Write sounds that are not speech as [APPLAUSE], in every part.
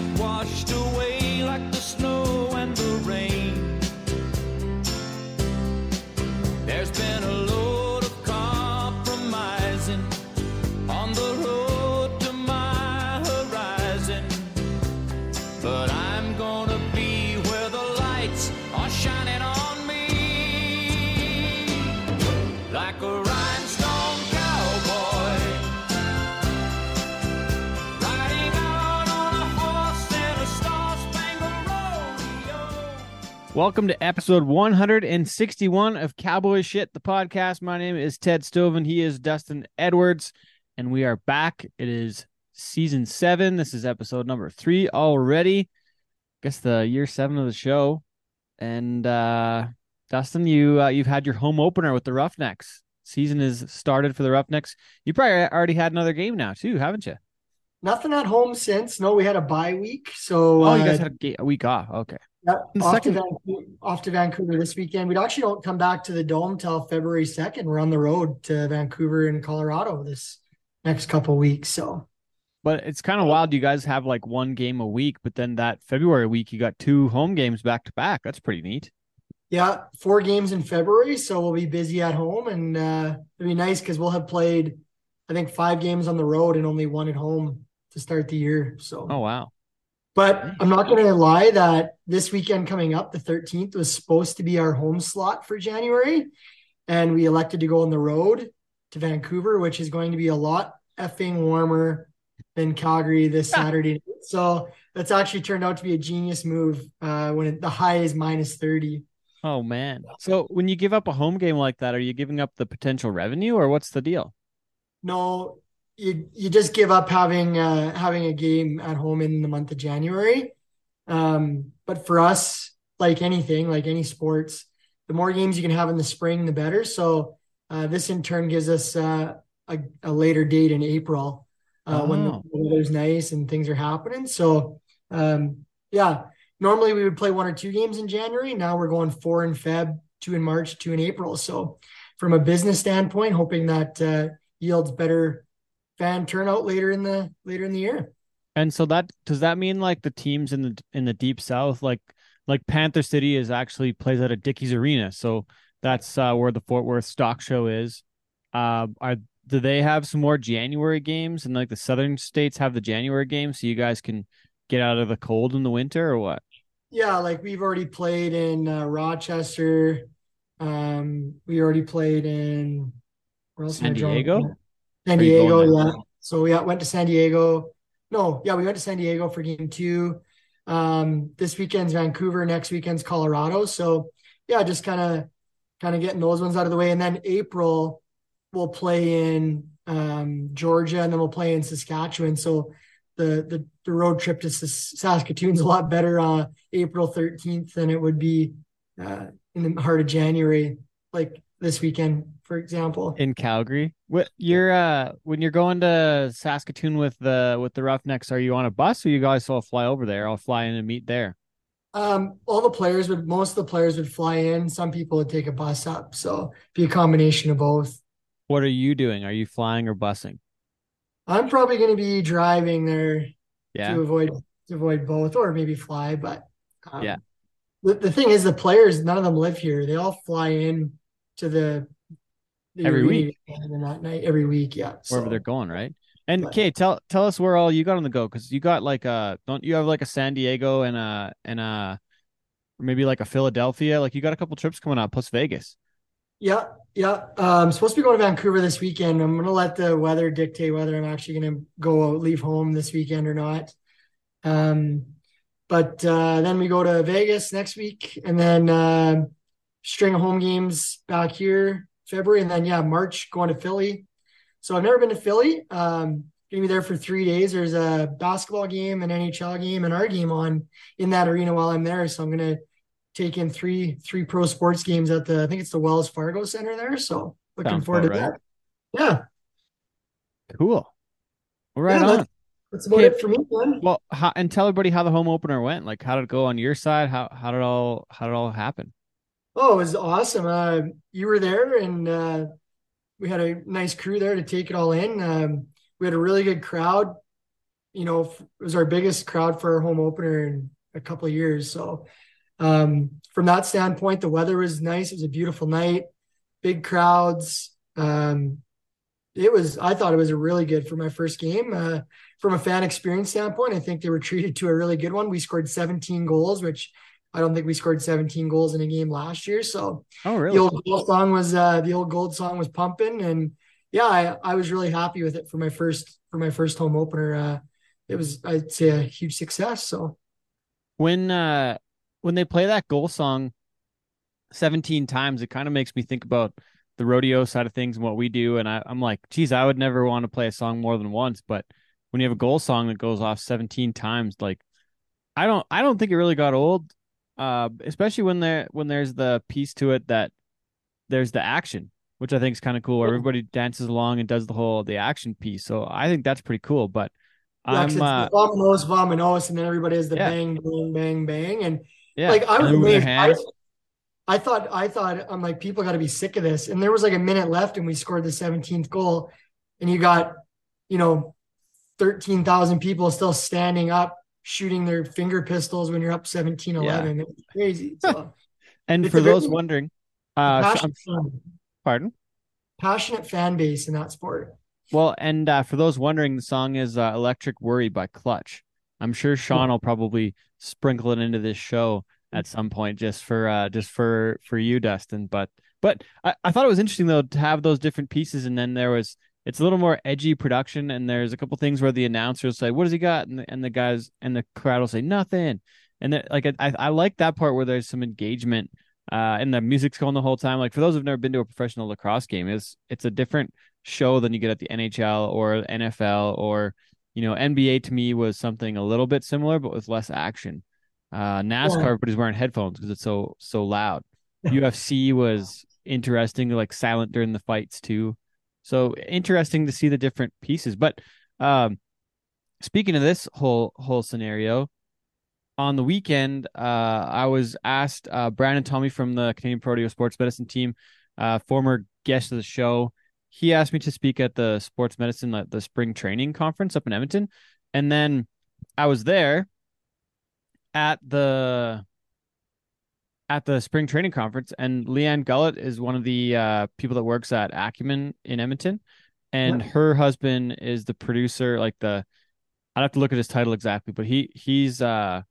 guys get Welcome to episode 161 of Cowboy Shit, the podcast. My name is Ted Stovin. He is Dustin Edwards, and we are back. It is season seven. This is episode number three already. I Guess the year seven of the show. And uh Dustin, you uh, you've had your home opener with the Roughnecks. Season is started for the Roughnecks. You probably already had another game now too, haven't you? Nothing at home since. No, we had a bye week, so Oh, you uh, guys had a, a week off. Okay. Yeah, off, second- to Vancouver, off to Vancouver this weekend. We actually don't come back to the dome till February second. We're on the road to Vancouver and Colorado this next couple weeks. So But it's kind of wild. You guys have like one game a week, but then that February week, you got two home games back to back. That's pretty neat. yeah, four games in February, so we'll be busy at home, and uh, it'll be nice because we'll have played, I think, five games on the road and only one at home to start the year. So Oh wow. But I'm not going to lie that this weekend coming up, the 13th, was supposed to be our home slot for January. And we elected to go on the road to Vancouver, which is going to be a lot effing warmer than Calgary this Saturday. night. So that's actually turned out to be a genius move uh, when it, the high is minus 30. Oh man. So when you give up a home game like that, are you giving up the potential revenue or what's the deal? No, you you just give up having uh, having a game at home in the month of January. Um, but for us, like anything, like any sports, the more games you can have in the spring, the better. So uh, this in turn gives us uh, a, a later date in April uh, when the Oh. weather's nice and things are happening. So um, yeah, normally we would play one or two games in January. Now we're going four in Feb, two in March, two in April. So from a business standpoint, hoping that uh, yields better fan turnout later in the later in the year. And so that does that mean like the teams in the in the deep south, like like Panther City is actually plays at a Dickies Arena. So that's uh, where the Fort Worth Stock Show is. Uh, are do they have some more January games and like the southern states have the January games so you guys can get out of the cold in the winter or what? Yeah, like we've already played in uh, Rochester. Um, we already played in where else am San I drawing a Diego? Blank? San Diego, going yeah. So we went to San Diego. No, yeah, we went to San Diego for game two. Um, this weekend's Vancouver, next weekend's Colorado. So yeah, just kind of kind of getting those ones out of the way. And then April we'll play in um, Georgia and then we'll play in Saskatchewan. So the the, the road trip to Sas- Saskatoon's a lot better uh April 13th than it would be uh, in the heart of January, like this weekend, for example. in Calgary. What you're uh when you're going to Saskatoon with the with the Roughnecks, are you on a bus or you guys all fly over there? I'll fly in and meet there. Um, all the players would, most of the players would fly in. Some people would take a bus up. So be a combination of both. What are you doing? Are you flying or busing? I'm probably going to be driving there Yeah. to avoid to avoid both, or maybe fly. But um, Yeah. the, the thing is, the players, none of them live here. They all fly in to the, the Every week. and that night every week. Yeah, Wherever so, they're going, right? And But- Kay, tell tell us where all you got on the go because you got like a don't you have like a San Diego and a and a maybe like a Philadelphia? Like you got a couple trips coming up plus Vegas. Yeah, yeah. Um, I'm supposed to be going to Vancouver this weekend. I'm gonna let the weather dictate whether I'm actually gonna go out, leave home this weekend or not. Um, but uh, then we go to Vegas next week, and then uh, string of home games back here February, and then yeah, March going to Philly. So I've never been to Philly. Um, gonna be there for three days. There's a basketball game, an NHL game, and our game on in that arena while I'm there. So I'm gonna take in three three pro sports games at the I think it's the Wells Fargo Center there. So looking Sounds forward to right. that. Yeah, Cool. Well, right Yeah, on. that's- that's about Okay. it for me, man. Well, how, and tell everybody how the home opener went. Like, how did it go on your side? How how did all how did it all happen? Oh, it was awesome. Uh, you were there, and uh, we had a nice crew there to take it all in. Um, we had a really good crowd. You know, it was our biggest crowd for our home opener in a couple of years. So um, from that standpoint, the weather was nice. It was a beautiful night, big crowds. Um, it was. I thought it was a really good for my first game. Uh, from a fan experience standpoint, I think they were treated to a really good one. We scored 17 goals, which I don't think we scored 17 goals in a game last year. So Oh, really? the old gold song was uh, the old gold song was pumping, and yeah, I, I was really happy with it for my first for my first home opener. Uh, it was I'd say a huge success. So when uh when they play that goal song 17 times, it kind of makes me think about the rodeo side of things and what we do. And I, I'm like, geez, I would never want to play a song more than once. But when you have a goal song that goes off 17 times, like I don't I don't think it really got old. Uh, especially when there when there's the piece to it that there's the action, which I think is kind of cool, where everybody dances along and does the whole the action piece. So I think that's pretty cool. But yeah, I'm uh, vominos, vominos, and then everybody has the Yeah. bang, bang, bang, bang, and yeah, like I was they're moving their amazed. I. I thought I thought I'm like people got to be sick of this, and there was like a minute left, and we scored the 17th goal, and you got you know 13,000 people still standing up shooting their finger pistols when you're up 17-11. It was crazy. So And It's for those very- wondering, uh, passionate, fan, pardon. passionate fan base in that sport. Well, and uh, for those wondering, the song is uh, "Electric Worry" by Clutch. I'm sure Sean will probably sprinkle it into this show at some point, just for uh, just for for you, Dustin. But but I, I thought it was interesting though to have those different pieces, and then there was it's a little more edgy production, and there's a couple things where the announcers say, "What does he got?" and the, and the guys and the crowd will say nothing, and then, like I I like that part where there's some engagement. Uh, and the music's going the whole time. Like for those who've never been to a professional lacrosse game, it's it's a different show than you get at the NHL or NFL or you know NBA to me was something a little bit similar but with less action. Uh, NASCAR, Yeah. everybody's wearing headphones because it's so so loud. [LAUGHS] UFC was interesting, like silent during the fights too. So interesting to see the different pieces. But um, speaking of this whole whole scenario, on the weekend, uh, I was asked uh, Brandon Tommy from the Canadian Pro Sports Medicine team, uh, former guest of the show. He asked me to speak at the sports medicine, the, the spring training conference up in Edmonton, and then I was there at the at the spring training conference, and Leanne Gullett is one of the uh, people that works at Acumen in Edmonton, and Yeah. her husband is the producer, like the. I'd have to look at his title exactly, but he he's uh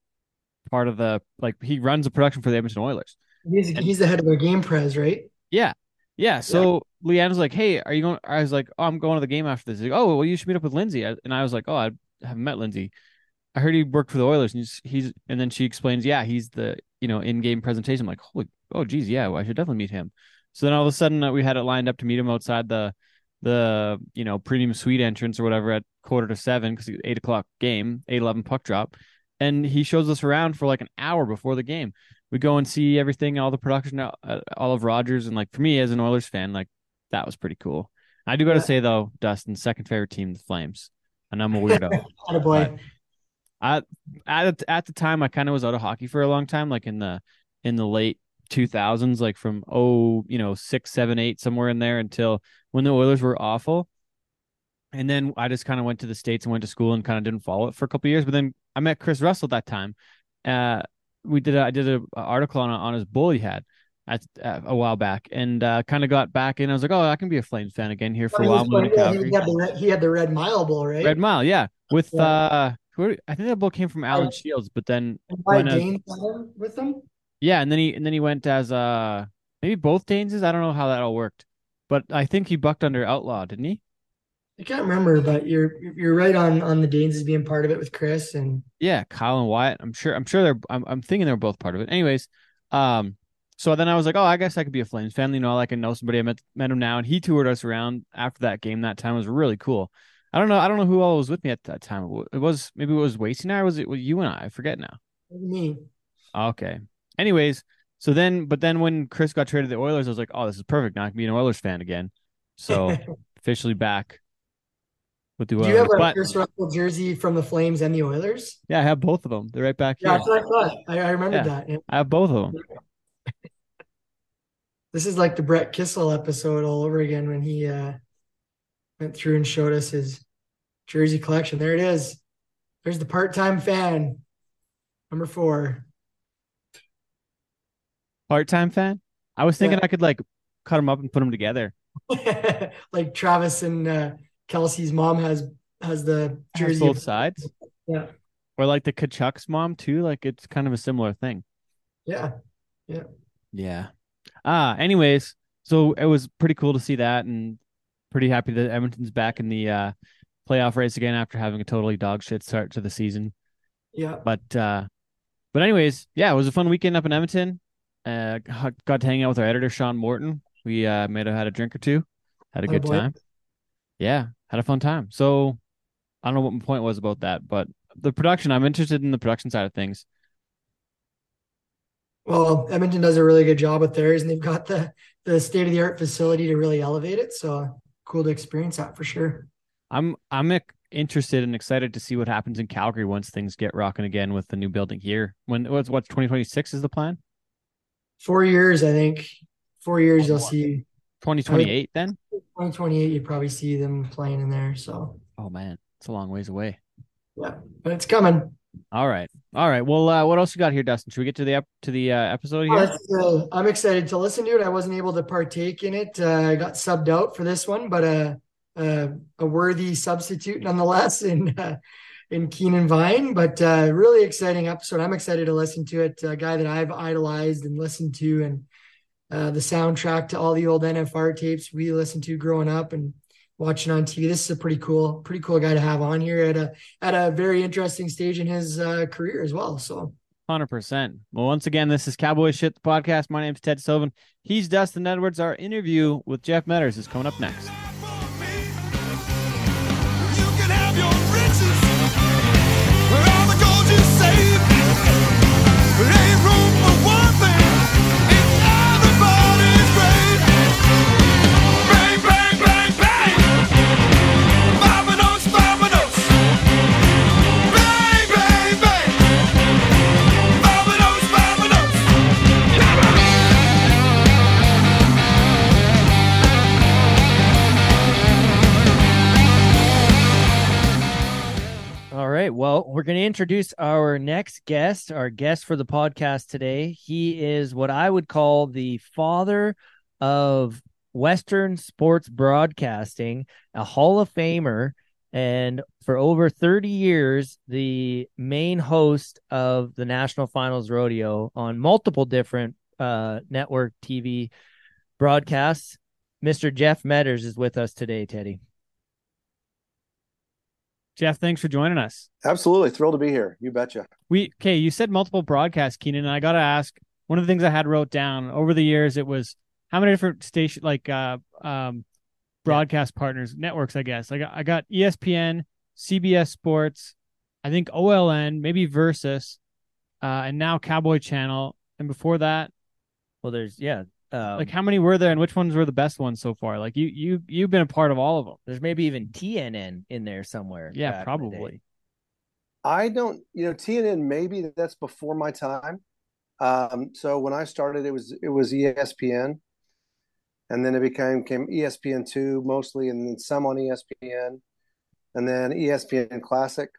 part of the like he runs the production for the Edmonton Oilers. He's, he's the head of their game pres, right? Yeah. Yeah. So Leanne was like, Hey, are you going? I was like, Oh, I'm going to the game after this. He's like, oh, well, you should meet up with Lindsay. And I was like, Oh, I haven't met Lindsay. I heard he worked for the Oilers and he's, he's and then she explains, Yeah, he's the, you know, in game presentation. I'm like, Holy, oh, geez. Yeah, well, I should definitely meet him. So then all of a sudden uh, we had it lined up to meet him outside the, the, you know, premium suite entrance or whatever at quarter to seven because eight o'clock game, eight eleven puck drop. And he shows us around for like an hour before the game we go and see everything, all the production, uh, all of Rogers, and like for me as an Oilers fan, like that was pretty cool. I do got to Yeah. say though, Dustin's second favorite team, the Flames, and I'm a weirdo. [LAUGHS] Attaboy. I at at the time I kind of was out of hockey for a long time, like in the in the late 2000s, like from oh you know six, seven, eight, somewhere in there until when the Oilers were awful. And then I just kind of went to the states and went to school and kind of didn't follow it for a couple of years. But then I met Kris Russell that time. Uh, we did a, I did a, a article on on his bull he had at uh, a while back, and uh, kind of got back in. I was like, oh, I can be a Flames fan again here for a He while. was to playing- Calgary. he, had the red, he had the red mile bowl, right? Red Mile, yeah, with Yeah. uh, who I think that bull came from Alan Right. Shields, but then when, uh, Dane had with him. yeah, and then he and then he went as uh maybe both Daneses. I don't know how that all worked, but I think he bucked under Outlaw, didn't he? I can't remember, but you're you're right on on the Danes as being part of it with Kris and Yeah, Kyle and Wyatt. I'm sure. I'm sure they're. I'm. I'm thinking they're both part of it. Anyways, um. So then I was like, oh, I guess I could be a Flames fan. You know, like I know somebody. I met met him now, and he toured us around after that game. That time It was really cool. I don't know. I don't know who all was with me at that time. It was maybe it was Wasty and I. Or was it was you and I? I forget now. me. Okay. Anyways, so then, but then when Kris got traded to the Oilers, I was like, oh, this is perfect. Now I can be an Oilers fan again. So [LAUGHS] officially back with the Oilers. Do you have a but Kris Russell jersey from the Flames and the Oilers? yeah, I have both of them. They're right back Yeah, here. I thought. I, I remembered Yeah. that. Yeah. I have both of them. [LAUGHS] this is like the Brett Kissel episode all over again when he uh, went through and showed us his jersey collection. There it is. There's the part-time fan, number four. Part-time fan. I was thinking Yeah. I could like cut them up and put them together. [LAUGHS] like Travis and uh, Kelce's mom has has the jersey. both sides, Yeah, or like the Tkachuk's mom too. Like it's kind of a similar thing. Yeah. Yeah, Yeah. Ah, anyways, so it was pretty cool to see that and pretty happy that Edmonton's back in the uh playoff race again after having a totally dog shit start to the season. yeah. But uh but anyways, yeah, it was a fun weekend up in Edmonton. Uh got to hang out with our editor Sean Morton. We uh may have had a drink or two. Had a Oh, good boy. time. Yeah, had a fun time. So I don't know what my point was about that, but the production, I'm interested in the production side of things. Well, Edmonton does a really good job with theirs, and they've got the the state of the art facility to really elevate it. So cool to experience that for sure. I'm I'm interested and excited to see what happens in Calgary once things get rocking again with the new building here. When what's what's 2026 is the plan? Four years, I think. Four years, you'll see. 2028 then? 2028, you probably see them playing in there. So Oh man, it's a long ways away. yeah, but it's coming. All right. All right. Well, uh, what else you got here, Dustin? Should we get to the ep- to the uh, episode here? Uh, I'm excited to listen to it. I wasn't able to partake in it. Uh, I got subbed out for this one, but uh, uh, a worthy substitute nonetheless [LAUGHS] in in Kynan Vine. But really exciting episode. I'm excited to listen to it. A guy that I've idolized and listened to, and the soundtrack to all the old NFR tapes we listened to growing up and watching on TV. This is a pretty cool, pretty cool guy to have on here at a at a very interesting stage in his uh, career as well. So. Hundred percent. Well, once again, this is Cowboy Shit the podcast. My name's Ted Stovin. He's Dustin Edwards. Our interview with Jeff Medders is coming up next. Right. Well, we're going to introduce our next guest, our guest for the podcast today. He is what I would call the father of Western sports broadcasting, a Hall of Famer, and for over 30 years, the main host of the National Finals Rodeo on multiple different uh, network TV broadcasts. Mr. Jeff Medders is with us today, Teddy. Jeff, thanks for joining us. Absolutely thrilled to be here. You betcha. We okay. You said multiple broadcasts, Kynan, and I got to ask. One of the things I had wrote down over the years, it was how many different station like uh um broadcast partners networks. I guess I got I got ESPN, CBS Sports, I think OLN, maybe Versus, uh, and now Cowboy Channel. And before that, Well, there's, yeah. Um, like how many were there, and which ones were the best ones so far? Like you you you've been a part of all of them. There's maybe even TNN in there somewhere. Yeah, back in the day. probably. I don't, you know, TNN maybe that's before my time. Um, so when I started, it was it was ESPN, and then it became came ESPN two mostly, and then some on ESPN, and then ESPN Classic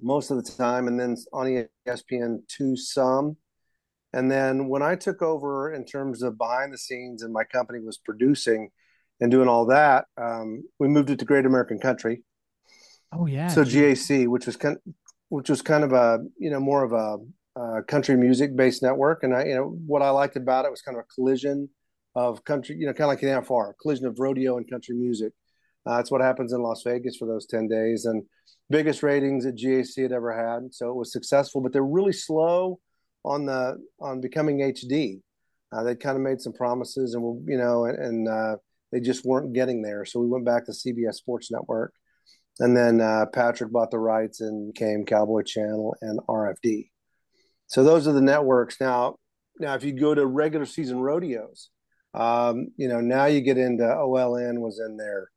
most of the time, and then on ESPN two some. And then when I took over in terms of behind the scenes, and my company was producing and doing all that, um, we moved it to Great American Country. Oh yeah. so. GAC, which was kind, which was kind of a you know more of a, uh country music based network, and I you know what I liked about it was kind of a collision of country, you know, kind of like the NFR, collision of rodeo and country music. Uh, that's what happens in Las Vegas for those ten days, and biggest ratings that GAC had ever had. So it was successful, but they're really slow on the on becoming HD. Uh, they kind of made some promises, and we'll, you know, and, and uh, they just weren't getting there. So we went back to CBS Sports Network and then uh, Patrick bought the rights and became Cowboy Channel and RFD. So those are the networks. Now, now if you go to regular season rodeos, um, you know now you get into OLN was in there.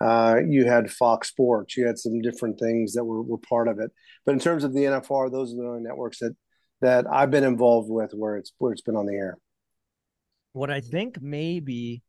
Uh, you had Fox Sports. You had some different things that were, were part of it. But in terms of the NFR, those are the only networks that that I've been involved with where it's where it's been on the air. what I think maybe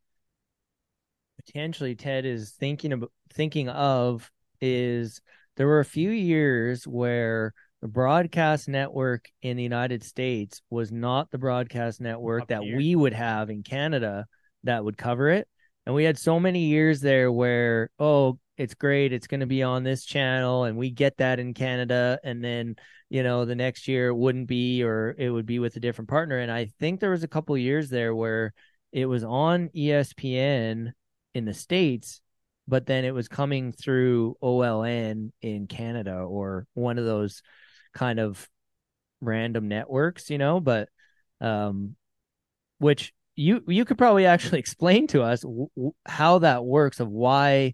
potentially Ted is thinking of thinking of is there were a few years where the broadcast network in the United States was not the broadcast network Up that here. we would have in Canada that would cover it. And we had so many years there where, oh, it's great, it's going to be on this channel, and we get that in Canada. And then, you know, the next year it wouldn't be, or it would be with a different partner. And I think there was a couple years there where it was on ESPN in the States, but then it was coming through OLN in Canada or one of those kind of random networks, you know, but um which you you could probably [LAUGHS] actually explain to us w- w- how that works of why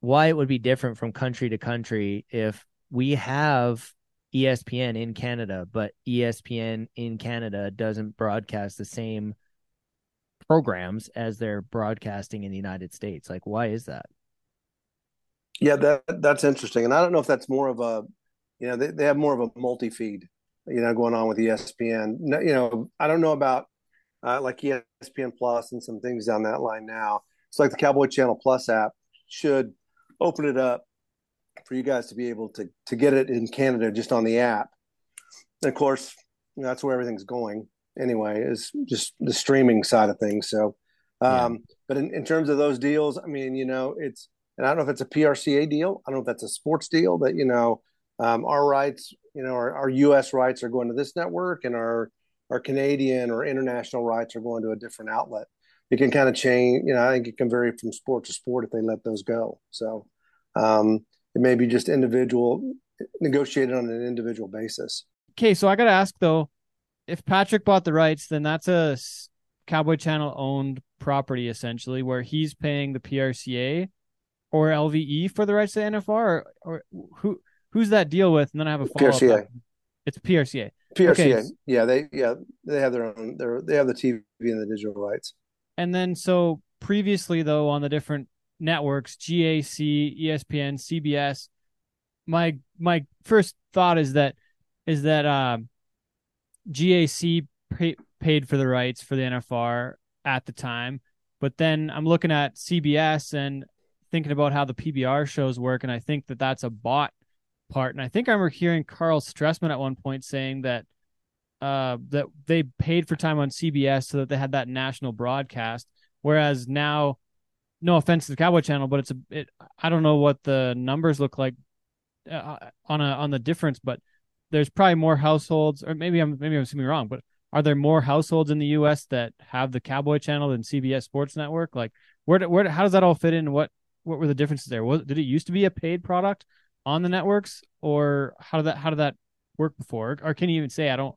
why it would be different from country to country if we have ESPN in Canada but ESPN in Canada doesn't broadcast the same programs as they're broadcasting in the United States like why is that Yeah, that that's interesting, and I don't know if that's more of a, you know, they, they have more of a multi-feed, you know, going on with ESPN. You know, I don't know about uh, like ESPN Plus and some things down that line now. It's like the Cowboy Channel Plus app should open it up for you guys to be able to to get it in Canada just on the app. And of course, you know, that's where everything's going anyway, is just the streaming side of things. So, um, but in, in terms of those deals, I mean, you know, it's and I don't know if it's a PRCA deal. I don't know if that's a sports deal that, you know, um, our rights, you know, our, our U.S. rights are going to this network and our, our Canadian or international rights are going to a different outlet. It can kind of change, you know, I think it can vary from sport to sport if they let those go. So um, it may be just individual, negotiated on an individual basis. Okay, so I got to ask though, if Patrick bought the rights, then that's a Cowboy Channel owned property essentially, where he's paying the PRCA or LVE for the rights to NFR, or, or who who's that deal with? And then I have a follow. PRCA. It's PRCA. PRCA, Okay. yeah, they yeah they have their own, they're, they have the TV and the digital rights. And then so previously though on the different networks, GAC, ESPN, CBS, my my first thought is that is that um GAC pay, paid for the rights for the NFR at the time, but then I'm looking at CBS and thinking about how the PBR shows work, and I think that that's a bought part. And I think I remember hearing Karl Stressman at one point saying that uh that they paid for time on CBS so that they had that national broadcast, whereas now, no offense to the Cowboy Channel, but it's a it. I don't know what the numbers look like uh, on a on the difference, but there's probably more households, or maybe I'm maybe I'm assuming wrong, but are there more households in the U.S. that have the Cowboy Channel than CBS Sports Network? Like, where where how does that all fit in? What what were the differences there? Was did it used to be a paid product on the networks, or how did that how did that work before? Or can you even say I don't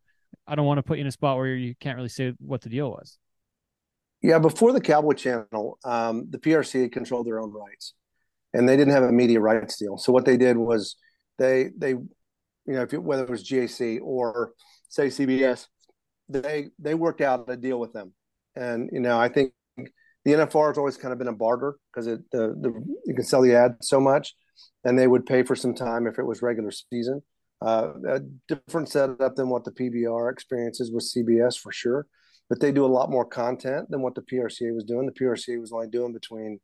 I don't want to put you in a spot where you can't really say what the deal was? Yeah, before the Cowboy Channel, um, the PRCA controlled their own rights, and they didn't have a media rights deal. So what they did was they they, you know, if it, whether it was GAC or say CBS, they they worked out a deal with them, and you know I think the NFR has always kind of been a barter because it the, the you can sell the ad so much, and they would pay for some time if it was regular season. Uh, a different setup than what the PBR experiences with CBS for sure but they do a lot more content than what the PRCA was doing. The PRCA was only doing between,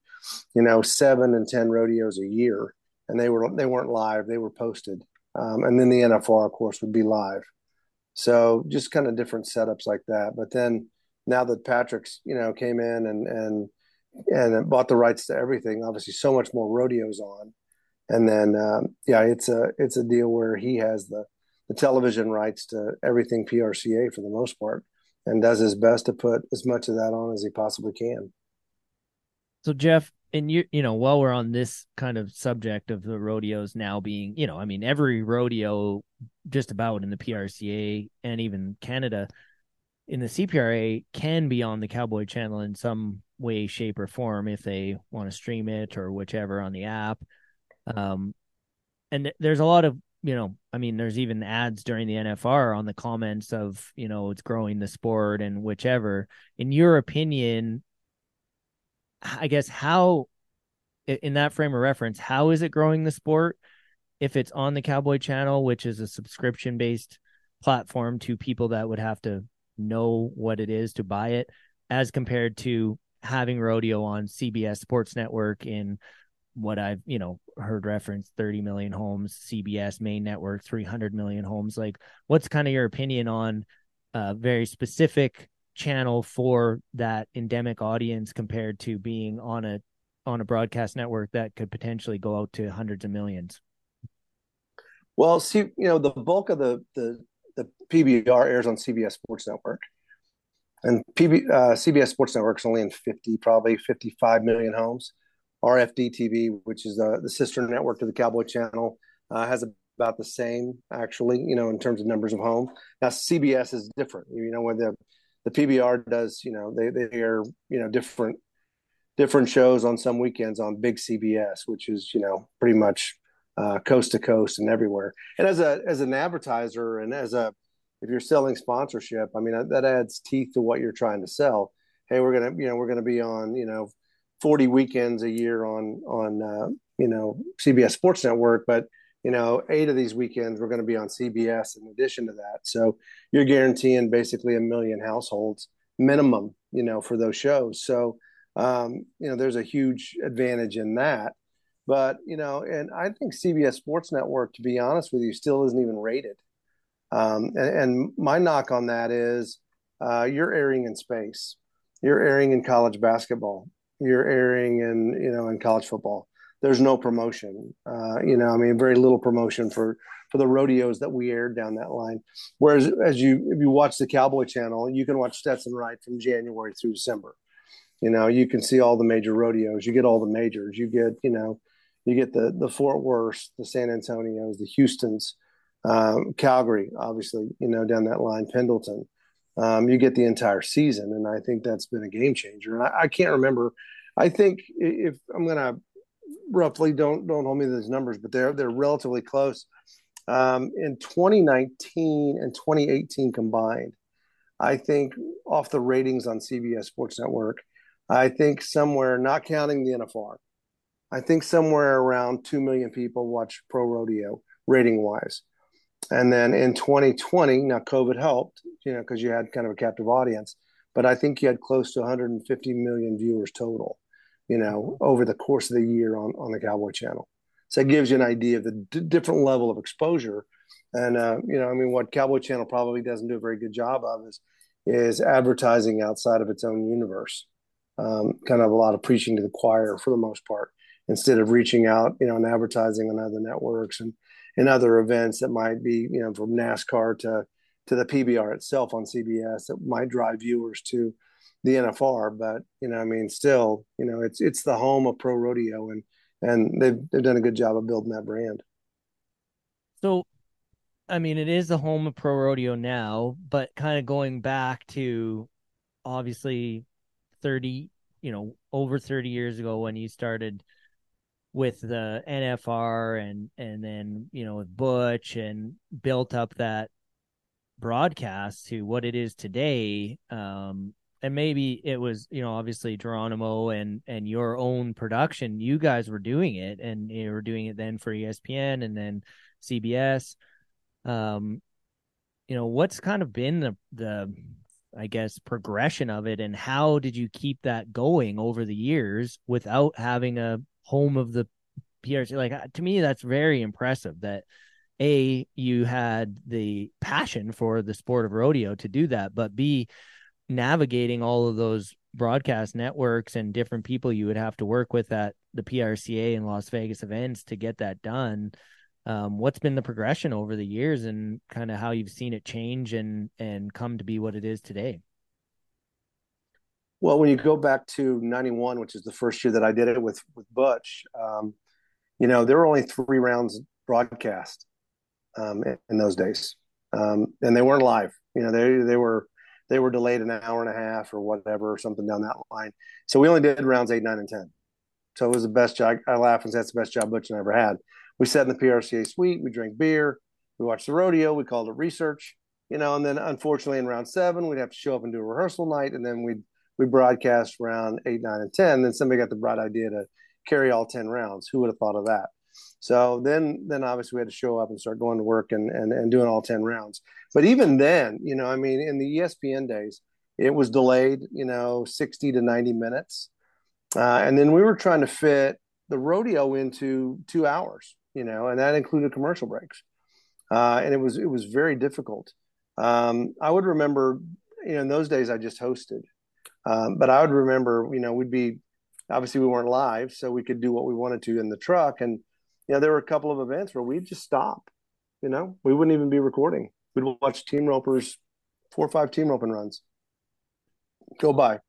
you know, seven and ten rodeos a year, and they were they weren't live; they were posted. Um, and then the NFR, of course, would be live. So just kind of different setups like that. But then now that Patrick's, you know, came in and and and bought the rights to everything, obviously so much more rodeos on. And then um, yeah, it's a it's a deal where he has the the television rights to everything PRCA for the most part and does his best to put as much of that on as he possibly can. So Jeff, and you you know, while we're on this kind of subject of the rodeos now being, you know, I mean, every rodeo just about in the PRCA and even Canada in the CPRA can be on the Cowboy Channel in some way, shape, or form if they want to stream it or whichever on the app. Um, and there's a lot of you know, I mean, there's even ads during the NFR on the comments of you know it's growing the sport and whichever. In your opinion, I guess how in that frame of reference, how is it growing the sport if it's on the Cowboy Channel, which is a subscription based platform to people that would have to know what it is to buy it as compared to having rodeo on CBS Sports Network in what I've, you know, heard reference 30 million homes, CBS main network 300 million homes. Like what's kind of your opinion on a very specific channel for that endemic audience compared to being on a on a broadcast network that could potentially go out to hundreds of millions? Well, see, you know, the bulk of the the the PBR airs on CBS Sports Network, and PB, uh, CBS Sports Network is only in fifty, probably fifty-five million homes. RFD TV, which is the the sister network to the Cowboy Channel, uh, has about the same actually, you know, in terms of numbers of homes. Now CBS is different. You know, when the the PBR does, you know, they they air you know different different shows on some weekends on big CBS, which is you know pretty much uh, coast to coast and everywhere. And as a as an advertiser and as a if you're selling sponsorship, I mean that adds teeth to what you're trying to sell. Hey, we're gonna you know we're gonna be on you know 40 weekends a year on on uh, you know CBS Sports Network, but you know eight of these weekends we're going to be on CBS in addition to that. So you're guaranteeing basically a million households minimum, you know, for those shows. So um, you know there's a huge advantage in that. But you know, and I think CBS Sports Network, to be honest with you, still isn't even rated. Um, and, and, my knock on that is uh, you're airing in space, you're airing in college basketball, you're airing in you know in college football. There's no promotion. Uh, you know, I mean, very little promotion for for the rodeos that we aired down that line. Whereas, as you if you watch the Cowboy Channel, you can watch Stetson Wright from January through December. You know, you can see all the major rodeos. You get all the majors. You get you know you get the the Fort Worth, the San Antonios, the Houston's, um, Calgary, obviously, you know, down that line, Pendleton. Um, you get the entire season, and I think that's been a game changer. And I, I can't remember. I think if I'm going to roughly don't don't hold me to those numbers, but they're they're relatively close. Um, in 2019 and 2018 combined, I think off the ratings on CBS Sports Network, I think somewhere, not counting the NFR, I think somewhere around 2 million people watch pro rodeo rating wise. And then in 2020, now COVID helped, you know, because you had kind of a captive audience, but I think you had close to 150 million viewers total, you know, over the course of the year on, on the Cowboy Channel. So it gives you an idea of the d- different level of exposure. And, uh, you know, I mean, what Cowboy Channel probably doesn't do a very good job of is, is advertising outside of its own universe. Um, kind of a lot of preaching to the choir for the most part instead of reaching out, you know, and advertising on other networks and, and other events that might be, you know, from NASCAR to to the PBR itself on CBS that might drive viewers to the NFR. But you know, I mean, still, you know, it's it's the home of pro rodeo, and and they've they've done a good job of building that brand. So, I mean, it is the home of pro rodeo now, but kind of going back to obviously thirty, you know, over thirty years ago when you started with the NFR and and then you know with Butch and built up that broadcast to what it is today. Um, and maybe it was you know obviously Geronimo and and your own production. You guys were doing it, and you were doing it then for ESPN and then CBS. Um, you know what's kind of been the the I guess progression of it, and how did you keep that going over the years without having a home of the PRC. Like uh, to me, that's very impressive. That a you had the passion for the sport of rodeo to do that, but b navigating all of those broadcast networks and different people you would have to work with at the PRCA and Las Vegas events to get that done. Um, what's been the progression over the years and kind of how you've seen it change and and come to be what it is today? Well, when you go back to '91, which is the first year that I did it with with Butch, um, you know, there were only three rounds broadcast um, in, in, those days, um, and they weren't live. You know, they they were they were delayed an hour and a half or whatever, or something down that line. So we only did rounds eight, nine, and ten. So it was the best job. I laugh and say that's the best job Butch and I ever had. We sat in the PRCA suite, we drank beer, we watched the rodeo, we called it research, you know, and then unfortunately in round seven we'd have to show up and do a rehearsal night, and then we'd we broadcast round eight, nine, and 10. Then somebody got the bright idea to carry all 10 rounds. Who would have thought of that? So then, then obviously we had to show up and start going to work and, and, and doing all 10 rounds. But even then, you know, I mean, in the ESPN days, it was delayed, you know, 60 to 90 minutes. Uh, and then we were trying to fit the rodeo into two hours, you know, and that included commercial breaks. Uh, and it was it was very difficult. Um, I would remember, you know, in those days I just hosted, um, but I would remember, you know, we'd be obviously we weren't live, so we could do what we wanted to in the truck, and you know, there were a couple of events where we'd just stop, you know, we wouldn't even be recording. We'd watch team ropers, four or five team roping runs, go by,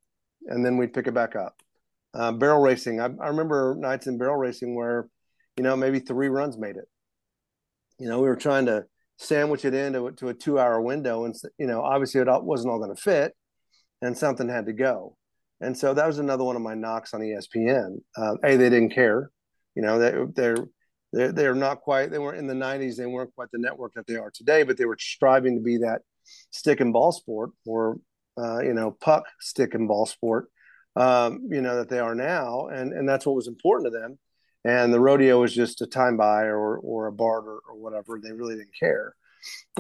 and then we'd pick it back up. Uh, barrel racing, I, I remember nights in barrel racing where, you know, maybe three runs made it. You know, we were trying to sandwich it into to a two hour window, and you know, obviously it wasn't all going to fit, and something had to go. And so that was another one of my knocks on ESPN. Uh, a, they didn't care. You know, they, they're they're they're not quite. They weren't in the '90s. They weren't quite the network that they are today. But they were striving to be that stick and ball sport, or uh, you know, puck stick and ball sport. Um, you know that they are now, and and that's what was important to them. And the rodeo was just a time buy or or a barter or whatever. They really didn't care.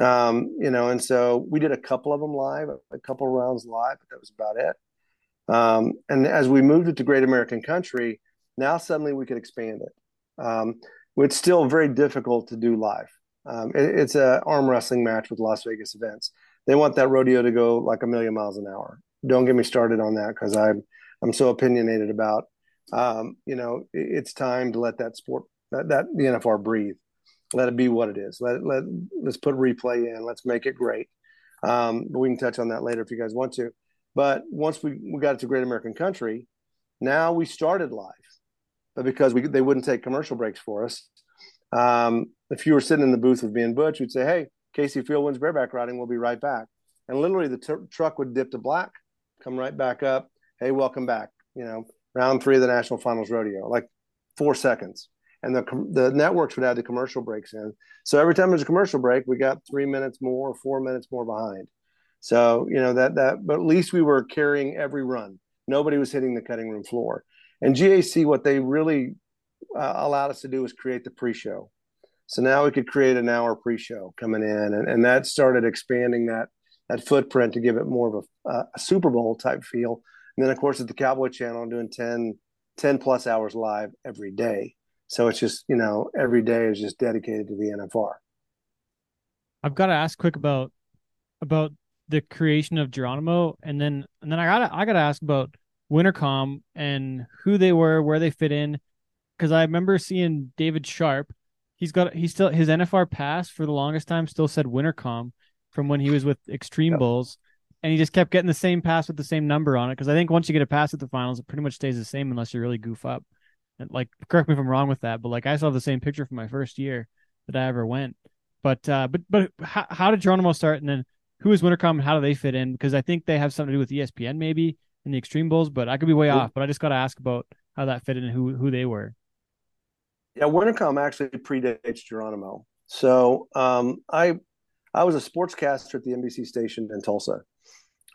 Um, you know, and so we did a couple of them live, a couple rounds live, but that was about it. Um, and as we moved it to Great American Country, now suddenly we could expand it. Um, it's still very difficult to do live. Um, it, it's an arm wrestling match with Las Vegas events. They want that rodeo to go like a million miles an hour. Don't get me started on that because I'm I'm so opinionated about. Um, you know, it, it's time to let that sport that, that the NFR breathe. Let it be what it is. Let let let's put replay in. Let's make it great. Um, but we can touch on that later if you guys want to. But once we, we got it to Great American Country, now we started live. But because we they wouldn't take commercial breaks for us, um, if you were sitting in the booth with me and Butch, you'd say, "Hey, Kaycee Feild wins bareback riding. We'll be right back." And literally, the t- truck would dip to black, come right back up. Hey, welcome back. You know, round three of the national finals rodeo, like four seconds. And the the networks would add the commercial breaks in. So every time there's a commercial break, we got three minutes more, four minutes more behind. So you know that that, but at least we were carrying every run. Nobody was hitting the cutting room floor. And GAC, what they really uh, allowed us to do was create the pre-show. So now we could create an hour pre-show coming in, and, and that started expanding that that footprint to give it more of a, a Super Bowl type feel. And then, of course, at the Cowboy Channel, I'm doing 10, 10 plus hours live every day. So it's just, you know, every day is just dedicated to the NFR. I've got to ask quick about about the creation of Geronimo, and then and then I gotta I gotta ask about Winnercomm and who they were, where they fit in, because I remember seeing David Sharp. He's got he's still his NFR pass for the longest time still said Winnercomm from when he was with Extreme Yep. Bulls, and he just kept getting the same pass with the same number on it. Because I think once you get a pass at the finals, it pretty much stays the same unless you really goof up. And like, correct me if I'm wrong with that, but like I still have the same picture from my first year that I ever went. But uh, but but how, how did Geronimo start, and then who is Winnercomm, and how do they fit in? Because I think they have something to do with ESPN maybe in the Extreme Bulls, but I could be way off. But I just got to ask about how that fit in and who who they were. Yeah, Winnercomm actually predates Geronimo. So um, I I was a sportscaster at the NBC station in Tulsa.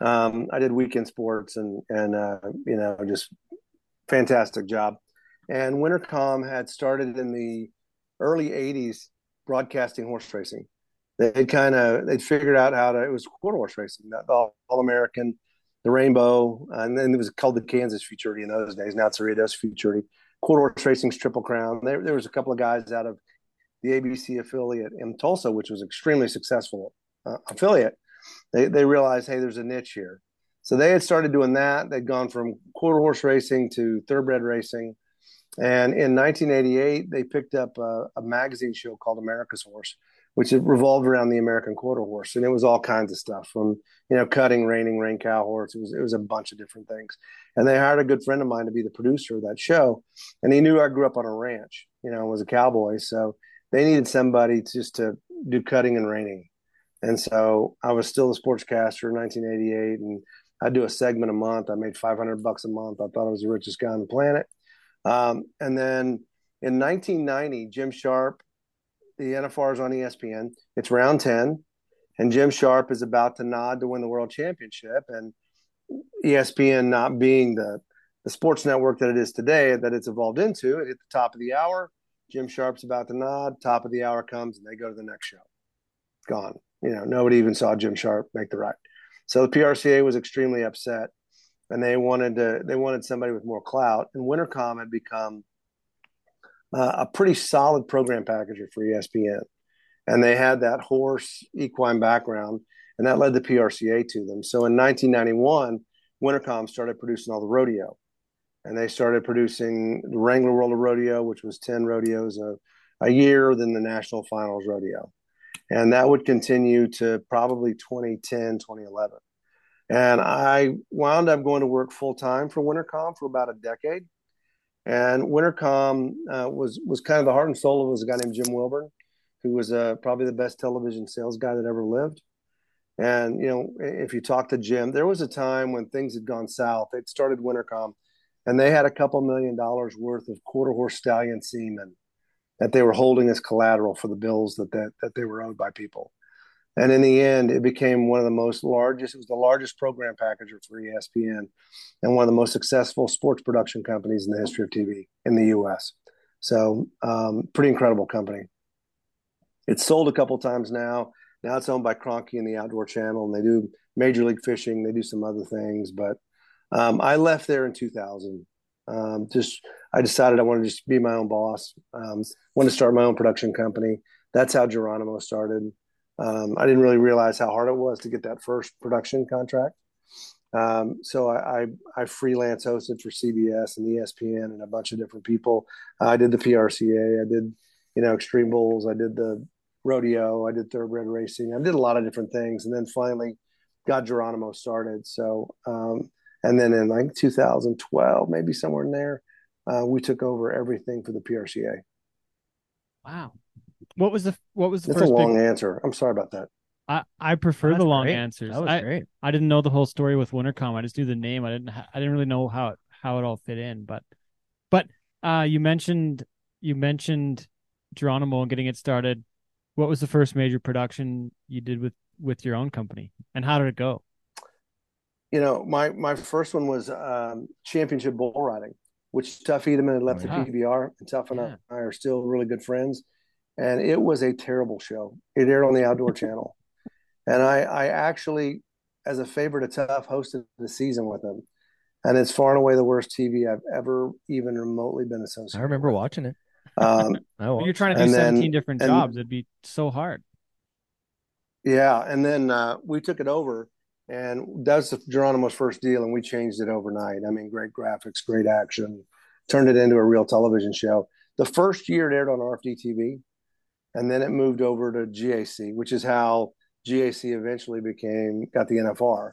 Um, I did weekend sports and and uh, you know just fantastic job. And Winnercomm had started in the early '80s broadcasting horse racing. They had kind of they'd figured out how to it was quarter horse racing, the All American, the Rainbow, and then it was called the Kansas Futurity in those days. Now it's the Ruidoso Futurity. Quarter horse racing's Triple Crown. There, there was a couple of guys out of the ABC affiliate in Tulsa, which was extremely successful uh, affiliate. They they realized, hey, there's a niche here. So they had started doing that. They'd gone from quarter horse racing to thoroughbred racing. And in 1988, they picked up a, a magazine show called America's Horse, which revolved around the American quarter horse, and it was all kinds of stuff from you know cutting, reining, rein cow horse. It was it was a bunch of different things. And they hired a good friend of mine to be the producer of that show, and he knew I grew up on a ranch, you know, was a cowboy, so they needed somebody just to do cutting and reining. And so I was still a sportscaster in 1988, and I'd do a segment a month. I made 500 bucks a month. I thought I was the richest guy on the planet. Um, and then in 1990, Jim Sharp, the NFR is on ESPN. It's round 10, and Jim Sharp is about to nod to win the world championship. And ESPN not being the, the sports network that it is today, that it's evolved into, it hit the top of the hour. Jim Sharp's about to nod, top of the hour comes, and they go to the next show. Gone. You know, nobody even saw Jim Sharp make the ride. So the PRCA was extremely upset, and they wanted to they wanted somebody with more clout. And Winnercomm had become uh, a pretty solid program packager for ESPN, and they had that horse equine background, and that led the PRCA to them. So in 1991, Winnercomm started producing all the rodeo, and they started producing the Wrangler World of Rodeo, which was 10 rodeos a, a year, then the National Finals Rodeo. And that would continue to probably 2010, 2011. And I wound up going to work full time for Winnercomm for about a decade. And Winnercomm uh, was was kind of the heart and soul of a guy named Jim Wilburn, who was uh, probably the best television sales guy that ever lived. And you know, if you talk to Jim, there was a time when things had gone south. They'd started Winnercomm, and they had a couple million dollars worth of quarter horse stallion semen that they were holding as collateral for the bills that that, that they were owed by people. And in the end, it became one of the most largest. It was the largest program packager for ESPN, and one of the most successful sports production companies in the history of TV in the U.S. So, um, pretty incredible company. It's sold a couple times now. Now it's owned by Kroenke and the Outdoor Channel, and they do Major League Fishing. They do some other things, but um, I left there in 2000. Um, just I decided I wanted to just be my own boss. Um, wanted to start my own production company. That's how Geronimo started. Um, I didn't really realize how hard it was to get that first production contract. Um, so I, I, I freelance hosted for CBS and ESPN and a bunch of different people. I did the PRCA. I did, you know, Extreme Bulls. I did the rodeo. I did thoroughbred racing. I did a lot of different things, and then finally got Geronimo started. So, um, and then in like 2012, maybe somewhere in there, uh, we took over everything for the PRCA. Wow. What was the what was the That's a long big answer. I'm sorry about that. I, I prefer That's the long great. answers. That was I, great. I didn't know the whole story with Winnercomm. I just knew the name. I didn't I didn't really know how it how it all fit in. But but uh you mentioned you mentioned Geronimo and getting it started. What was the first major production you did with with your own company, and how did it go? You know, my my first one was um, championship bull riding, which Tuff Hedeman had left Oh, the. PBR, and Tuff and Yeah. I are still really good friends. And it was a terrible show. It aired on the Outdoor [LAUGHS] Channel, and I I actually, as a favor to Tuff, hosted the season with him, and it's far and away the worst TV I've ever even remotely been associated. I remember with. watching it. Um, [LAUGHS] Oh, you're trying to do And then- 17 different and- jobs, it'd be so hard. Yeah, and then uh, we took it over, and that's Geronimo's first deal, and we changed it overnight. I mean, great graphics, great action, turned it into a real television show. The first year it aired on RFD TV, and then it moved over to GAC, which is how GAC eventually became got the NFR,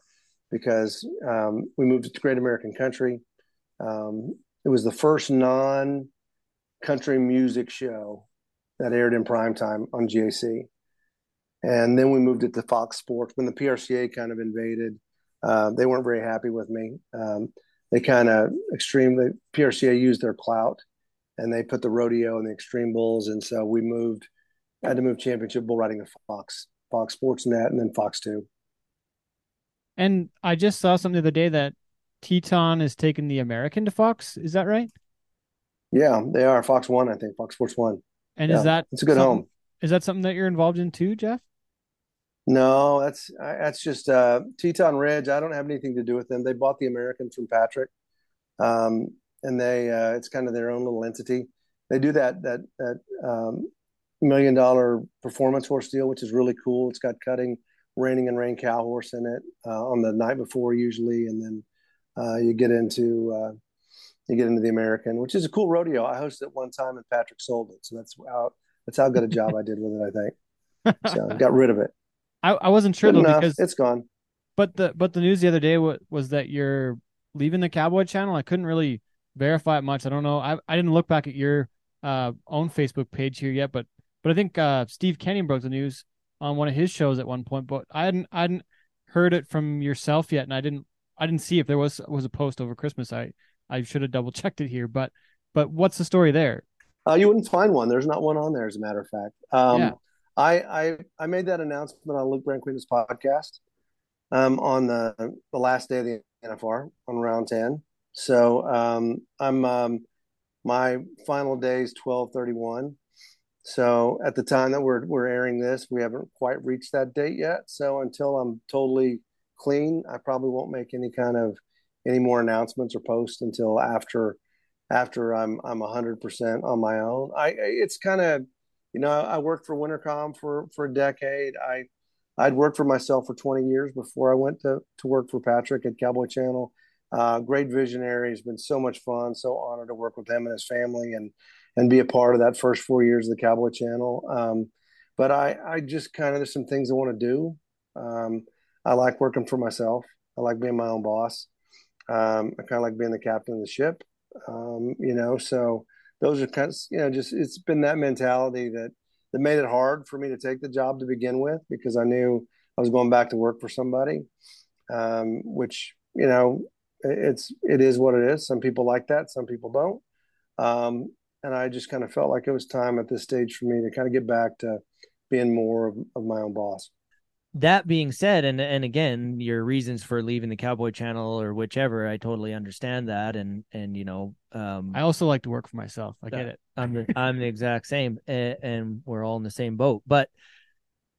because um, we moved to Great American Country. Um, it was the first non-country music show that aired in prime time on GAC and then we moved it to Fox Sports when the PRCA kind of invaded. Uh, they weren't very happy with me. Um, they kind of extremely PRCA used their clout, and they put the rodeo and the extreme bulls, and so we moved. Had to move championship bull riding to Fox, Fox Sports Net, and then Fox Two. And I just saw something the other day that Teton is taking the American to Fox. Is that right? Yeah, they are Fox One, I think Fox Sports One. And Yeah, is that it's a good home. Is that something that you're involved in too, Jeff? No, that's that's just uh, Teton Ridge. I don't have anything to do with them. They bought the American from Patrick, um, and they uh, it's kind of their own little entity. They do that that that um, million dollar performance horse deal, which is really cool. It's got cutting, reining, and rein cow horse in it uh, on the night before usually, and then uh, you get into uh, you get into the American, which is a cool rodeo. I hosted it one time, and Patrick sold it, so that's how that's how good a job I did with it. I think so. [LAUGHS] Got rid of it. I, I wasn't sure Good though enough. because It's gone. but the but the news the other day was, was that you're leaving the Cowboy channel. I couldn't really verify it much. I don't know. I I didn't look back at your uh own Facebook page here yet, but but I think uh Steve Kenyon broke the news on one of his shows at one point, but I hadn't I hadn't heard it from yourself yet, and I didn't I didn't see if there was was a post over Christmas. I I should have double checked it here, but but what's the story there? Uh, you wouldn't find one. There's not one on there, as a matter of fact. Um, Yeah. I, I I made that announcement on Luke Branquinho's podcast um, on the the last day of the NFR on round ten. So um, I'm um, my final day is twelve thirty one. So at the time that we're we're airing this, we haven't quite reached that date yet. So until I'm totally clean. I probably won't make any kind of any more announcements or posts until after after I'm I'm hundred percent on my own. I it's kind of you know I worked for Winnercomm for for a decade. I I'd worked for myself for 20 years before I went to to work for Patrick at Cowboy Channel. Uh, great visionary. It's been so much fun. So honored to work with him and his family and and be a part of that first four years of the Cowboy Channel. Um, but I I just kind of there's some things I want to do. Um, I like working for myself. I like being my own boss. Um, I kind of like being the captain of the ship. Um, you know, so those are kind of you know just it's been that mentality that that made it hard for me to take the job to begin with because I knew I was going back to work for somebody, um, which you know it's it is what it is. Some people like that, some people don't. Um, and I just kind of felt like it was time at this stage for me to kind of get back to being more of, of my own boss that being said and and again your reasons for leaving the cowboy channel or whichever i totally understand that and and you know um I also like to work for myself. I get it. i'm the, [LAUGHS] i'm the exact same and, and we're all in the same boat but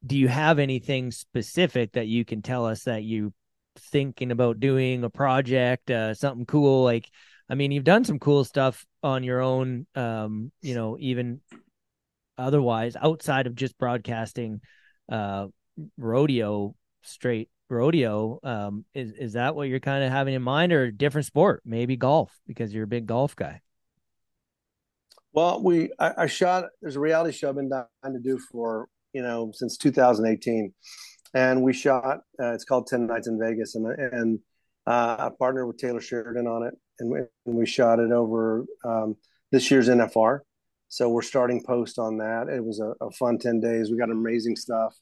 do you have anything specific that you can tell us that you thinking about doing a project uh something cool like i mean you've done some cool stuff on your own um you know even otherwise outside of just broadcasting uh rodeo straight rodeo um is is that what you're kind of having in mind or a different sport maybe golf because you're a big golf guy Well, we I, I shot. There's a reality show I've been dying to do for you know since 2018, and we shot. Uh, it's called Ten Nights in Vegas, and and uh, I partnered with Taylor Sheridan on it, and we, and we shot it over um, this year's NFR. So we're starting post on that. It was a, a fun 10 days. We got amazing stuff.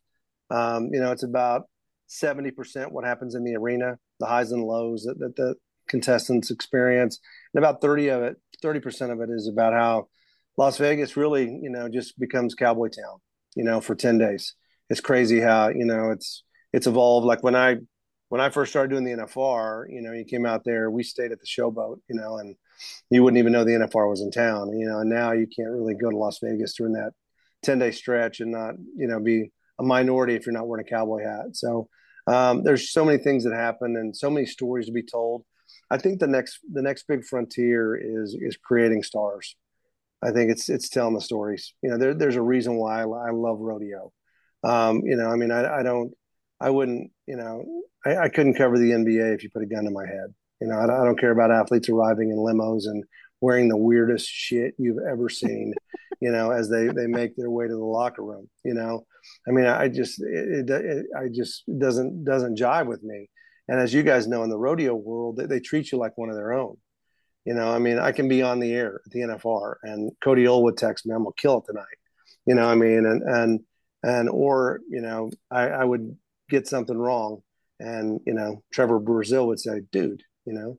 Um, you know, it's about 70% what happens in the arena, the highs and lows that, that the contestants experience. And about 30 of it, 30% of it is about how Las Vegas really, you know, just becomes cowboy town, you know, for 10 days. It's crazy how, you know, it's, it's evolved. Like when I, when I first started doing the NFR, you know, you came out there, we stayed at the showboat, you know, and you wouldn't even know the NFR was in town, you know, and now you can't really go to Las Vegas during that 10 day stretch and not, you know, be a minority if you're not wearing a cowboy hat. So um, there's so many things that happen and so many stories to be told. I think the next the next big frontier is is creating stars. I think it's it's telling the stories. You know, there, there's a reason why I, I love rodeo. Um, you know, I mean, I, I don't, I wouldn't, you know, I, I couldn't cover the NBA if you put a gun in my head. You know, I, I don't care about athletes arriving in limos and wearing the weirdest shit you've ever seen. [LAUGHS] you know, as they they make their way to the locker room. You know, I mean, I just it, it, it I just it doesn't doesn't jive with me. And as you guys know, in the rodeo world, they, they treat you like one of their own. You know, I mean, I can be on the air at the NFR, and Cody Olwood texts me, "I'm gonna kill it tonight." You know, I mean, and and and or you know, I, I would get something wrong, and you know, Trevor Brazile would say, "Dude." You know,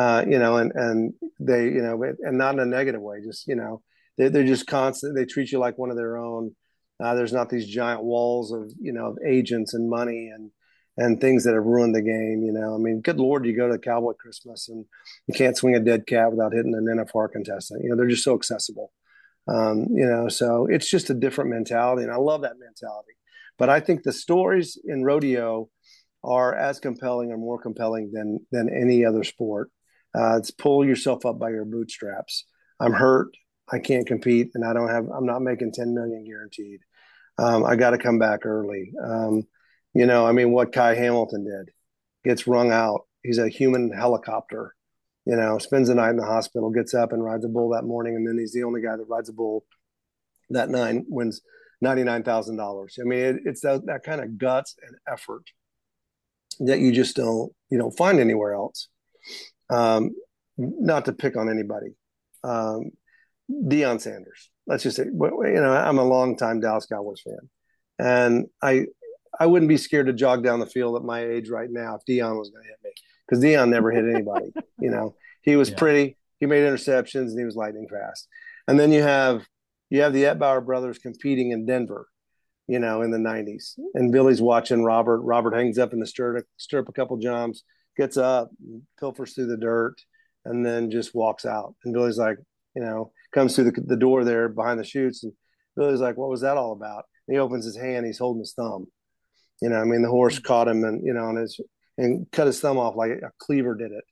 uh, you know, and and they, you know, and not in a negative way, just you know, they, they're just constant. They treat you like one of their own. Uh, there's not these giant walls of you know of agents and money and and things that have ruined the game. You know, I mean, good lord, you go to the Cowboy Christmas and you can't swing a dead cat without hitting an NFR contestant. You know, they're just so accessible. Um, you know, so it's just a different mentality, and I love that mentality. But I think the stories in rodeo are as compelling or more compelling than than any other sport. Uh, it's pull yourself up by your bootstraps. I'm hurt. I can't compete, and I don't have. I'm not making 10 million guaranteed. Um, I got to come back early. Um, you know, I mean, what Ky Hamilton did gets wrung out. He's a human helicopter. You know, spends the night in the hospital, gets up and rides a bull that morning, and then he's the only guy that rides a bull that night wins ninety nine thousand dollars. I mean, it, it's that, that kind of guts and effort that you just don't you don't find anywhere else. Um, not to pick on anybody. Um, Deion Sanders. Let's just say, you know, I'm a longtime Dallas Cowboys fan, and I I wouldn't be scared to jog down the field at my age right now if Deion was going to hit me because Deion never hit anybody. [LAUGHS] you know, he was Yeah. pretty, he made interceptions, and he was lightning fast. And then you have you have the Etbauer brothers competing in Denver, you know, in the '90s, and Billy's watching Robert. Robert hangs up in the stirrup, stirrup a couple jumps, gets up, pilfers through the dirt, and then just walks out. And Billy's like, you know, comes through the, the door there behind the chutes, and Billy's like, "What was that all about?" And he opens his hand, he's holding his thumb. You know, I mean, the horse mm-hmm. caught him, and you know, and his and cut his thumb off like a cleaver did it.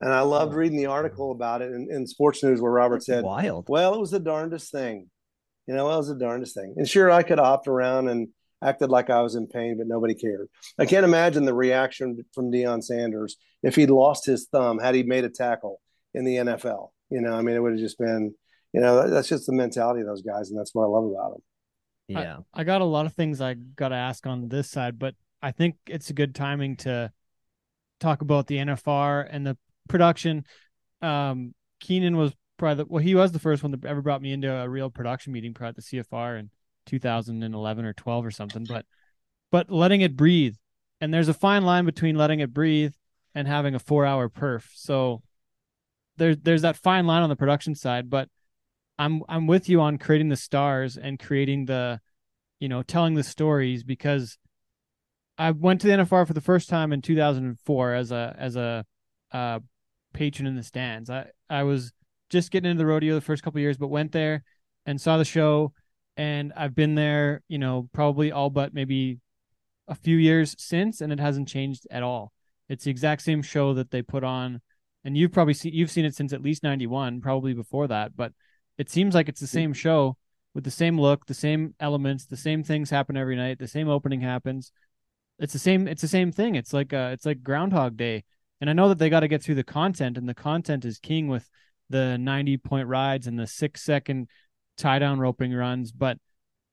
And I loved reading the article about it in, in Sports News where Robert That's said, wild. well, it was the darndest thing. You know, it was the darndest thing. And sure, I could have hopped around and acted like I was in pain, but nobody cared. I can't imagine the reaction from Deion Sanders if he'd lost his thumb, had he made a tackle in the NFL. You know, I mean, it would have just been, you know, that's just the mentality of those guys. And that's what I love about them. Yeah. I got a lot of things I got to ask on this side, but I think it's a good timing to talk about the NFR and the production. Um, Kynan was probably the, well, he was the first one that ever brought me into a real production meeting, probably at the CFR in 2011 or 12 or something. But but letting it breathe, and there's a fine line between letting it breathe and having a four hour perf. So there's there's that fine line on the production side, but I'm I'm with you on creating the stars and creating the, you know, telling the stories because I went to the NFR for the first time in 2004 as a as a uh, patron in the stands. I I was just getting into the rodeo the first couple years, but went there and saw the show, and I've been there, you know, probably all but maybe a few years since, and it hasn't changed at all. It's the exact same show that they put on, and you've probably seen you've seen it since at least '91, probably before that, but it seems like it's the same show with the same look, the same elements, the same things happen every night, the same opening happens. It's the same. It's the same thing. It's like uh, it's like Groundhog Day, and I know that they got to get through the content, and the content is king with the ninety point rides and the six second tie down roping runs, but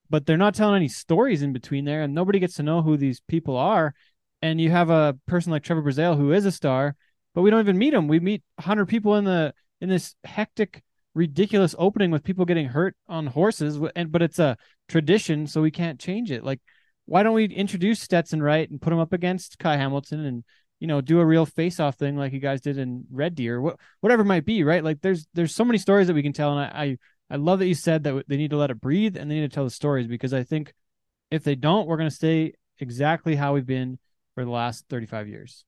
but they're not telling any stories in between there, and nobody gets to know who these people are. And you have a person like Trevor Brazile who is a star, but we don't even meet him. We meet hundred people in the in this hectic, ridiculous opening with people getting hurt on horses, and but it's a tradition, so we can't change it. Like, why don't we introduce Stetson Wright and put him up against Ky Hamilton and you know do a real face off thing like you guys did in Red Deer, what whatever it might be, right? Like, there's there's so many stories that we can tell, and I, I I love that you said that they need to let it breathe and they need to tell the stories because I think if they don't, we're going to stay exactly how we've been for the last 35 years.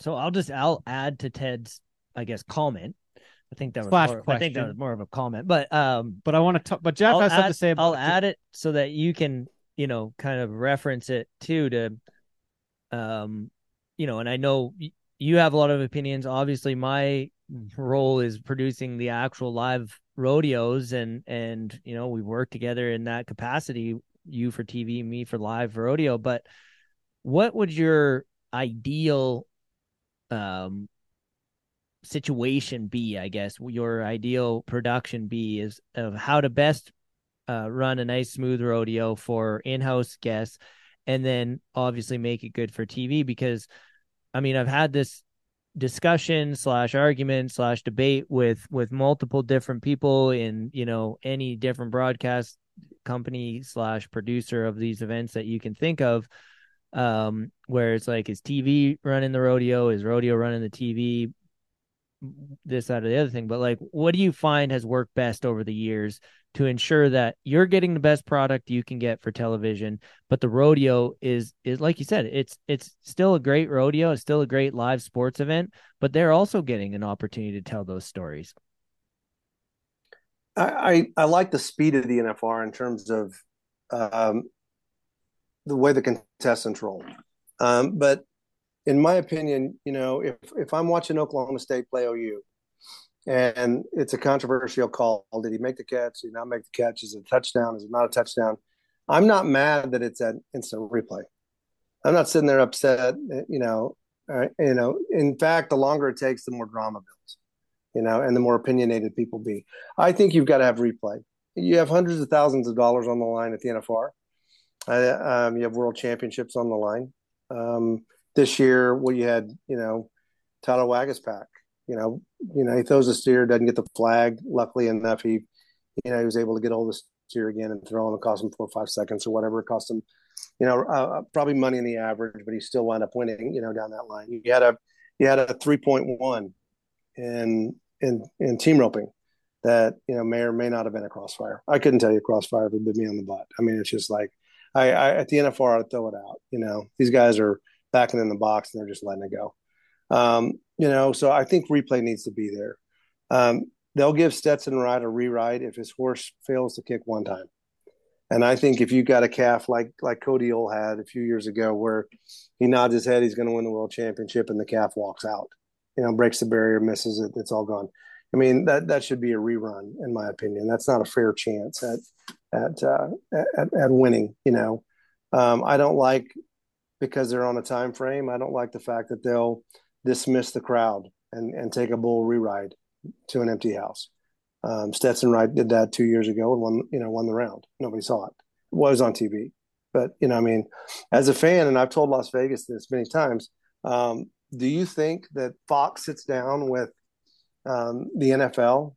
So I'll just I'll add to Ted's I guess comment. I think that was more, I think that was more of a comment, but um, But I want to talk, but Jeff I'll has add, something to say about I'll add it so that you can you know kind of reference it too to um you know and I know you have a lot of opinions. Obviously, my role is producing the actual live rodeos and and you know we work together in that capacity you for tv me for live rodeo but what would your ideal um situation be i guess your ideal production be is of how to best uh, run a nice smooth rodeo for in-house guests and then obviously make it good for tv because i mean i've had this discussion slash argument slash debate with with multiple different people in you know any different broadcast company slash producer of these events that you can think of um where it's like is tv running the rodeo? Is rodeo running the tv this that or the other thing. But like what do you find has worked best over the years to ensure that you're getting the best product you can get for television but the rodeo is is like you said it's it's still a great rodeo it's still a great live sports event but they're also getting an opportunity to tell those stories I, I, I like the speed of the NFR in terms of um, the way the contestants roll. Um, but in my opinion, you know, if if I'm watching Oklahoma State play OU, and it's a controversial call, did he make the catch? Did he not make the catch? Is it a touchdown? Is it not a touchdown? I'm not mad that it's an instant replay. I'm not sitting there upset. You know, uh, you know. In fact, the longer it takes, the more drama builds. You know, and the more opinionated people be. I think you've got to have replay. You have hundreds of thousands of dollars on the line at the NFR. Uh, um, you have world championships on the line. Um, this year, well, you had you know Tyler Waguespack. You know, you know he throws a steer, doesn't get the flag. Luckily enough, he you know he was able to get hold of the steer again and throw him. It cost him four or five seconds or whatever. It cost him, you know, uh, probably money in the average, but he still wound up winning. You know, down that line, you had a you had a three point one in in in team roping that you know may or may not have been a crossfire. I couldn't tell you a crossfire if it bit me on the butt. I mean, it's just like I, I at the NFR I'd throw it out. You know, these guys are backing in the box and they're just letting it go. Um, you know, so I think replay needs to be there. Um, they'll give Stetson Wright a rewrite if his horse fails to kick one time. And I think if you got a calf like like Cody Ohl had a few years ago, where he nods his head, he's going to win the world championship, and the calf walks out, you know, breaks the barrier, misses it, it's all gone. I mean that that should be a rerun, in my opinion. That's not a fair chance at at uh, at, at winning. You know, um, I don't like because they're on a time frame. I don't like the fact that they'll dismiss the crowd and and take a bull reride to an empty house. Um, Stetson Wright did that two years ago and won, you know, won the round. Nobody saw it. It was on TV, but you know, I mean, as a fan, and I've told Las Vegas this many times. Um, do you think that Fox sits down with um, the NFL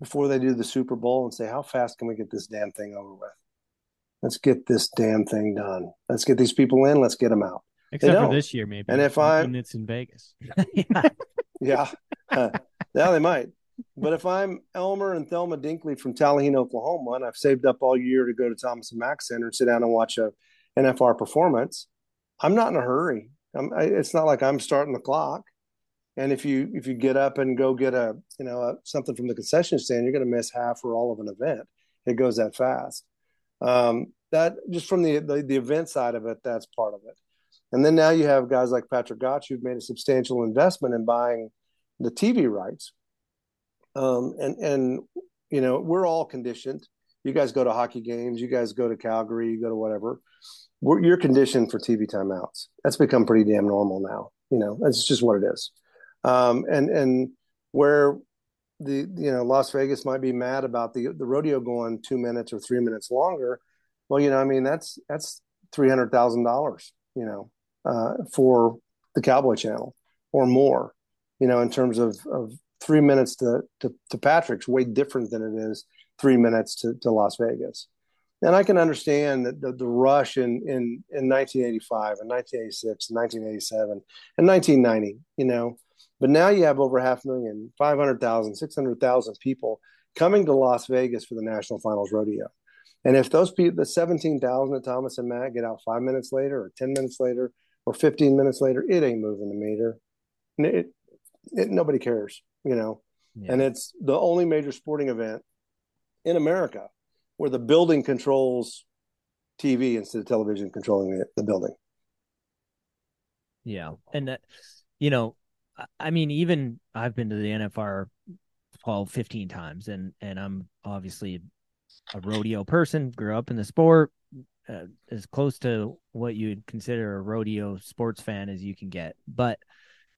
before they do the Super Bowl and say, "How fast can we get this damn thing over with? Let's get this damn thing done. Let's get these people in. Let's get them out." Except for this year, maybe. And if I'm- it's in Vegas. [LAUGHS] [LAUGHS] Yeah, yeah, they might. But if I'm Elmer and Thelma Dinkley from Tallahassee, Oklahoma, and I've saved up all year to go to Thomas and Mack Center and sit down and watch a NFR performance, I'm not in a hurry. I'm, I, it's not like I'm starting the clock. And if you if you get up and go get a you know a, something from the concession stand, you're going to miss half or all of an event. It goes that fast. Um, that just from the, the the event side of it, that's part of it. And then now you have guys like Patrick Gottsch who've made a substantial investment in buying the TV rights. Um, and and you know we're all conditioned. You guys go to hockey games. You guys go to Calgary. You go to whatever. We're, you're conditioned for TV timeouts. That's become pretty damn normal now. You know, that's just what it is. Um, and and where the you know Las Vegas might be mad about the the rodeo going two minutes or three minutes longer. Well, you know, I mean that's that's three hundred thousand dollars. You know, uh, for the Cowboy Channel or more. You know, in terms of of three minutes to to, to Patrick's way different than it is three minutes to, to Las Vegas. And I can understand that the, the rush in, in, in 1985 and 1986 and 1987 and 1990, you know, but now you have over half a million, 500,000, 600,000 people coming to Las Vegas for the National Finals Rodeo. And if those people, the 17,000 at Thomas and Mack get out five minutes later or 10 minutes later or 15 minutes later, it ain't moving the meter. And It, it, nobody cares, you know. And it's the only major sporting event in America where the building controls TV instead of television controlling the, the building. Yeah. And that, you know, I- I mean, even I've been to the NFR 12, 15 times and, and I'm obviously a rodeo person, grew up in the sport, uh, as close to what you'd consider a rodeo sports fan as you can get. But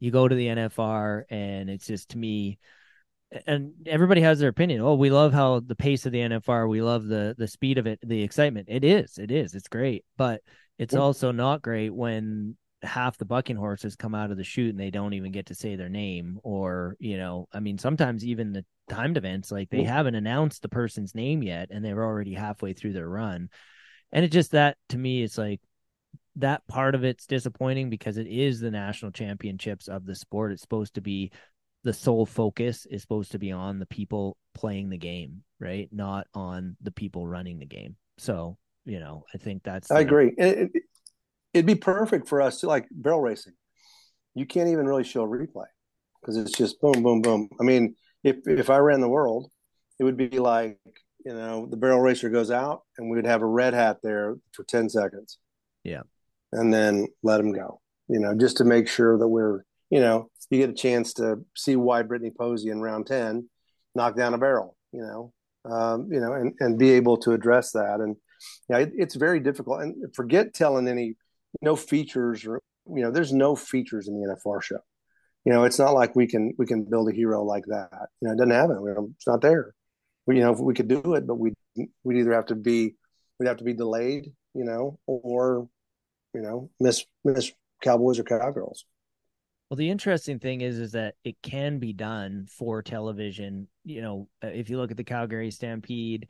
you go to the NFR and it's just to me, and everybody has their opinion. Oh, we love how the pace of the NFR, we love the the speed of it, the excitement. It is, it is, it's great. But it's Yeah. also not great when half the bucking horses come out of the chute and they don't even get to say their name or you know i mean sometimes even the timed events like they Yeah. haven't announced the person's name yet and they're already halfway through their run and it just that to me it's like that part of it's disappointing because it is the national championships of the sport it's supposed to be the sole focus is supposed to be on the people playing the game right not on the people running the game so you know i think that's I agree. It, it, it'd be perfect for us to like barrel racing. You can't even really show a replay because it's just boom, boom, boom. I mean, if if I ran the world, it would be like you know the barrel racer goes out and we would have a red hat there for ten seconds. Yeah. and then let him go. You know, just to make sure that we're you know you get a chance to see why Brittany Pozzi in round ten knocked down a barrel. You know, um, you know, and and be able to address that and yeah, it, it's very difficult. And forget telling any no features or you know, there's no features in the NFR show. You know, it's not like we can we can build a hero like that. You know, it doesn't have it. We don't, it's not there. You know, if we could do it, but we we'd either have to be we'd have to be delayed, you know, or you know, miss miss Cowboys or Cowgirls. Well, the interesting thing is, is that it can be done for television. You know, if you look at the Calgary Stampede,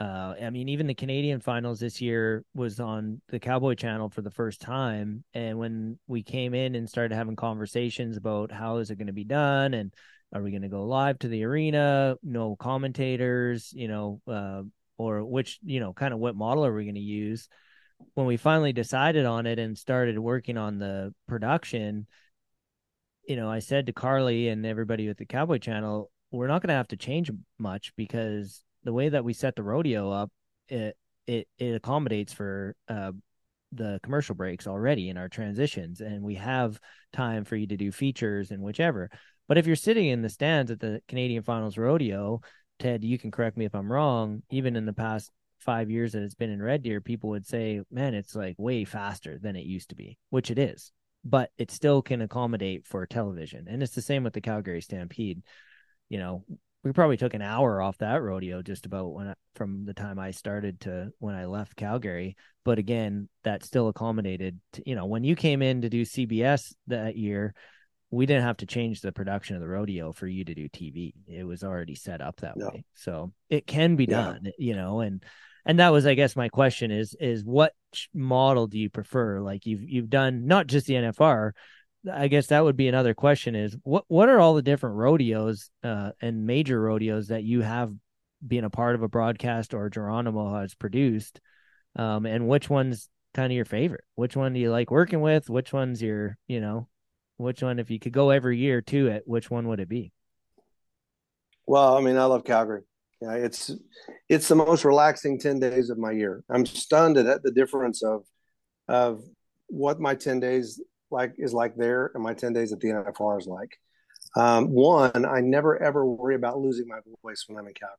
uh, I mean, even the Canadian finals this year was on the Cowboy Channel for the first time. And when we came in and started having conversations about how is it going to be done, and are we going to go live to the arena? No commentators, you know, uh, or which, you know, kind of what model are we going to use? When we finally decided on it and started working on the production, you know, I said to Carly and everybody with the Cowboy Channel, we're not going to have to change much because the way that we set the rodeo up, it it it accommodates for uh the commercial breaks already in our transitions and we have time for you to do features and whichever but if you're sitting in the stands at the canadian finals rodeo ted you can correct me if i'm wrong even in the past five years that it's been in red deer people would say man it's like way faster than it used to be which it is but it still can accommodate for television and it's the same with the calgary stampede you know we probably took an hour off that rodeo just about when I, from the time I started to when I left Calgary. But again, that still accommodated. To, you know, when you came in to do CBS that year, we didn't have to change the production of the rodeo for you to do TV. It was already set up that way, so it can be Yeah. done. You know, and and that was, I guess, my question is is what model do you prefer? Like you've you've done not just the NFR. I guess that would be another question is what what are all the different rodeos uh, and major rodeos that you have been a part of a broadcast or Geronimo has produced um, and which one's kind of your favorite which one do you like working with which one's your you know which one if you could go every year to it which one would it be Well, I mean, I love Calgary. Yeah, it's it's the most relaxing ten days of my year. I'm stunned at the difference of of what my ten days like is like there and my ten days at the NFR is like. Um, one, I never ever worry about losing my voice when I'm in Calgary.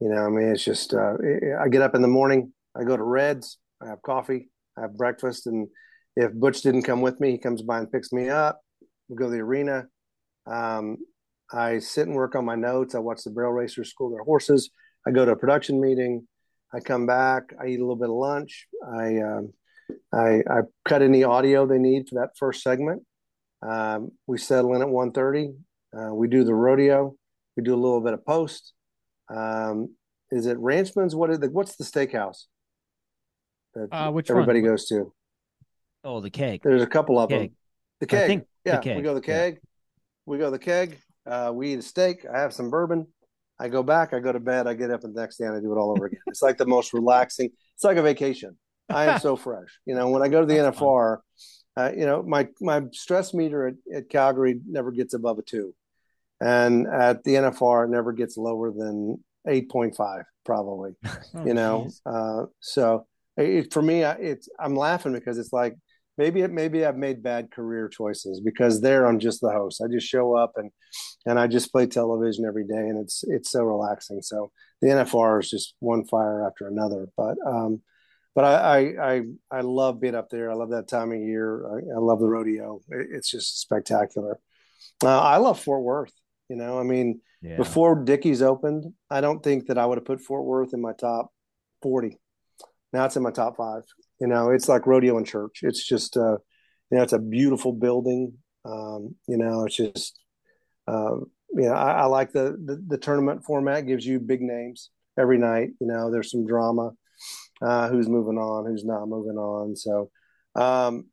You know, I mean, it's just uh, I get up in the morning, I go to Reds, I have coffee, I have breakfast, and if Butch didn't come with me, he comes by and picks me up. We go to the arena. Um, I sit and work on my notes. I watch the barrel racers school their horses. I go to a production meeting. I come back. I eat a little bit of lunch. I um, I, I cut any audio they need for that first segment. Um, we settle in at 1.30. Uh, we do the rodeo. We do a little bit of post. Um, is it Ranchman's? What is the, what's the steakhouse that Uh, which everybody one? goes to? Oh the keg There's a couple of Keg. them. The I keg. think the yeah, keg, we go the yeah. keg. We go the keg. Uh, we eat a steak. I have some bourbon. I go back. I go to bed. I get up, and the next day and I do it all over again. It's like the most relaxing. It's like a vacation. I am [LAUGHS] so fresh. You know, when I go to the That's. NFR, uh, you know, my my stress meter at, at Calgary never gets above a two, and at the NFR it never gets lower than eight point five, probably [LAUGHS] Oh, you know uh, so it, for me I- it's i'm laughing because it's like maybe maybe i've made bad career choices because there i'm just the host i just show up and and i just play television every day and it's it's so relaxing so the nfr is just one fire after another but um but I, I I I love being up there. I love that time of year. I, I love the rodeo. It's just spectacular. Uh, I love Fort Worth. You know, I mean, yeah before Dickies opened, I don't think that I would have put Fort Worth in my top 40. Now it's in my top five. You know, it's like rodeo and church. It's just, uh, you know, it's a beautiful building. Um, you know, it's just, uh, you know, I, I like the, the, the tournament format gives you big names every night. You know, there's some drama, uh, who's moving on, who's not moving on. So, um,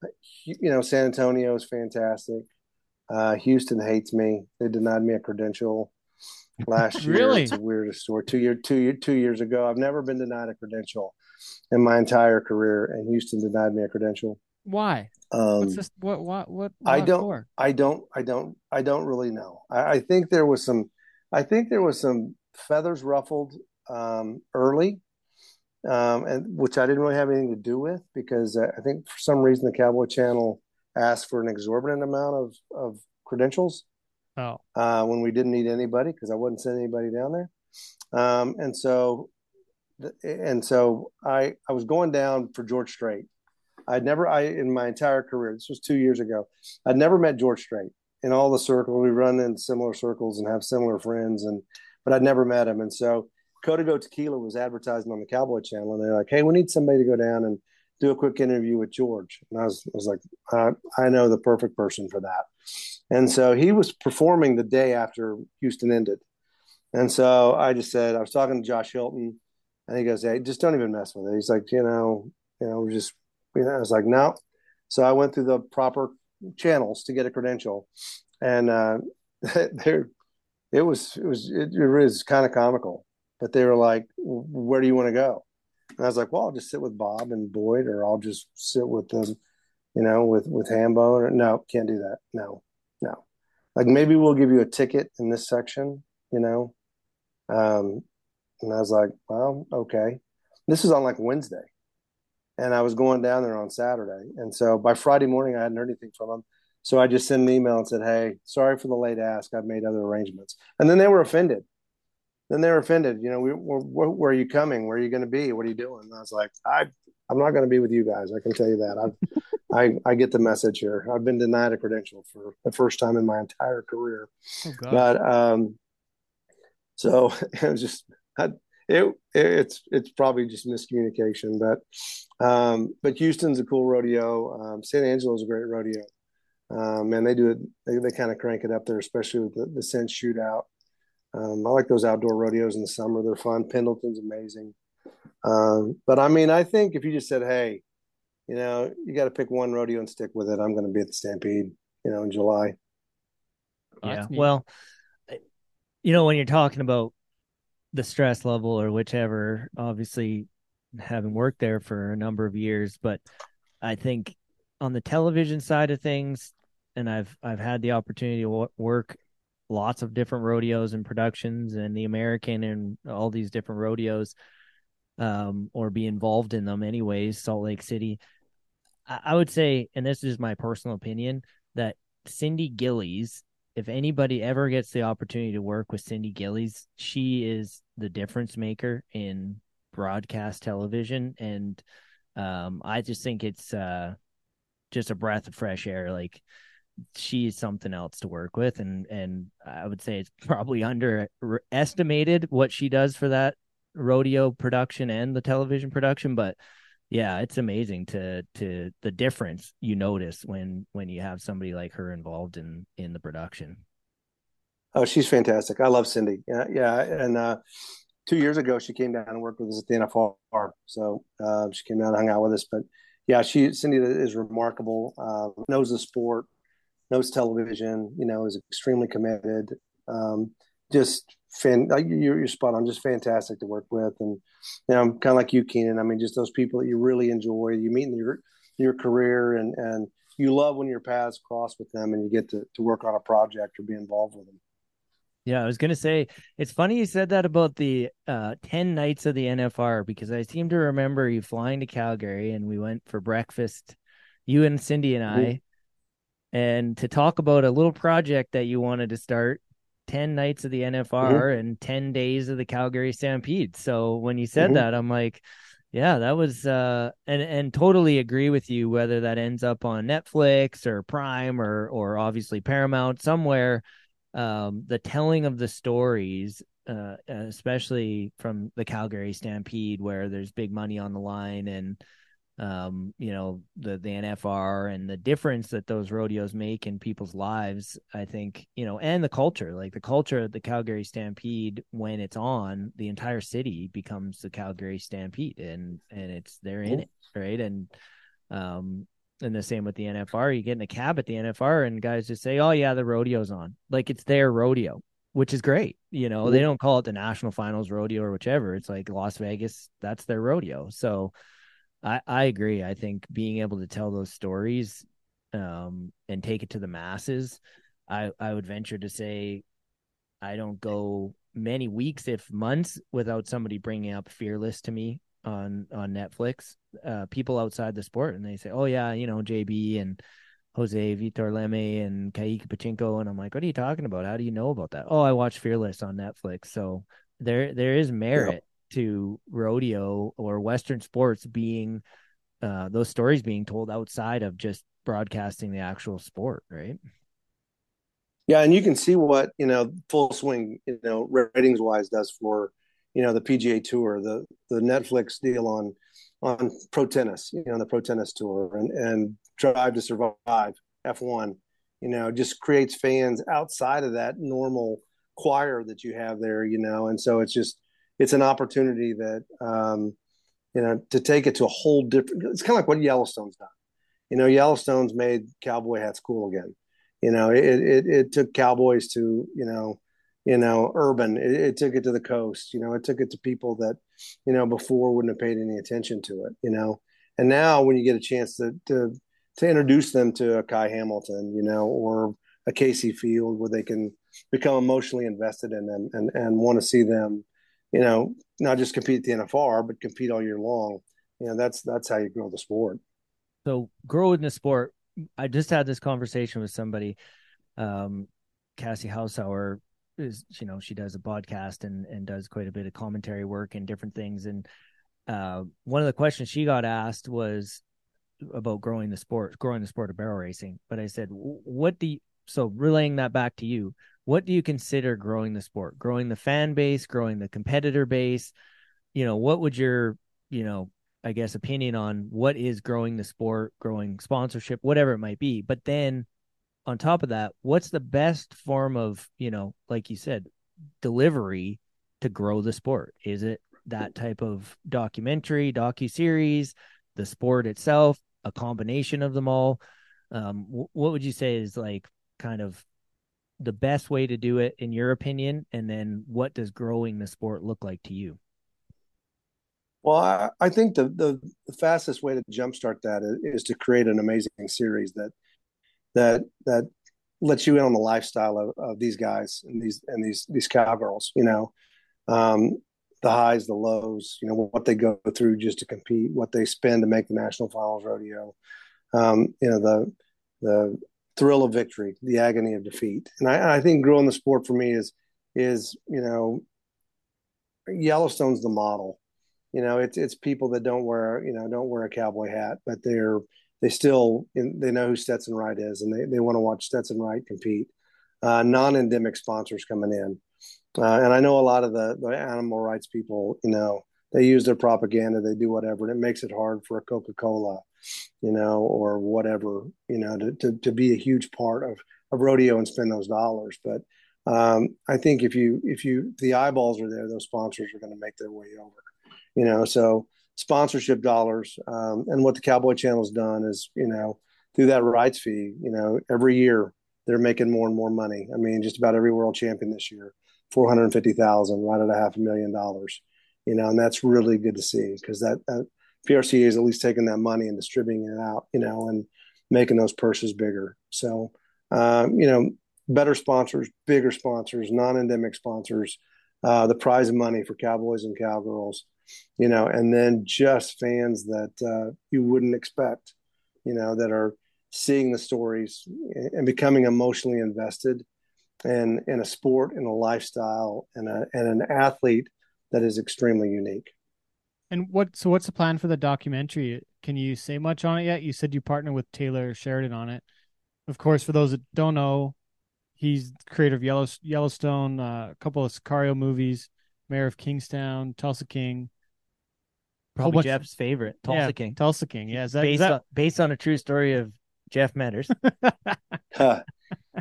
you know, San Antonio is fantastic. Uh, Houston hates me. They denied me a credential last [LAUGHS] year. Really? It's the weirdest story. Two year, two year, two years ago, I've never been denied a credential in my entire career, and Houston denied me a credential. Why? Um, What's this? What? What? What? I don't- for? I don't, I don't, I don't really know. I, I think there was some, I think there was some feathers ruffled um, early, um, and which I didn't really have anything to do with because uh, I think for some reason the Cowboy Channel asked for an exorbitant amount of of credentials Oh, uh, when we didn't need anybody because I wasn't sending anybody down there. Um, and so, and so I, I was going down for George Strait. I'd never, I, in my entire career, this was two years ago, I'd never met George Strait in all the circles. We run in similar circles and have similar friends and, but I'd never met him. And so Codigo Tequila was advertising on the Cowboy Channel and they're like, Hey, we need somebody to go down and do a quick interview with George. And I was, I was like, uh, I know the perfect person for that. And so he was performing the day after Houston ended. And so I just said, I was talking to Josh Hilton, and he goes, Hey, just don't even mess with it. He's like, you know, you know, just, you know, I was like, no. So I went through the proper channels to get a credential. And uh, [LAUGHS] there, it was, it was, it, it was kind of comical. But they were like, where do you want to go? And I was like, well, I'll just sit with Bob and Boyd, or I'll just sit with them, you know, with with Hambo. Or, no, can't do that. No, no. Like maybe we'll give you a ticket in this section, you know. Um, and I was like, well, okay. This was on like Wednesday, and I was going down there on Saturday, and so by Friday morning I hadn't heard anything from them. So I just sent an email and said, "Hey, sorry for the late ask. I've made other arrangements." And then they were offended. Then they were offended. You know, we, where, where are you coming? Where are you going to be? What are you doing? And I was like, I, I'm not going to be with you guys. I can tell you that. I, [LAUGHS] I, I get the message here. I've been denied a credential for the first time in my entire career. Oh, But um, so [LAUGHS] it was just I, it, it's it's probably just miscommunication. But um, but Houston's a cool rodeo. Um, San Angelo's a great rodeo. Um, and they do it. They, they kind of crank it up there, especially with the, the scent shootout. Um, I like those outdoor rodeos in the summer. They're fun. Pendleton's amazing. Um, but I mean, I think if you just said, "Hey, you know, you got to pick one rodeo and stick with it," I'm going to be at the Stampede, you know, in July. Yeah. Well, you know, when you're talking about the stress level or whichever, obviously having worked there for a number of years, but I think on the television side of things, and I've I've had the opportunity to work lots of different rodeos and productions and the American and all these different rodeos, um, or be involved in them anyways. Salt Lake City, I, I would say, and this is my personal opinion, that Cindy Gillies if anybody ever gets the opportunity to work with Cindy Gillies, she is the difference maker in broadcast television. And um, I just think it's uh, just a breath of fresh air. Like she's something else to work with. And, and I would say it's [LAUGHS] probably underestimated what she does for that rodeo production and the television production. But yeah, it's amazing to to the difference you notice when when you have somebody like her involved in in the production. Oh, she's fantastic. I love Cindy. Yeah, yeah. And uh, two years ago, she came down and worked with us at the NFR. So uh, she came down and hung out with us. But yeah, she Cindy is remarkable. Uh, knows the sport, knows television. You know, is extremely committed. Um, just fan. like, You're, you're spot on. Just fantastic to work with, and you know, kind of like you, Kynan. I mean, just those people that you really enjoy. You meet in your your career, and and you love when your paths cross with them, and you get to to work on a project or be involved with them. Yeah, I was gonna say it's funny you said that about the uh, ten nights of the NFR because I seem to remember you flying to Calgary and we went for breakfast, you and Cindy and I, and to talk about a little project that you wanted to start. 10 nights of the NFR and 10 days of the Calgary Stampede. So when you said Mhm. that, I'm like, yeah, that was uh and and totally agree with you whether that ends up on Netflix or Prime or or obviously Paramount somewhere um the telling of the stories uh especially from the Calgary Stampede where there's big money on the line and um you know the the NFR and the difference that those rodeos make in people's lives I think you know and the culture like the culture of the Calgary Stampede when it's on the entire city becomes the Calgary Stampede and and it's they're in it right? And um and the same with the NFR you get in a cab at the NFR and guys just say oh yeah the rodeo's on. Like it's their rodeo which is great you know? They don't call it the national finals rodeo or whichever it's like Las Vegas that's their rodeo. So I, I agree. I think being able to tell those stories um, and take it to the masses, I, I would venture to say I don't go many weeks, if months, without somebody bringing up Fearless to me on on Netflix. Uh, people outside the sport, and they say, "Oh yeah, you know JB and Jose Vitor Leme and Kaique Pacheco," and I'm like, "What are you talking about? How do you know about that?" Oh, I watched Fearless on Netflix. So there there is merit to rodeo or Western sports being uh, those stories being told outside of just broadcasting the actual sport, right? Yeah, and you can see what you know full swing, you know, ratings wise does for you know the PGA Tour, the the Netflix deal on on pro tennis, you know, the pro tennis tour, and and Drive to Survive F1, you know, just creates fans outside of that normal choir that you have there, you know, and so it's just it's an opportunity that um, you know to take it to a whole different. It's kind of like what Yellowstone's done. You know, Yellowstone's made cowboy hats cool again you know it, it it took cowboys to you know you know urban it, it, took it to the coast you know it took it to people that you know before wouldn't have paid any attention to it you know and now when you get a chance to to to introduce them to a ky hamilton you know or a kaycee feild where they can become emotionally invested in them and and want to see them you know, not just compete at the NFR, but compete all year long. You know, that's that's how you grow the sport. So growing the sport. I just had this conversation with somebody. Um, Cassie Hausauer is, you know, she does a podcast and and does quite a bit of commentary work and different things. And uh, one of the questions she got asked was about growing the sport, growing the sport of barrel racing. But I said, what do you? So relaying that back to you, what do you consider growing the sport? Growing the fan base, growing the competitor base? You know, what would your, you know, I guess opinion on what is growing the sport, growing sponsorship, whatever it might be. But then on top of that, what's the best form of, you know, like you said, delivery to grow the sport? Is it that type of documentary, docu series, the sport itself, a combination of them all? Um, wh- what would you say is like kind of the best way to do it in your opinion? And then what does growing the sport look like to you? Well, I, I think the, the the fastest way to jumpstart that is, is to create an amazing series that that that lets you in on the lifestyle of, of these guys and these and these these cowgirls. You know, um, the highs, the lows. You know what they go through just to compete, what they spend to make the national finals rodeo. Um, you know the the thrill of victory, the agony of defeat, and I, I think growing the sport for me is is you know Yellowstone's the model. You know it's it's people that don't wear you know don't wear a cowboy hat but they're they still they know who Stetson Wright is and they, they want to watch Stetson Wright compete. Uh, non-endemic sponsors coming in. Uh, and I know a lot of the, the animal rights people you know they use their propaganda they do whatever and it makes it hard for a Coca-Cola you know or whatever you know to, to, to be a huge part of, of rodeo and spend those dollars. But um, I think if you if you the eyeballs are there those sponsors are going to make their way over you know. So sponsorship dollars um, and what the cowboy channel's done is you know through that rights fee you know every year they're making more and more money. I mean just about every world champion this year 450000 right at a half a million dollars you know and that's really good to see because that, that prca is at least taking that money and distributing it out you know and making those purses bigger so um, you know better sponsors bigger sponsors non-endemic sponsors uh, the prize money for cowboys and cowgirls you know, and then just fans that uh, you wouldn't expect, you know, that are seeing the stories and becoming emotionally invested in in a sport and a lifestyle and a and an athlete that is extremely unique. And what? So, what's the plan for the documentary? Can you say much on it yet? You said you partner with Taylor Sheridan on it. Of course, for those that don't know, he's creator of Yellow, Yellowstone, uh, a couple of Sicario movies, Mayor of Kingstown, Tulsa King. Probably bunch- Jeff's favorite, Tulsa yeah, King, Tulsa King. Yeah, is that, is based that on based on a true story of Jeff Medders. [LAUGHS] Huh.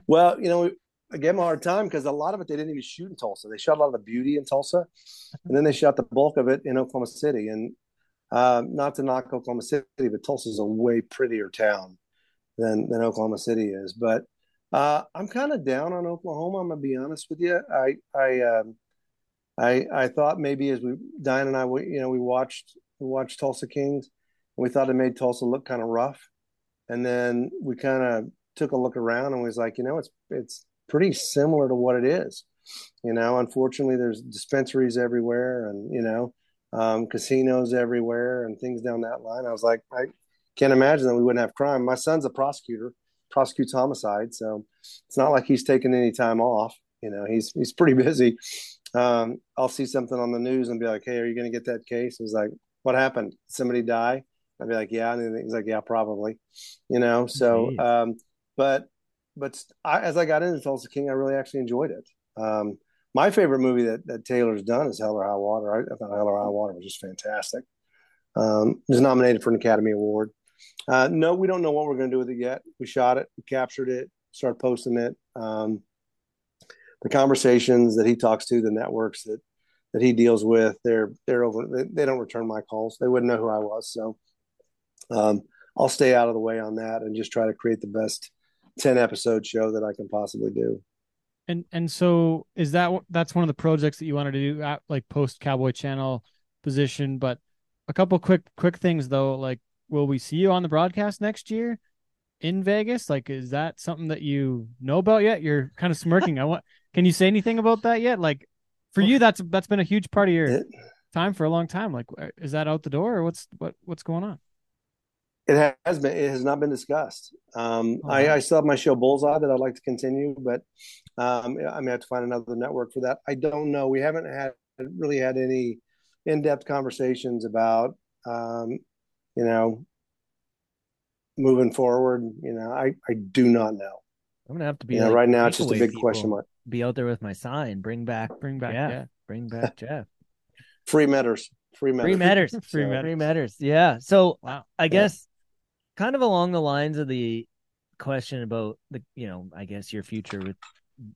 well, you know, I gave them a hard time because a lot of it they didn't even shoot in Tulsa. They shot a lot of the beauty in Tulsa, and then they shot the bulk of it in Oklahoma City. And uh, not to knock Oklahoma City, but Tulsa's a way prettier town than than Oklahoma City is. But uh, I'm kind of down on Oklahoma. I'm gonna be honest with you. I I um, I I thought maybe as we Diane and I, we, you know, we watched we watched Tulsa Kings, and we thought it made Tulsa look kind of rough, and then we kind of took a look around and was like, you know, it's it's pretty similar to what it is. You know, unfortunately, there's dispensaries everywhere, and you know, um, casinos everywhere, and things down that line. I was like, I can't imagine that we wouldn't have crime. My son's a prosecutor, prosecutes homicide, so it's not like he's taking any time off. You know, he's he's pretty busy. Um, I'll see something on the news and be like, "Hey, are you going to get that case?" He's like, "What happened? Did somebody die?" I'd be like, "Yeah," and he's like, "Yeah, probably." You know, so um, but but I, as I got into Tulsa King, I really actually enjoyed it. Um, my favorite movie that, that Taylor's done is Hell or High Water. I, I thought Hell or High Water was just fantastic. Um, it was nominated for an Academy Award. Uh, no, we don't know what we're going to do with it yet. We shot it, we captured it, started posting it. Um, the conversations that he talks to, the networks that that he deals with, they're they're over. They, they don't return my calls. They wouldn't know who I was. So um, I'll stay out of the way on that and just try to create the best ten episode show that I can possibly do. And and so is that that's one of the projects that you wanted to do at like post Cowboy Channel position? But a couple quick quick things though, like will we see you on the broadcast next year in Vegas? Like, is that something that you know about yet? You're kind of smirking. I want. [LAUGHS] Can you say anything about that yet? Like, for you, that's that's been a huge part of your time for a long time. Like, is that out the door, or what's what what's going on? It has been. It has not been discussed. Um, Oh, I. I still have my show Bullseye that I'd like to continue, but um, I may have to find another network for that. I don't know. We haven't had really had any in-depth conversations about, um, you know, moving forward. You know, I I do not know. I'm gonna have to be You know, like right now it's just a big question mark. Be out there with my sign. Bring back, Bring back, Jeff. yeah. Bring back [LAUGHS] Jeff. Free Medders. Free Medders. Free matters. [LAUGHS] Free So- matters. Free matters. Yeah. So Wow. I guess kind of along the lines of the question about the, you know, I guess your future with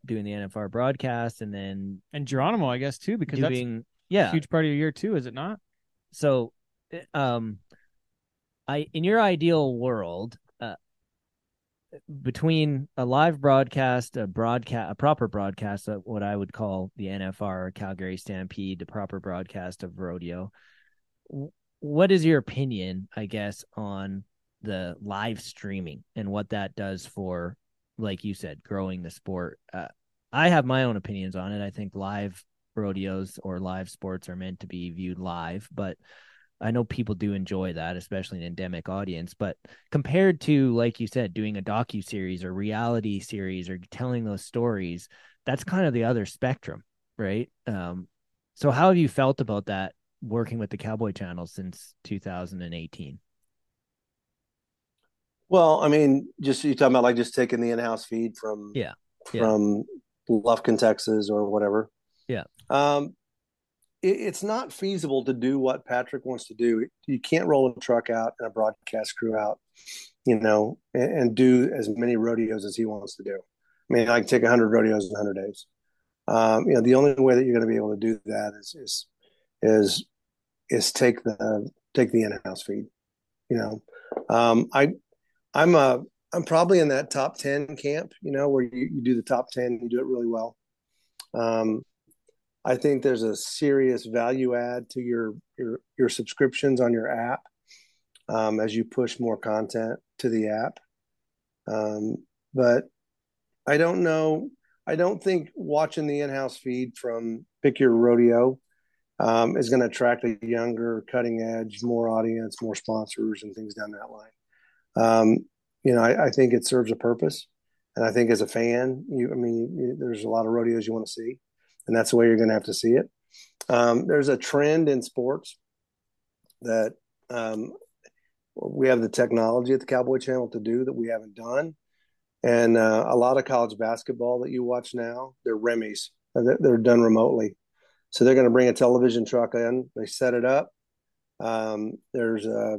doing the NFR broadcast and then And Geronimo, I guess too, because doing, that's yeah. a huge part of your year too, is it not? So, um, I in your ideal world, uh, between a live broadcast, a broadcast, a proper broadcast of what I would call the NFR Calgary Stampede, the proper broadcast of rodeo. What is your opinion, I guess, on the live streaming and what that does for, like you said, growing the sport? Uh, I have my own opinions on it. I think live rodeos or live sports are meant to be viewed live, but I know people do enjoy that, especially an endemic audience. But compared to, like you said, doing a docu series or reality series or telling those stories, that's kind of the other spectrum, right? Um, so how have you felt about that working with the Cowboy Channel since 2018? Well, I mean, just you talking about like just taking the in-house feed from Yeah, yeah. from Lufkin, Texas, or whatever. Yeah. Um, it, it's not feasible to do what Patrick wants to do. You can't roll a truck out and a broadcast crew out, you know, and, and do as many rodeos as he wants to do. I mean, I can take hundred rodeos in hundred days. Um, you know, the only way that you're going to be able to do that is is is is take the take the in-house feed. You know, um, I I'm a I'm probably in that top ten camp. You know, where you, you do the top ten, you do it really well. Um, I think there's a serious value add to your your your subscriptions on your app um, as you push more content to the app. Um, but I don't know. I don't think watching the in-house feed from Pick Your Rodeo um, is going to attract a younger, cutting edge, more audience, more sponsors, and things down that line. Um, you know, I, I think it serves a purpose, and I think as a fan, you, I mean, you, there's a lot of rodeos you want to see, and that's the way you're going to have to see it. Um, there's a trend in sports that um, we have the technology at the Cowboy Channel to do that we haven't done. And uh, a lot of college basketball that you watch now, they're REMI's. They're, they're done remotely. So they're going to bring a television truck in. They set it up. Um, there's a,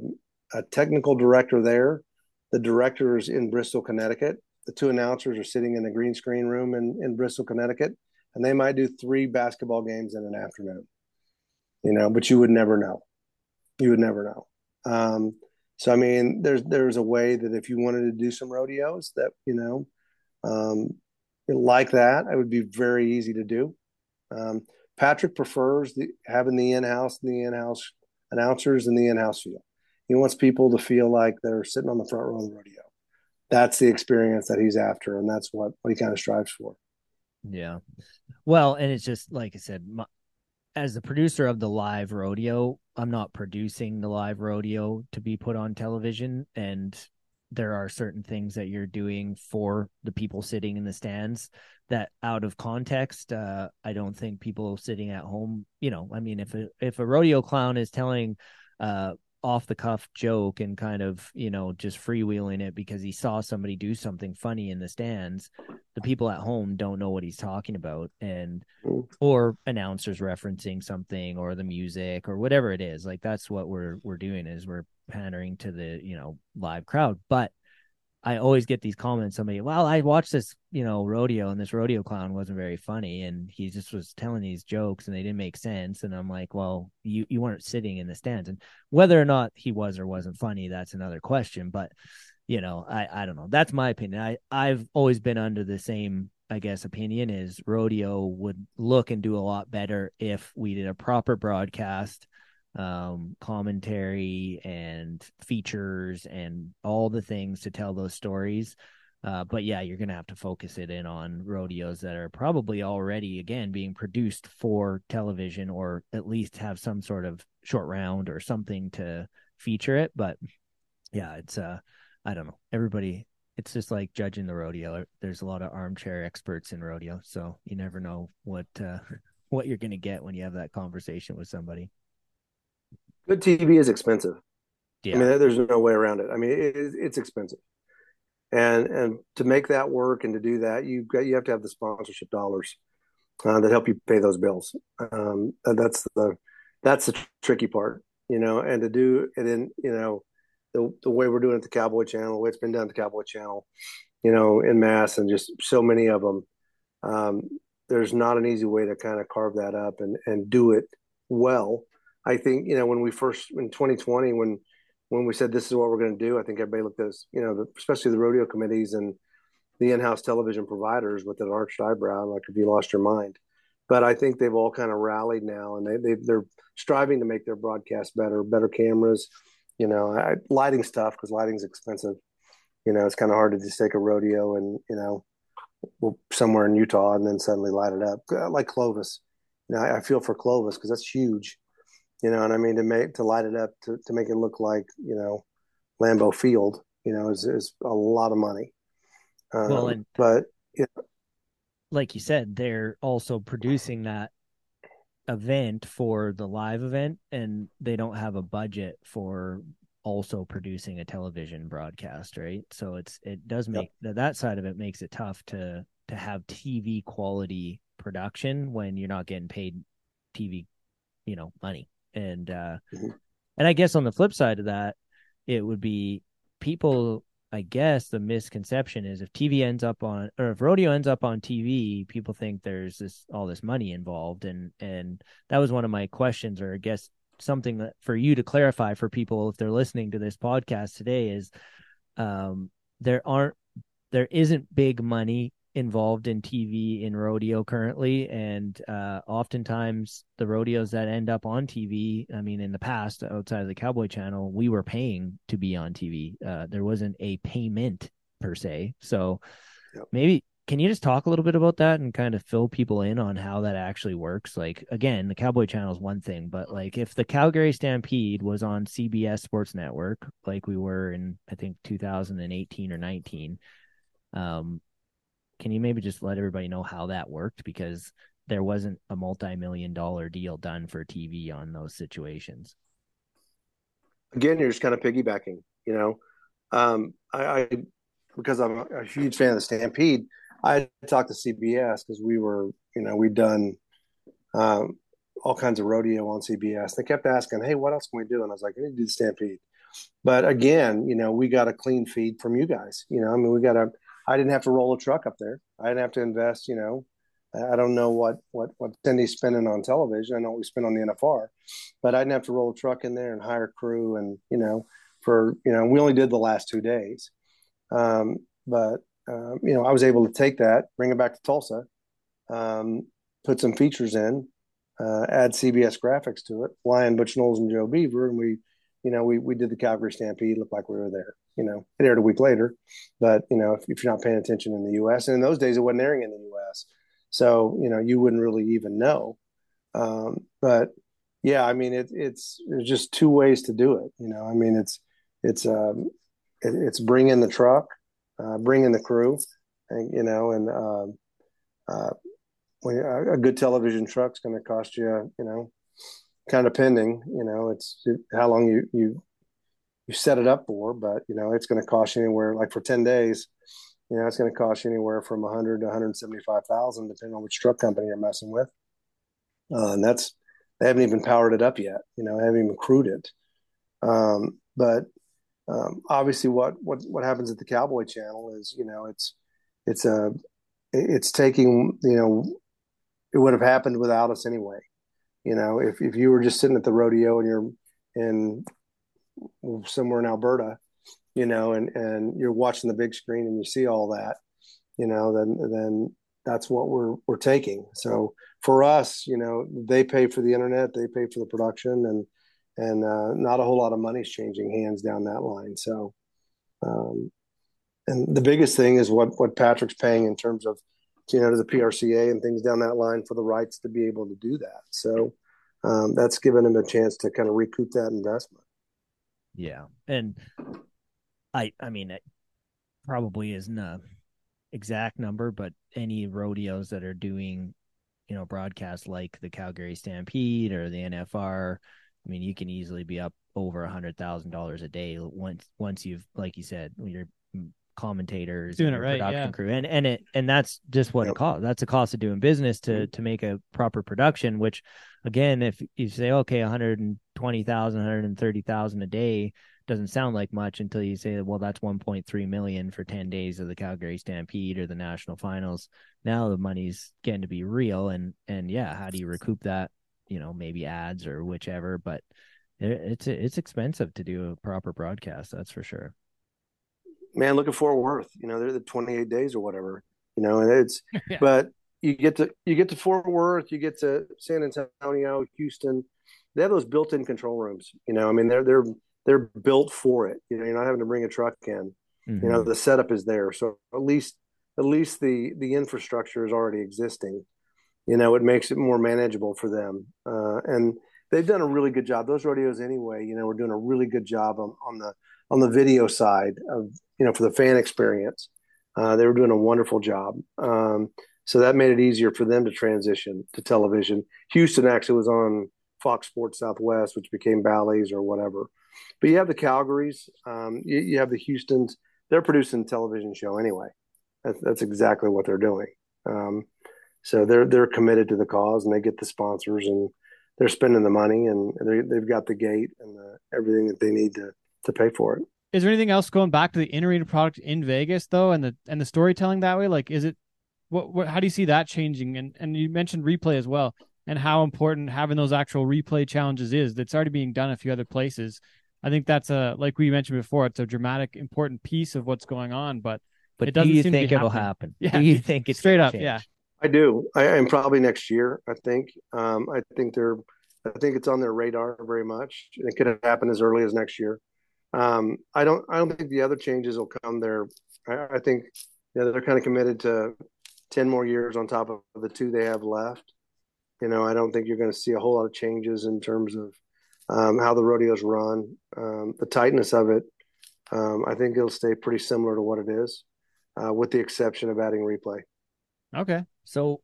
a technical director there. The directors in Bristol, Connecticut. The two announcers are sitting in a green screen room in, in Bristol, Connecticut, and they might do three basketball games in an afternoon. You know, but you would never know. You would never know. Um, so I mean, there's there's a way that if you wanted to do some rodeos, that you know, um, like that, it would be very easy to do. Um, Patrick prefers the, having the in-house, the in-house announcers, and the in-house feel. He wants people to feel like they're sitting on the front row of the rodeo. That's the experience that he's after, and that's what, he kind of strives for. Yeah. Well, and it's just like I said, my, as the producer of the live rodeo, I'm not producing the live rodeo to be put on television. And there are certain things that you're doing for the people sitting in the stands that out of context, uh, I don't think people sitting at home, you know, I mean, if a, if a rodeo clown is telling, uh, off the cuff joke and kind of you know just freewheeling it because he saw somebody do something funny in the stands the people at home don't know what he's talking about and Mm. or announcers referencing something or the music or whatever it is like that's what we're we're doing is we're pandering to the you know live crowd but I always get these comments. Somebody, well, I watched this, you know, rodeo, and this rodeo clown wasn't very funny, and he just was telling these jokes, and they didn't make sense. And I'm like, well, you you weren't sitting in the stands, and whether or not he was or wasn't funny, that's another question. But you know, I I don't know. That's my opinion. I I've always been under the same, I guess, opinion is rodeo would look and do a lot better if we did a proper broadcast um commentary and features and all the things to tell those stories Uh, but yeah, you're gonna have to focus it in on rodeos that are probably already again being produced for television, or at least have some sort of short round or something to feature it. But yeah, it's uh, I don't know. Everybody, it's just like judging the rodeo. There's a lot of armchair experts in rodeo, so you never know what uh, [LAUGHS] what you're gonna get when you have that conversation with somebody. Good TV is expensive. Yeah. I mean, there's no way around it. I mean, it, it's expensive, and and to make that work and to do that, you've got you have to have the sponsorship dollars uh, that help you pay those bills. Um, that's the that's the tricky part, you know. And to do it in you know the the way we're doing it at the Cowboy Channel, the way it's been done at the Cowboy Channel, you know, in mass, and just so many of them. Um, there's not an easy way to kind of carve that up and and do it well. I think you know when we first in 2020 when when we said this is what we're going to do, I think everybody looked at us, you know, the, especially the rodeo committees and the in-house television providers with an arched eyebrow, like if you lost your mind. But I think they've all kind of rallied now, and they, they they're striving to make their broadcast better, better cameras, you know, I, lighting stuff because lighting's expensive. You know, it's kind of hard to just take a rodeo and you know, somewhere in Utah and then suddenly light it up uh, like Clovis. I, I feel for Clovis because that's huge you know, and I mean to make to light it up to, to make it look like you know Lambeau Field, you know, is is a lot of money. Um, well, and but like you said, they're also producing that event for the live event, and they don't have a budget for also producing a television broadcast, right? So it's it does make yep. that side of it makes it tough to to have TV quality production when you're not getting paid TV, you know, money and uh mm-hmm. and i guess on the flip side of that it would be people i guess the misconception is if tv ends up on or if rodeo ends up on tv people think there's this all this money involved and and that was one of my questions or i guess something that for you to clarify for people if they're listening to this podcast today is um there aren't there isn't big money involved in TV in rodeo currently, and uh, oftentimes the rodeos that end up on TV. I mean, in the past, outside of the Cowboy Channel, we were paying to be on TV. Uh, there wasn't a payment per se. So yep. maybe can you just talk a little bit about that and kind of fill people in on how that actually works? Like again, the Cowboy Channel is one thing, but like if the Calgary Stampede was on CBS Sports Network, like we were in I think 2018 or 19, um, can you maybe just let everybody know how that worked? Because there wasn't a multi-million dollar deal done for TV on those situations. Again, you're just kind of piggybacking, you know. Um, I, I because I'm a huge fan of the Stampede, I talked to CBS because we were, you know, we'd done um, all kinds of rodeo on CBS. They kept asking, "Hey, what else can we do?" And I was like, "I need to do the Stampede." But again, you know, we got a clean feed from you guys. You know, I mean, we got a I didn't have to roll a truck up there. I didn't have to invest. You know, I don't know what what what Cindy's spending on television. I know what we spend on the NFR, but I didn't have to roll a truck in there and hire crew. And you know, for you know, we only did the last two days, um, but uh, you know, I was able to take that, bring it back to Tulsa, um, put some features in, uh, add CBS graphics to it, Lion Butch Knowles and Joe Beaver, and we, you know, we we did the Calgary Stampede. Looked like we were there you know, it aired a week later. But you know, if, if, you're not paying attention in the U.S. and in those days it wasn't airing in the U.S., so you know you wouldn't really even know. Um, but yeah, I mean, it, it's there's just two ways to do it. You know, I mean, it's it's um, it, it's bring in the truck, uh, bring in the crew, and you know, and um, uh, when a good television truck's going to cost you, you know, kind of pending. You know, it's how long you you you set it up for, but you know, it's going to cost you anywhere like for 10 days, you know, it's going to cost you anywhere from 100 to 175,000, depending on which truck company you're messing with. Uh, and that's, they haven't even powered it up yet. You know, haven't even crewed it. Um, but um, obviously what, what, what happens at the Cowboy channel is, you know, it's, it's a, it's taking, you know, it would have happened without us anyway. You know, if, if you were just sitting at the rodeo and you're in somewhere in Alberta, you know, and and you're watching the big screen and you see all that, you know, then then that's what we're we're taking. So for us, you know, they pay for the internet, they pay for the production, and and uh, not a whole lot of money's changing hands down that line. So, um, and the biggest thing is what what Patrick's paying in terms of you know to the PRCA and things down that line for the rights to be able to do that. So um, that's given him a chance to kind of recoup that investment. Yeah, and I I mean it probably isn't a exact number, but any rodeos that are doing you know broadcasts like the Calgary Stampede or the NFR, I mean you can easily be up over a hundred thousand dollars a day once once you've like you said your commentators Doing and it right, production yeah. crew. And and it and that's just what it Yep. costs. That's the cost of doing business to to make a proper production which again if you say okay 120,000 130,000 a day doesn't sound like much until you say well that's 1.3 million for 10 days of the Calgary Stampede or the national finals. Now the money's getting to be real and and yeah how do you recoup that you know maybe ads or whichever but it's it's expensive to do a proper broadcast that's for sure Man, look at Fort Worth. You know they're the 28 days or whatever. You know, and it's [LAUGHS] Yeah. but you get to you get to Fort Worth, you get to San Antonio, Houston. They have those built-in control rooms. You know, I mean they're they're they're built for it. You know, you're not having to bring a truck in. You know, Mhm. the setup is there. So at least at least the the infrastructure is already existing. You know, it makes it more manageable for them. Uh, and they've done a really good job. Those rodeos anyway, you know, we're doing a really good job on, on the on the video side of you know for the fan experience. Uh, they were doing a wonderful job. Um, so that made it easier for them to transition to television. Houston actually was on Fox Sports Southwest, which became Bally's or whatever. But you have the Calgarys, um, you, you have the Houston's. They're producing a television show anyway. That's, that's exactly what they're doing. Um, so they're they're committed to the cause, and they get the sponsors, and they're spending the money, and they they've got the gate and the, everything that they need to to pay for it. Is there anything else going back to the in-arena product in Vegas though, and the and the storytelling that way? Like, is it what, what how do you see that changing? And and you mentioned replay as well, and how important having those actual replay challenges is. That's already being done a few other places. I think that's a like we mentioned before. It's a dramatic, important piece of what's going on, but but it do doesn't do you seem to think it'll happen Yeah, do you think it's straight gonna up, change? yeah. I do. I am probably next year. I think. Um, I think they're. I think it's on their radar very much. It could happen as early as next year. Um, I don't. I don't think the other changes will come there. I, I think you know, they're kind of committed to ten more years on top of the two they have left. You know, I don't think you're going to see a whole lot of changes in terms of um, how the rodeos run, um, the tightness of it. Um, I think it'll stay pretty similar to what it is, uh, with the exception of adding replay. Okay. So,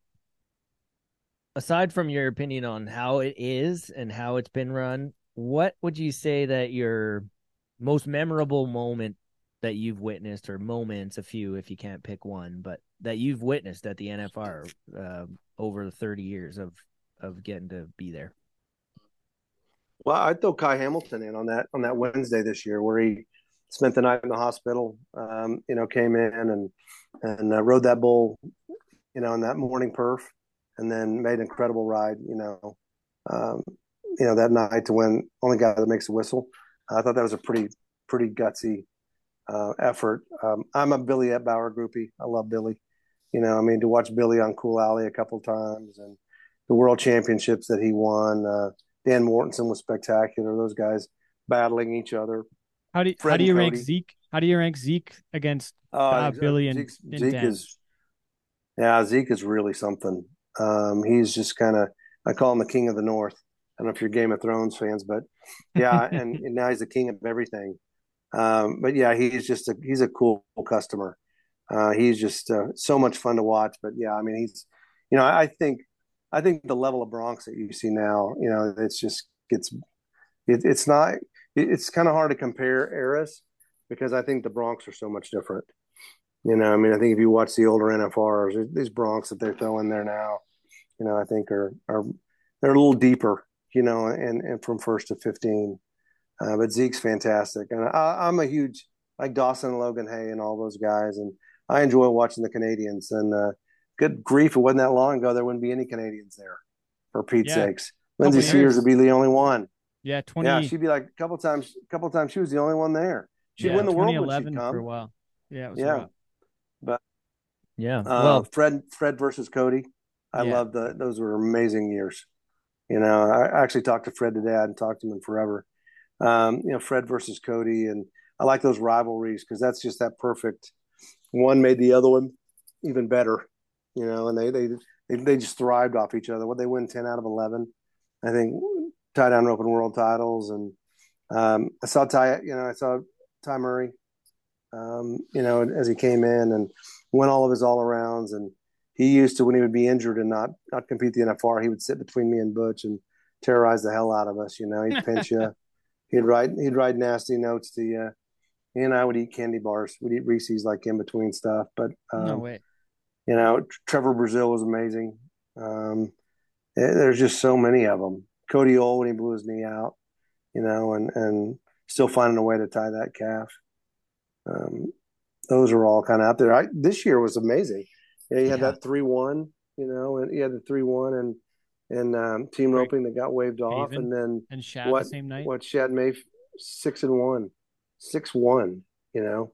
aside from your opinion on how it is and how it's been run, what would you say that your most memorable moment that you've witnessed, or moments, a few if you can't pick one, but that you've witnessed at the NFR uh, over the 30 years of of getting to be there? Well, I'd throw Ky Hamilton in on that on that Wednesday this year, where he spent the night in the hospital. Um, you know, came in and and uh, rode that bull, you know, in that morning perf, and then made an incredible ride. You know, um, you know that night to win. Only guy that makes a whistle. I thought that was a pretty pretty gutsy uh, effort. Um, I'm a Billy Etbauer groupie. I love Billy. You know, I mean, to watch Billy on Cool Alley a couple times and the World Championships that he won. Uh, Dan Mortensen was spectacular. Those guys battling each other. How do you, how do you rank Zeke? How do you rank Zeke against Uh, Uh, Billy and- and Zeke Dan. is, yeah, Zeke is really something. Um, he's just kind of, I call him the king of the North. I don't know if you're Game of Thrones fans, but yeah, [LAUGHS] and, and now he's the king of everything. Um, but yeah, he's just a he's a cool customer. Uh, he's just uh, so much fun to watch. But yeah, I mean, he's, you know, I think I think the level of broncs that you see now, you know, it's just it's it, it's not it, it's kind of hard to compare eras because I think the broncs are so much different. You know, I mean, I think if you watch the older NFRs, these broncs that they throw in there now, you know, I think are are they're a little deeper, you know, and and from first to fifteen. Uh, but Zeke's fantastic, and I, I'm a huge like Dawson and Logan Hay and all those guys, and I enjoy watching the Canadians. And uh, good grief, it wasn't that long ago there wouldn't be any Canadians there, for Pete's Yeah. sakes. Lindsay Couple Sears years. would be the only one. yeah twenty Yeah, she'd be like a couple times. A couple times she was the only one there. She'd yeah, win the world when she'd for a while. Yeah, it was Yeah. rough. Yeah. Uh, well, Fred Fred versus Cody. I Yeah. love the those were amazing years. You know, I actually talked to Fred today. I hadn't talked to him in forever. Um, you know, Fred versus Cody, and I like those rivalries because that's just that perfect. one made the other one even better, you know, and they they they, they just thrived off each other. What they win ten out of eleven, I think, tie down open world titles, and um, I saw Ty, you know, I saw Ty Murray, um, you know, as he came in and won all of his all arounds, and he used to when he would be injured and not not compete the NFR, he would sit between me and Butch and terrorize the hell out of us. You know, he'd pinch you, [LAUGHS] he'd write he'd write nasty notes to you. He and I would eat candy bars. We'd eat Reese's like in between stuff. But um, no way. you know, Trevor Brazile was amazing. Um, eh, there's just so many of them. Cody Ohl when he blew his knee out, you know, and and still finding a way to tie that calf. Um, those are all kind of out there. I, this year was amazing. Yeah, he had Yeah. that three one, you know, and he had the three one and and um, team Right. roping that got waved off, Haven. and then And Shad what the same night. what Shad May six and one, six one, you know,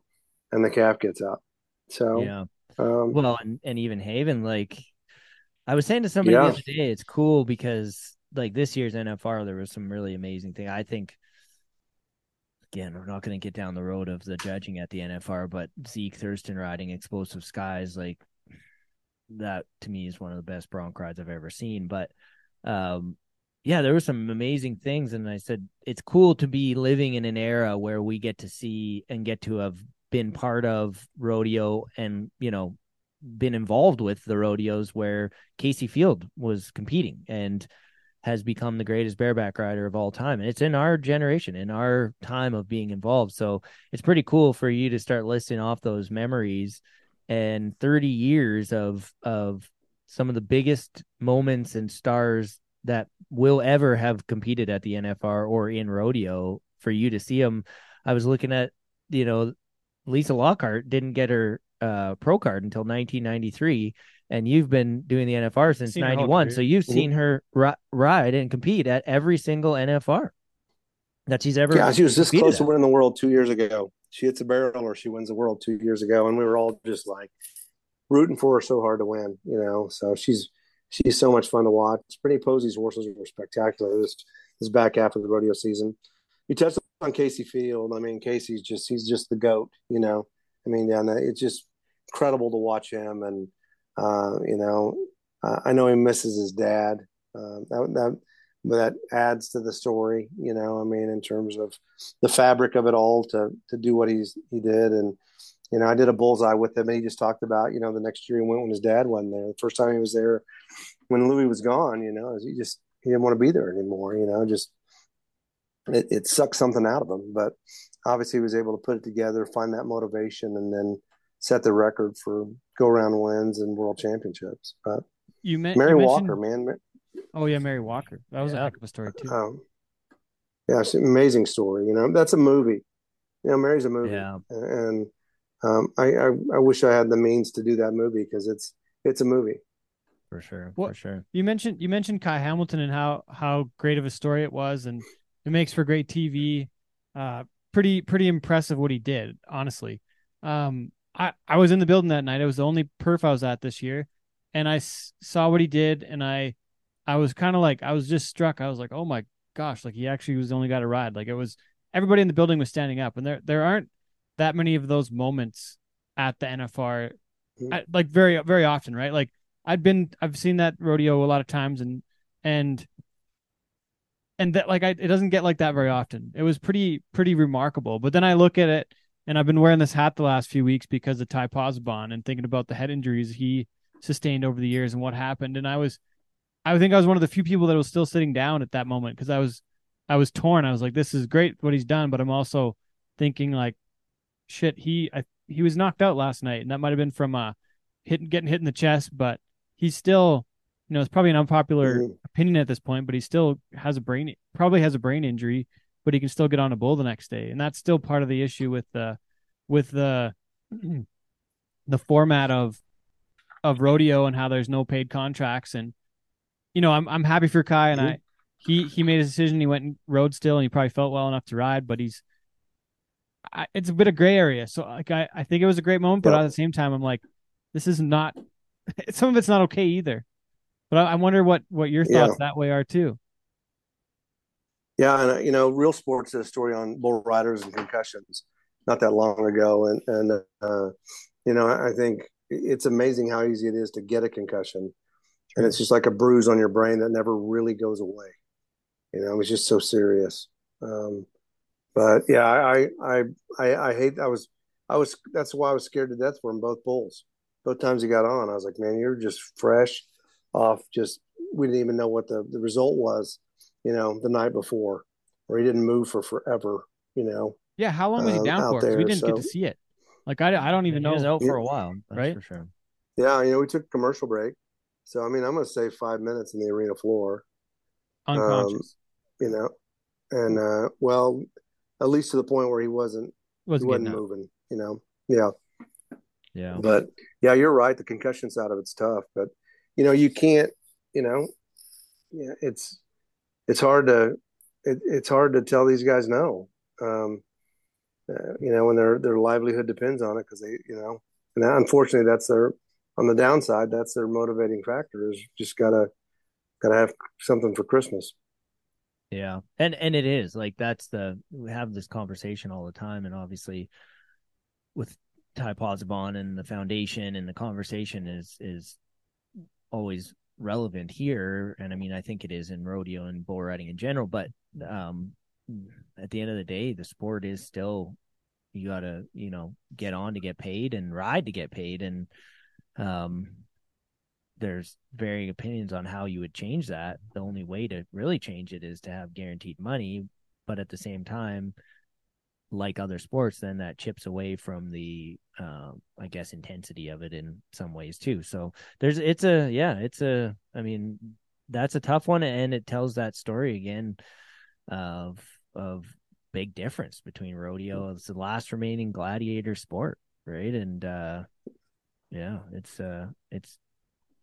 and the calf gets out. So Yeah. um, Well, and, and even Haven, like I was saying to somebody Yeah. the other day, it's cool because like this year's NFR, there was some really amazing thing. I think again, we're not going to get down the road of the judging at the NFR, but Zeke Thurston riding Explosive Skies, like that to me is one of the best bronc rides I've ever seen. But um yeah, there were some amazing things, and I said it's cool to be living in an era where we get to see and get to have been part of rodeo and you know been involved with the rodeos where Kaycee Feild was competing and has become the greatest bareback rider of all time. And it's in our generation, in our time of being involved. So it's pretty cool for you to start listing off those memories and 30 years of of some of the biggest moments and stars that will ever have competed at the NFR or in rodeo for you to see them. I was looking at, you know, Lisa Lockhart didn't get her uh, pro card until 1993, and you've been doing the NFR since Seen 91. So you've seen her ri- ride and compete at every single NFR that she's ever. yeah, she was this competed close to at. winning the world two years ago. She hits a barrel or she wins the world two years ago, and we were all just like rooting for her so hard to win, you know. So she's she's so much fun to watch. Brittany Pozzi's horses were spectacular this this back half of the rodeo season. You touched on Kaycee Feild. I mean, Kaycee's just he's just the goat, you know. I mean, yeah, it's just incredible to watch him, and uh, you know, uh, I know he misses his dad. Uh, that that that adds to the story, you know. I mean, in terms of the fabric of it all to to do what he's he did, and you know, I did a bullseye with him, and he just talked about, you know, the next year he went when his dad wasn't there. The first time he was there, when Lewis was gone, you know, he just he didn't want to be there anymore. You know, just it, it sucked something out of him, but obviously he was able to put it together, find that motivation, and then set the record for go around wins and world championships. But You, men- Mary you Walker, man, Oh yeah, Mary Walker. That was a heck of a story too. um, yeah, it's an amazing story. You know, that's a movie. You know, Mary's a movie, Yeah. and um, I, I I wish I had the means to do that movie because it's it's a movie. For sure. What- For sure. You mentioned you mentioned Ky Hamilton and how how great of a story it was, and it makes for great TV. Uh, pretty pretty impressive what he did, honestly. Um, I I was in the building that night. It was the only perf I was at this year, and I s- saw what he did, and I I was kind of like I was just struck. I was like, oh my gosh, like he actually was the only guy to ride. Like it was everybody in the building was standing up, and there there aren't that many of those moments at the NFR. I, mm. like very very often, right? Like I'd been I've seen that rodeo a lot of times, and and and that like I, it doesn't get like that very often. It was pretty pretty remarkable. But then I look at it, and I've been wearing this hat the last few weeks because of Ty Pozzobon and thinking about the head injuries he sustained over the years and what happened. And I was, I think I was one of the few people that was still sitting down at that moment because I was, I was torn. I was like, this is great what he's done, but I'm also thinking like, shit, he I, he was knocked out last night, and that might have been from uh hitting getting hit in the chest, but he's still, you know, it's probably an unpopular Mhm. opinion at this point, but he still has a brain probably has a brain injury, but he can still get on a bull the next day, and that's still part of the issue with the with the [CLEARS THROAT] the format of of rodeo and how there's no paid contracts and you know I'm I'm happy for Ky and Mhm. I he he made his decision he went and rode still and he probably felt well enough to ride but he's I, it's a bit of gray area so like I, I think it was a great moment but Yeah. at the same time I'm like this is not [LAUGHS] some of it's not okay either but I, I wonder what what your Yeah. thoughts that way are too Yeah, and uh, you know, Real Sports did a story on bull riders and concussions not that long ago, and and uh, you know, I think it's amazing how easy it is to get a concussion, and it's just like a bruise on your brain that never really goes away. You know, it was just so serious. Um, but yeah, I, I, I, I hate. I was, I was. That's why I was scared to death for him both bulls. Both times he got on, I was like, man, you're just fresh off. Just we didn't even know what the the result was. You know, the night before, or he didn't move for forever. You know, Yeah, how long was he um, down out for? 'Cause we didn't get to see it. Like I, I don't even he was know. out for a while, that's Right? For sure. yeah. You know, we took a commercial break, so I mean, I'm going to say five minutes in the arena floor. Unconscious. You know, and uh, well, at least to the point where he wasn't was he wasn't out. moving. You know, yeah. Yeah. But yeah, you're right. The concussion side of it's tough, but you know, you can't. You know, yeah, it's it's hard to it, it's hard to tell these guys no. Um, uh, you know, when their their livelihood depends on it, because they, you know, and unfortunately, that's their on the downside. That's their motivating factor. Is just gotta gotta have something for Christmas. Yeah. And and it is like that's the we have this conversation all the time and obviously with Ty Pozzobon and the foundation and the conversation is is always relevant here and I mean I think it is in rodeo and bull riding in general but um at the end of the day the sport is still you got to you know get on to get paid and ride to get paid and um there's varying opinions on how you would change that. The only way to really change it is to have guaranteed money, but at the same time, like other sports, then that chips away from the, uh, I guess, intensity of it in some ways too. So there's, it's a, yeah, it's a, I mean, that's a tough one, and it tells that story again of of big difference between rodeo. It's the last remaining gladiator sport, right? And uh, yeah, it's uh, it's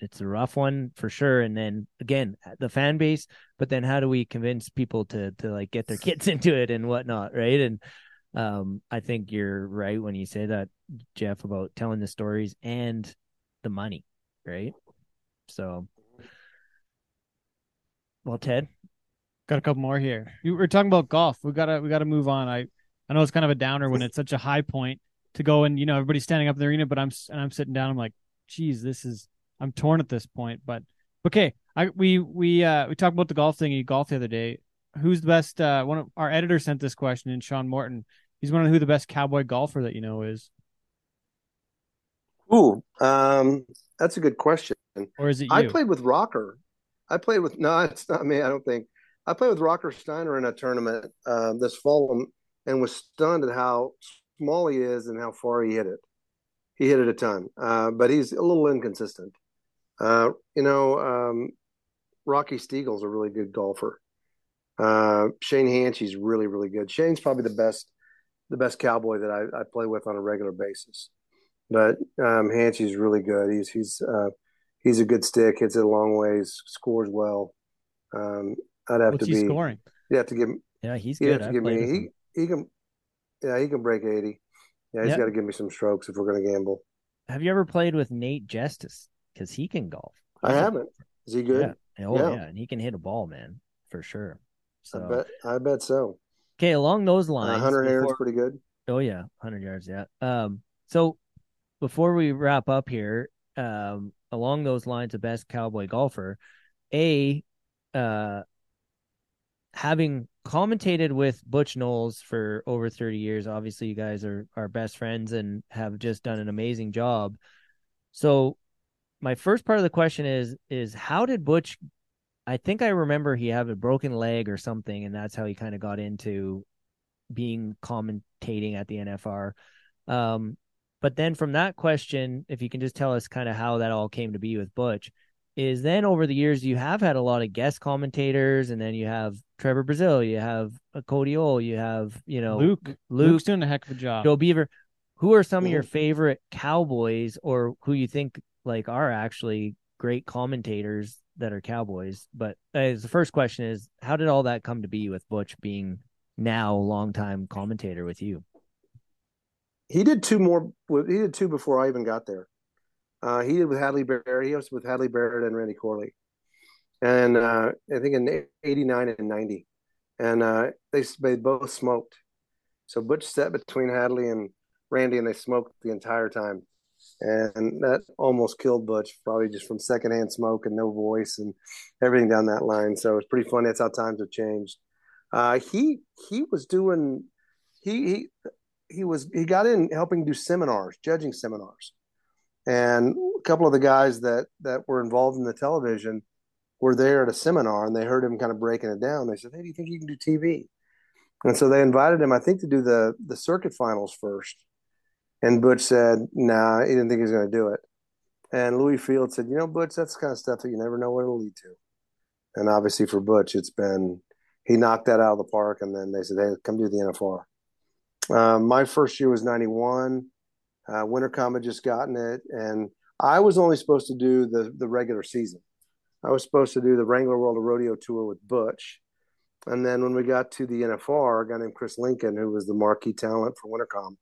it's a rough one for sure. And then again, the fan base, but then how do we convince people to to like get their [LAUGHS] kids into it and whatnot, right? And um, I think you're right when you say that, Jeff, about telling the stories and the money, right? So, well, Ted, Got a couple more here. Were talking about golf. We gotta we gotta move on. I I know it's kind of a downer when it's such a high point to go and you know everybody's standing up in the arena, but I'm and I'm sitting down. I'm like, geez, this is I'm torn at this point. But okay, I we we uh we talked about the golf thing. You golf the other day. Who's the best? Uh, one of our editor sent this question in. Sean Morton. He's wondering who the best cowboy golfer that you know is, Ooh, um, that's a good question. or is it you? I played with Rocker. I played with no, it's not me. I don't think I played with Rocker Steiner in a tournament um, this fall and was stunned at how small he is and how far he hit it. He hit it a ton, uh, but he's a little inconsistent. Uh, you know, um, Rocky Stiegel's a really good golfer. Uh, Shane Hanchy's really, really good. Shane's probably the best, the best cowboy that I, I play with on a regular basis. But um, Hanchy's really good. He's he's uh, he's a good stick, hits it a long ways, scores well. Um, I'd have What's to he be. scoring? You have to give. yeah, he's good. have to give me. He he can. Yeah, he can break eighty. Yeah, he's Yeah. got to give me some strokes if we're going to gamble. Have you ever played with Nate Justice? Because he can golf. I haven't. Is he good? Yeah. Oh Yeah. yeah. and he can hit a ball, man, for sure. I So bet. I bet so. okay, along those Uh, lines, Hunter Herrin's before- pretty good. Oh yeah, hundred yards. Yeah. Um. So before we wrap up here, um, along those lines of best cowboy golfer, a, uh, having commentated with Butch Knowles for over thirty years, obviously you guys are are best friends and have just done an amazing job. So, my first part of the question is is how did Butch? I think I remember he had a broken leg or something, and that's how he kind of got into being commentating at the NFR. Um, but then from that question, if you can just tell us kind of how that all came to be with Butch, is then over the years you have had a lot of guest commentators, and then you have Trevor Brazile, you have uh, Cody O, you have you know Luke. Luke, Luke's doing a heck of a job. Joe Beaver. Who are some of your favorite cowboys, or who you think like are actually great commentators that are cowboys? But uh, the first question is, how did all that come to be with Butch being now a longtime commentator with you? He did two more. He did two before I even got there. Uh, he did with Hadley Barrett. He was with Hadley Barrett and Randy Corley, and uh, I think in '89 and '90, and uh, they they both smoked. So Butch sat between Hadley and Randy, and they smoked the entire time. and that almost killed Butch, probably just from secondhand smoke and no voice and everything down that line. So it's pretty funny. That's how times have changed. Uh, he he was doing he he he was he got in helping do seminars, judging seminars, and a couple of the guys that that were involved in the television were there at a seminar, and they heard him kind of breaking it down. They said, "Hey, do you think you can do TV?" And so they invited him, I think, to do the the circuit finals first. And Butch said, "Nah, he didn't think he was going to do it." And Lewis Feild said, "You know, Butch, that's the kind of stuff that you never know what it'll lead to." And obviously, for Butch, it's been he knocked that out of the park. And then they said, "Hey, come do the NFR." Um, my first year was '91. Uh, Winnercomm had just gotten it, and I was only supposed to do the the regular season. I was supposed to do the Wrangler World of Rodeo tour with Butch. And then when we got to the NFR, a guy named Chris Lincoln, who was the marquee talent for Winnercomm,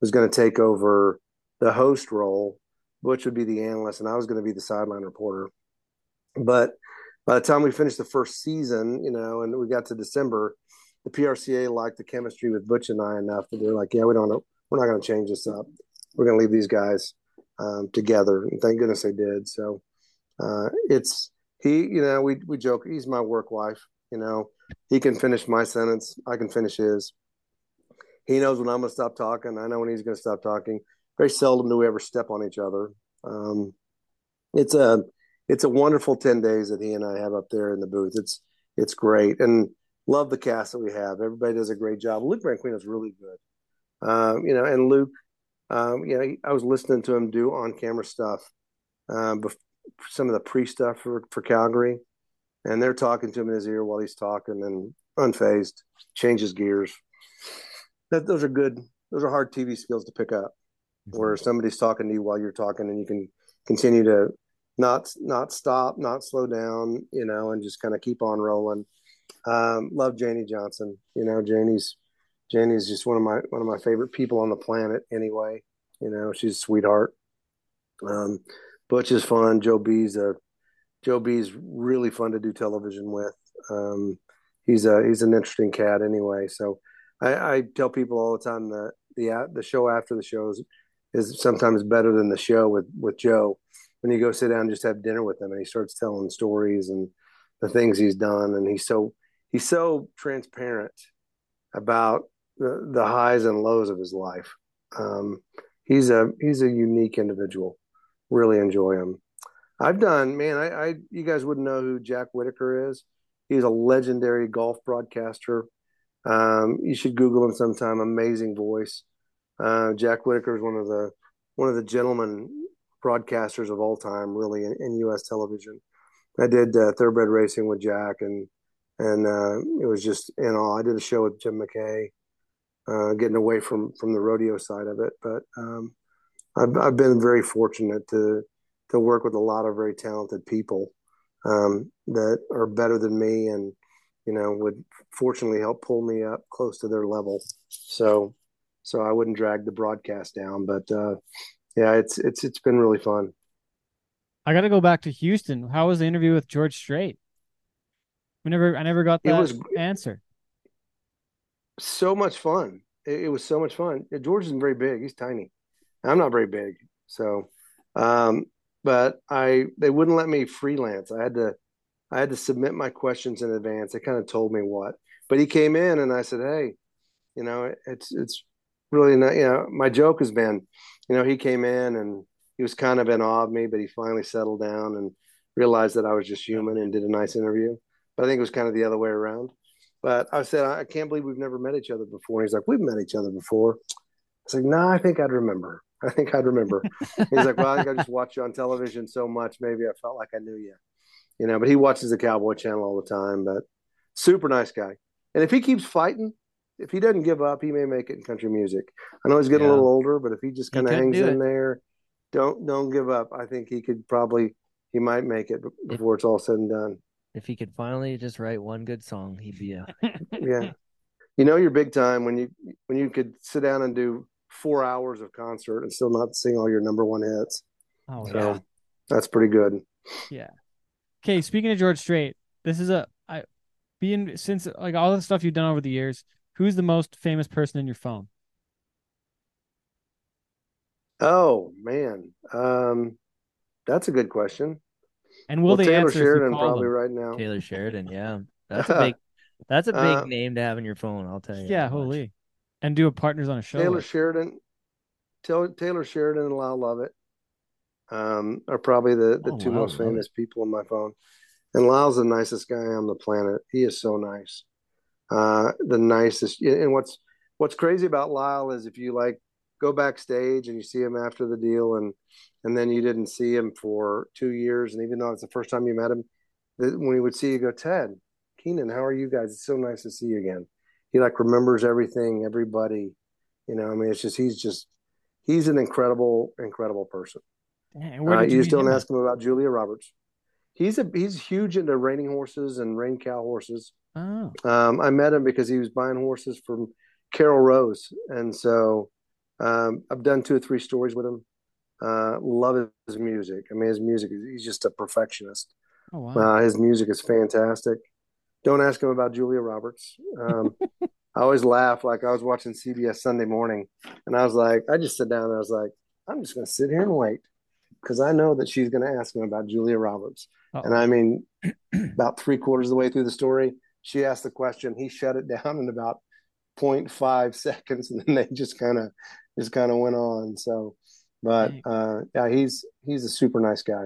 was going to take over the host role. Butch would be the analyst, and I was going to be the sideline reporter. But by the time we finished the first season, you know, and we got to December, the PRCA liked the chemistry with Butch and I enough that they're like, yeah, we don't we're not going to change this up. We're going to leave these guys um, together, and thank goodness they did. So uh, it's he, you know, we we joke he's my work wife. You know, he can finish my sentence, I can finish his. He knows when I'm going to stop talking. I know when he's going to stop talking. Very seldom do we ever step on each other. Um, it's a it's a wonderful ten days that he and I have up there in the booth. It's it's great and love the cast that we have. Everybody does a great job. Luke Branquinho is really good. Um, you know, and Luke, um, you know, I was listening to him do on camera stuff, um, some of the pre stuff for for Calgary, and they're talking to him in his ear while he's talking, and unfazed, changes gears. That those are good. Those are hard TV skills to pick up, where somebody's talking to you while you're talking, and you can continue to not not stop, not slow down, you know, and just kind of keep on rolling. Um, love Janie Johnson. You know, Janie's Janie's just one of my one of my favorite people on the planet. Anyway, you know, she's a sweetheart. Um, Butch is fun. Joe B's a Joe B's really fun to do television with. Um, he's a he's an interesting cat anyway. So I, I tell people all the time that the the show after the show is, is sometimes better than the show with with Joe. When you go sit down and just have dinner with him, and he starts telling stories and the things he's done, and he's so he's so transparent about the, the highs and lows of his life. Um, he's a he's a unique individual. Really enjoy him. I've done, man. I, I you guys wouldn't know who Jack Whitaker is. He's a legendary golf broadcaster. Um, you should Google him sometime. Amazing voice. Uh, Jack Whitaker is one of the one of the gentlemen broadcasters of all time, really, in, in U.S. television. I did uh, thoroughbred racing with Jack, and and uh, it was just in awe. I did a show with Jim McKay, uh, getting away from from the rodeo side of it, but um, I've I've been very fortunate to to work with a lot of very talented people um, that are better than me, and you know would fortunately help pull me up close to their level. So so I wouldn't drag the broadcast down, but uh, yeah, it's it's it's been really fun. I got to go back to Houston. How was the interview with George Strait? We never, I never got that was- answer. So much fun. It, it was so much fun. George isn't very big. He's tiny. I'm not very big. So, um, but I they wouldn't let me freelance. I had to I had to submit my questions in advance. They kind of told me what. But he came in and I said, "Hey, you know, it's it's really not. You know, my joke has been, you know, he came in and he was kind of in awe of me, but he finally settled down and realized that I was just human and did a nice interview. But I think it was kind of the other way around. But I said, I can't believe we've never met each other before. And he's like, We've met each other before. I was like, No, I think I'd remember. I think I'd remember. he's like, Well, I think I just watched you on television so much. Maybe I felt like I knew you. You know, but he watches the Cowboy Channel all the time. But super nice guy. And if he keeps fighting, if he doesn't give up, he may make it in country music. I know he's getting Yeah. a little older, but if he just kind of hangs in it. there, don't don't give up. I think he could probably he might make it before it's all said and done. If he could finally just write one good song, he'd be a [LAUGHS] Yeah. You know you're big time when you when you could sit down and do four hours of concert and still not sing all your number one hits. Oh, So yeah. that's pretty good. Yeah. Okay, speaking of George Strait, this is a I being since like all the stuff you've done over the years. Who's the most famous person in your phone? Oh man, um, that's a good question. And will well, they Taylor answer if you Sheridan call probably them? right now. Taylor Sheridan, yeah. That's a big [LAUGHS] that's a big Uh, name to have in your phone, I'll tell you. Yeah, that much. holy. And do a partners on a show. Taylor with. Sheridan, Taylor, Taylor Sheridan and Lyle Lovett um, are probably the, the Oh, two Lyle most Lovett. famous people on my phone. And Lyle's the nicest guy on the planet. He is so nice. Uh, the nicest. And what's what's crazy about Lyle is if you like go backstage and you see him after the deal, and and then you didn't see him for two years, and even though it's the first time you met him, when he would see you, go Ted, Kynan, how are you guys? It's so nice to see you again. He like remembers everything, everybody. You know, I mean, it's just he's just he's an incredible, incredible person. Dang, Uh, you you just meet don't him ask him about Julia Roberts. He's a he's huge into reining horses and rein cow horses. Oh, Um, I met him because he was buying horses from Carol Rose, and so um, I've done two or three stories with him. Uh, love his music. I mean, his music. He's just a perfectionist. oh wow. Uh, his music is fantastic. Don't ask him about Julia Roberts. Um, [LAUGHS] I always laugh. Like I was watching CBS Sunday Morning, and I was like, I just sit down and I was like, I'm just going to sit here and wait because I know that she's going to ask him about Julia Roberts. Uh-oh. And I mean, [CLEARS THROAT] about three quarters of the way through the story, she asked the question. He shut it down in about 0.5 seconds, and then they just kind of just kind of went on. So, but uh, yeah, he's he's a super nice guy.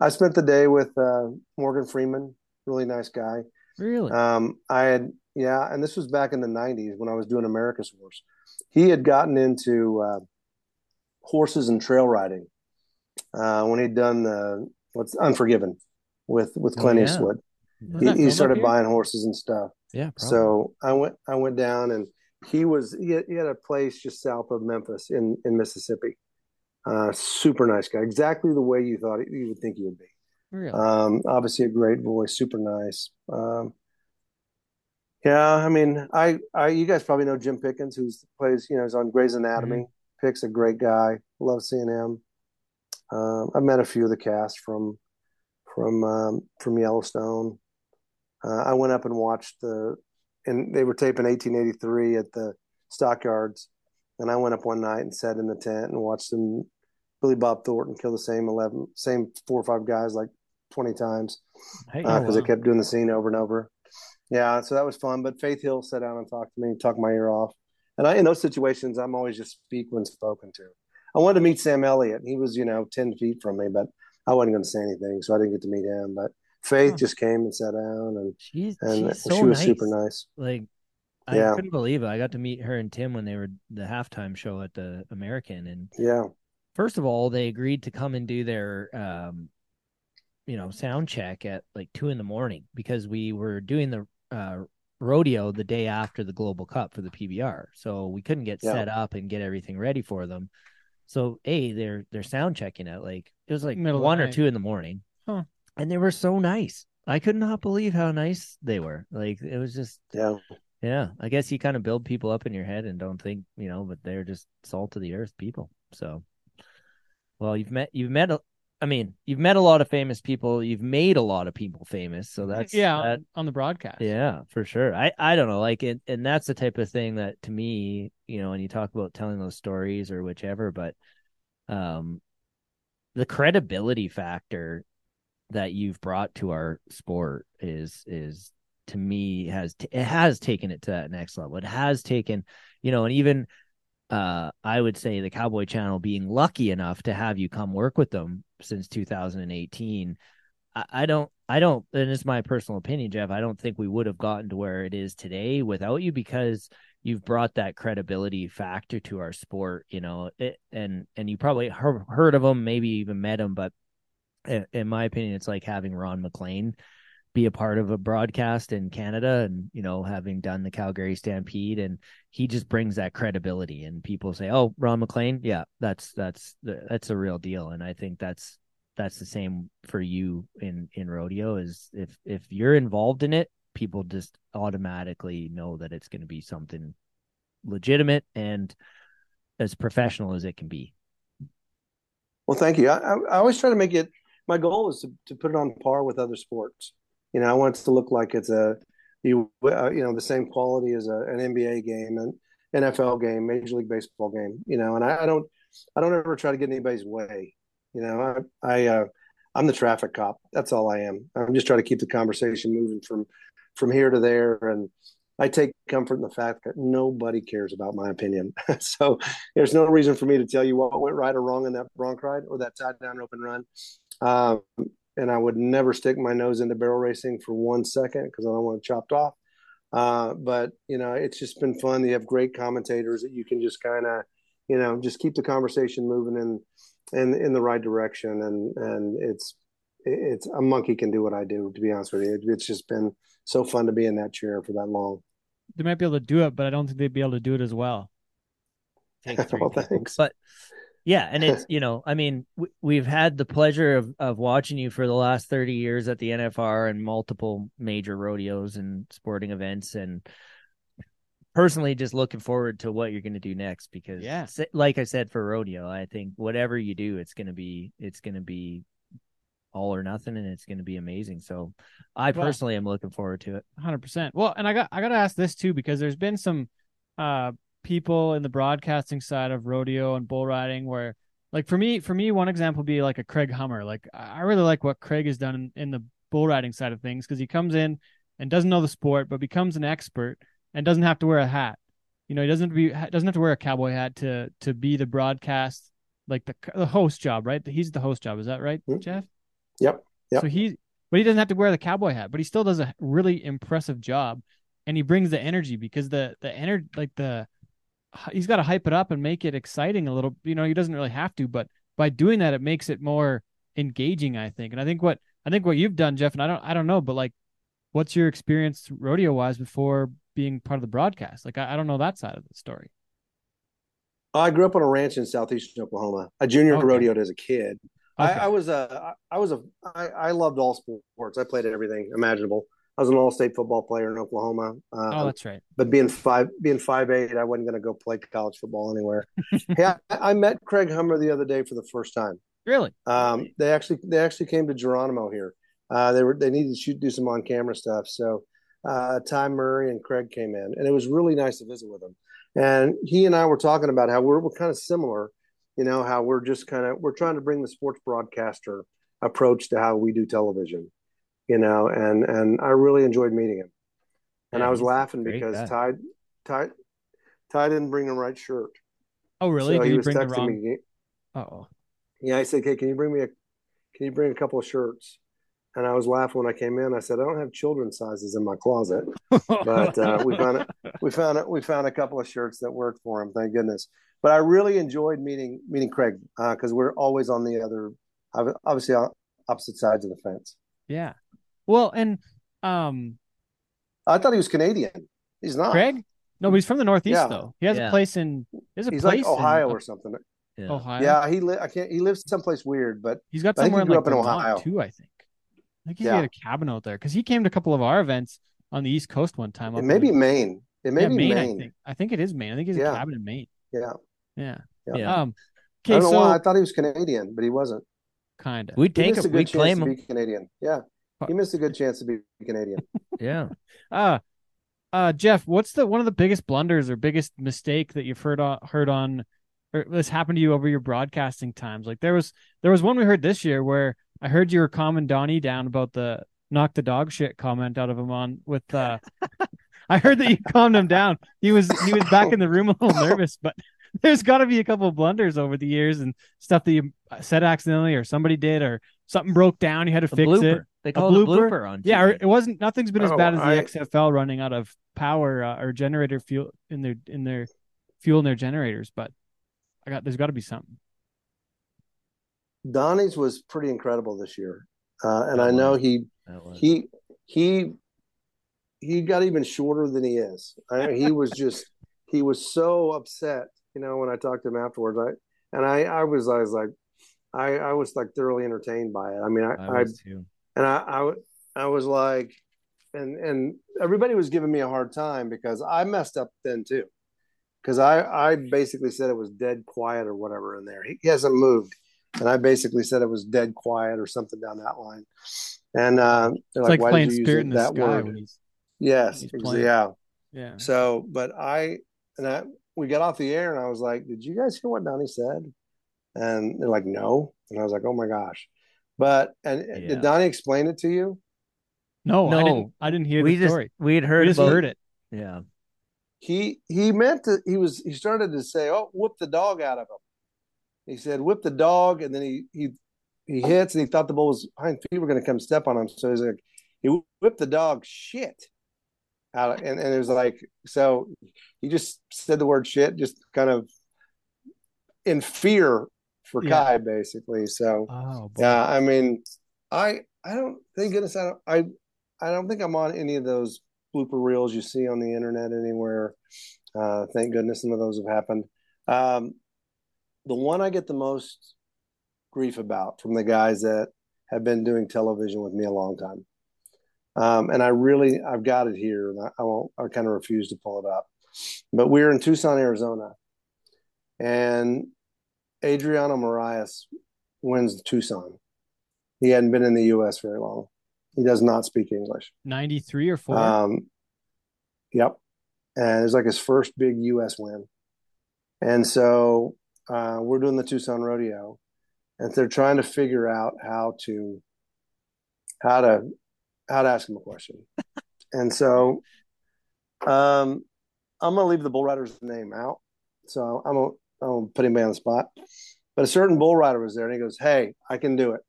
I spent the day with uh, Morgan Freeman, really nice guy. Really? Um, I had yeah, and this was back in the '90s when I was doing America's Horse. He had gotten into uh, horses and trail riding uh, when he'd done what's Unforgiven with with Oh, Clint yeah. Eastwood. He, he started buying horses and stuff. yeah, probably. So I went I went down and he was he had, he had a place just south of Memphis in in Mississippi. Uh, super nice guy, exactly the way you thought you would think he would be. Really? Um, obviously a great voice, super nice. Um, yeah, I mean, I, I, you guys probably know Jim Pickens, who's plays, you know, he's on Grey's Anatomy. Pick's a great guy. Love seeing him. Um, I met a few of the cast from, from, um, from Yellowstone. Uh, I went up and watched the, and they were taping 1883 at the stockyards, and I went up one night and sat in the tent and watched them. Billy Bob Thornton kill the same eleven, same four or five guys like twenty times Hey, uh, because wow. they kept doing the scene over and over. Yeah, so that was fun. But Faith Hill sat down and talked to me, talked my ear off. And I, in those situations, I'm always just speak when spoken to. I wanted to meet Sam Elliott. He was, you know, ten feet from me, but I wasn't going to say anything, so I didn't get to meet him. But Faith Huh. just came and sat down, and she's, and she's so she was nice. super nice. Like I Yeah. couldn't believe it. I got to meet her and Tim when they were the halftime show at the American and Yeah, first of all, they agreed to come and do their um you know, sound check at like two in the morning because we were doing the uh rodeo the day after the Global Cup for the PBR. So we couldn't get Yeah. set up and get everything ready for them. So a they're they're sound checking at like it was like Middle one or night. two in the morning. Huh. And they were so nice. I could not believe how nice they were. Like it was just yeah. yeah, I guess you kind of build people up in your head and don't think, you know, but they're just salt of the earth people. So, well, you've met, you've met, a, I mean, you've met a lot of famous people. You've made a lot of people famous. So that's, yeah, that- on the broadcast. yeah, for sure. I, I don't know, like, it, and that's the type of thing that to me, you know, when you talk about telling those stories or whichever, but, um, the credibility factor that you've brought to our sport is is to me has t- it has taken it to that next level. It has taken, you know, and even uh I would say the Cowboy Channel being lucky enough to have you come work with them since 2018. I, I don't I don't and it's my personal opinion, Jeff. I don't think we would have gotten to where it is today without you because you've brought that credibility factor to our sport, you know, it, and and you probably heard, heard of them, maybe even met them, but in, in my opinion, it's like having Ron McLean be a part of a broadcast in Canada and, you know, having done the Calgary Stampede and he just brings that credibility and people say, Oh, Ron McLean. Yeah, that's, that's, that's a real deal. And I think that's, that's the same for you in, in rodeo is if, if you're involved in it, people just automatically know that it's going to be something legitimate and as professional as it can be. Well, thank you. I, I, always try to make it. My goal is to, to put it on par with other sports. You know, I want it to look like it's a you uh, you know the same quality as a, an NBA game, an NFL game, Major League Baseball game. You know, and I, I don't I don't ever try to get anybody's way. You know, I, I, uh, I'm the traffic cop. That's all I am. I'm just trying to keep the conversation moving from, from here to there. And I take comfort in the fact that nobody cares about my opinion. [LAUGHS] so there's no reason for me to tell you what went right or wrong in that bronc ride or that tied down rope and run. Um, and I would never stick my nose into barrel racing for one second because I don't want it chopped off. Uh, but you know, it's just been fun. You have great commentators that you can just kind of, you know, just keep the conversation moving in, in in the right direction. And and it's it's a monkey can do what I do. To be honest with you, it, it's just been so fun to be in that chair for that long. They might be able to do it, but I don't think they'd be able to do it as well. [LAUGHS] Takes three well, thanks. But yeah, and it's [LAUGHS] you know, I mean, we, we've had the pleasure of of watching you for the last thirty years at the NFR and multiple major rodeos and sporting events, and personally, just looking forward to what you're going to do next because, Yeah. like I said for rodeo, I think whatever you do, it's going to be it's going to be all or nothing, and it's going to be amazing. So, I Well- personally am looking forward to it. hundred percent. Well, and I got I got to ask this too because there's been some uh people in the broadcasting side of rodeo and bull riding where, like for me, for me, one example would be like a Craig Hummer. Like I really like what Craig has done in, in the bull riding side of things because he comes in and doesn't know the sport but becomes an expert and doesn't have to wear a hat. You know, he doesn't be doesn't have to wear a cowboy hat to to be the broadcast like the the host job, right? He's the host job. Is that right, Mm. Jeff? Yep. Yep. So he, but he doesn't have to wear the cowboy hat, but he still does a really impressive job, and he brings the energy because the the energy, like the, he's got to hype it up and make it exciting a little. You know, he doesn't really have to, but by doing that, it makes it more engaging. I think, and I think what I think what you've done, Jeff, and I don't I don't know, but like, what's your experience rodeo wise before being part of the broadcast? Like, I, I don't know that side of the story. I grew up on a ranch in southeastern Oklahoma. I junior Okay. rodeoed as a kid. Okay. I, I was a, I was a, I, I loved all sports. I played at everything imaginable. I was an all-state football player in Oklahoma. Uh, oh, that's right. but being five, being five eight, I wasn't going to go play college football anywhere. [LAUGHS] hey, I, I met Craig Hummer the other day for the first time. Really? Um, they actually, they actually came to Geronimo here. Uh, they were, they needed to shoot, do some on-camera stuff. So uh, Ty Murray and Craig came in, and it was really nice to visit with them. And he and I were talking about how we're, we're kind of similar, you know, how we're just kind of we're trying to bring the sports broadcaster approach to how we do television, you know, and and I really enjoyed meeting him. And Yeah, I was laughing because guy. Ty Ty Ty didn't bring the right shirt. Oh, really? So Did he was bring the texting wrong? me. Oh, Yeah, I said, "Hey, can you bring me a can you bring a couple of shirts?" And I was laughing when I came in. I said, "I don't have children's sizes in my closet." [LAUGHS] but uh, we found it. We found it. We found a couple of shirts that worked for him. Thank goodness. But I really enjoyed meeting meeting Craig because we're always on the other, obviously opposite sides of the fence. yeah. Well, and um, I thought he was Canadian. He's not. Craig? No, but he's from the Northeast Yeah. though. He has Yeah. a place in. There's a He's place like Ohio in, or something. Yeah. Ohio. Yeah, he li- I can't. He lives someplace weird, but he's got I think somewhere he in like up in Vermont Ohio. too. I think. I think he Yeah. had a cabin out there because he came to a couple of our events on the East Coast one time. it may be Maine. It may yeah, be Maine, Maine. I think. I think it is Maine. I think he's a cabin in Maine. Yeah. Yeah. Yeah. Yeah. Um. I Okay, don't know so why. I thought he was Canadian, but he wasn't. kind of. We'd take missed a him. good We'd chance claim to him. be Canadian. Yeah, he missed a good chance to be Canadian. [LAUGHS] Yeah. Uh, uh, Jeff, what's the one of the biggest blunders or biggest mistake that you've heard on heard on or this happened to you over your broadcasting times? Like there was there was one we heard this year where I heard you were calming Donnie down about the knock the dog shit comment out of him on with uh [LAUGHS] I heard that you calmed him down. He was he was back in the room a little [LAUGHS] nervous, but there's got to be a couple of blunders over the years and stuff that you said accidentally or somebody did or something broke down. You had to A fix blooper. it. They call it a blooper? blooper on. Yeah, it wasn't. Nothing's been as Oh, bad as the I- XFL running out of power uh, or generator fuel in their in their fuel in their generators. But I got there's got to be something. Donnie's was pretty incredible this year, uh, and That I know he he he he got even shorter than he is. I, he was [LAUGHS] just he was so upset, you know, when I talked to him afterwards. I and I I was I was like I I was like thoroughly entertained by it. I mean, I, I I too. And I, I I was like, and and everybody was giving me a hard time because I messed up then too, because I I basically said it was dead quiet or whatever in there. He, he hasn't moved, and I basically said it was dead quiet or something down that line. And uh, they're It's like, "Why playing did you Spirit use that word?" he's Yes, he's yeah. yeah. So, but I and I we got off the air, and I was like, "Did you guys hear what Donnie said?" And they're like, no. And I was like, oh my gosh. But and uh, Yeah. did Donnie explain it to you? No, I No. didn't. I didn't hear we the just story. we had heard. We heard just about, heard it. Yeah. He he meant to he was he started to say, Oh, whoop the dog out of him. He said, whip the dog, and then he he he hits and he thought the bull was behind feet were gonna come step on him. So he's like, he whipped the dog shit out of, and, and it was like so he just said the word shit just kind of in fear for Yeah. Ky basically. So Oh, yeah, I mean, I I don't thank goodness I don't I I don't think I'm on any of those blooper reels you see on the internet anywhere. Uh, thank goodness none of those have happened. Um, the one I get the most grief about from the guys that have been doing television with me a long time. Um, and I really I've got it here, and I, I won't. I kind of refuse to pull it up. But we're in Tucson, Arizona, and Adriano Moraes wins Tucson. He hadn't been in the U.S. very long. He does not speak English. 93 or 4? Um, yep. And it was like his first big U.S. win. And so uh, we're doing the Tucson Rodeo, and they're trying to figure out how to how to how to ask him a question. [LAUGHS] and so um, I'm gonna leave the bull rider's name out. So I'm gonna, Gonna put anybody on the spot. But a certain bull rider was there, and he goes, "Hey, I can do it."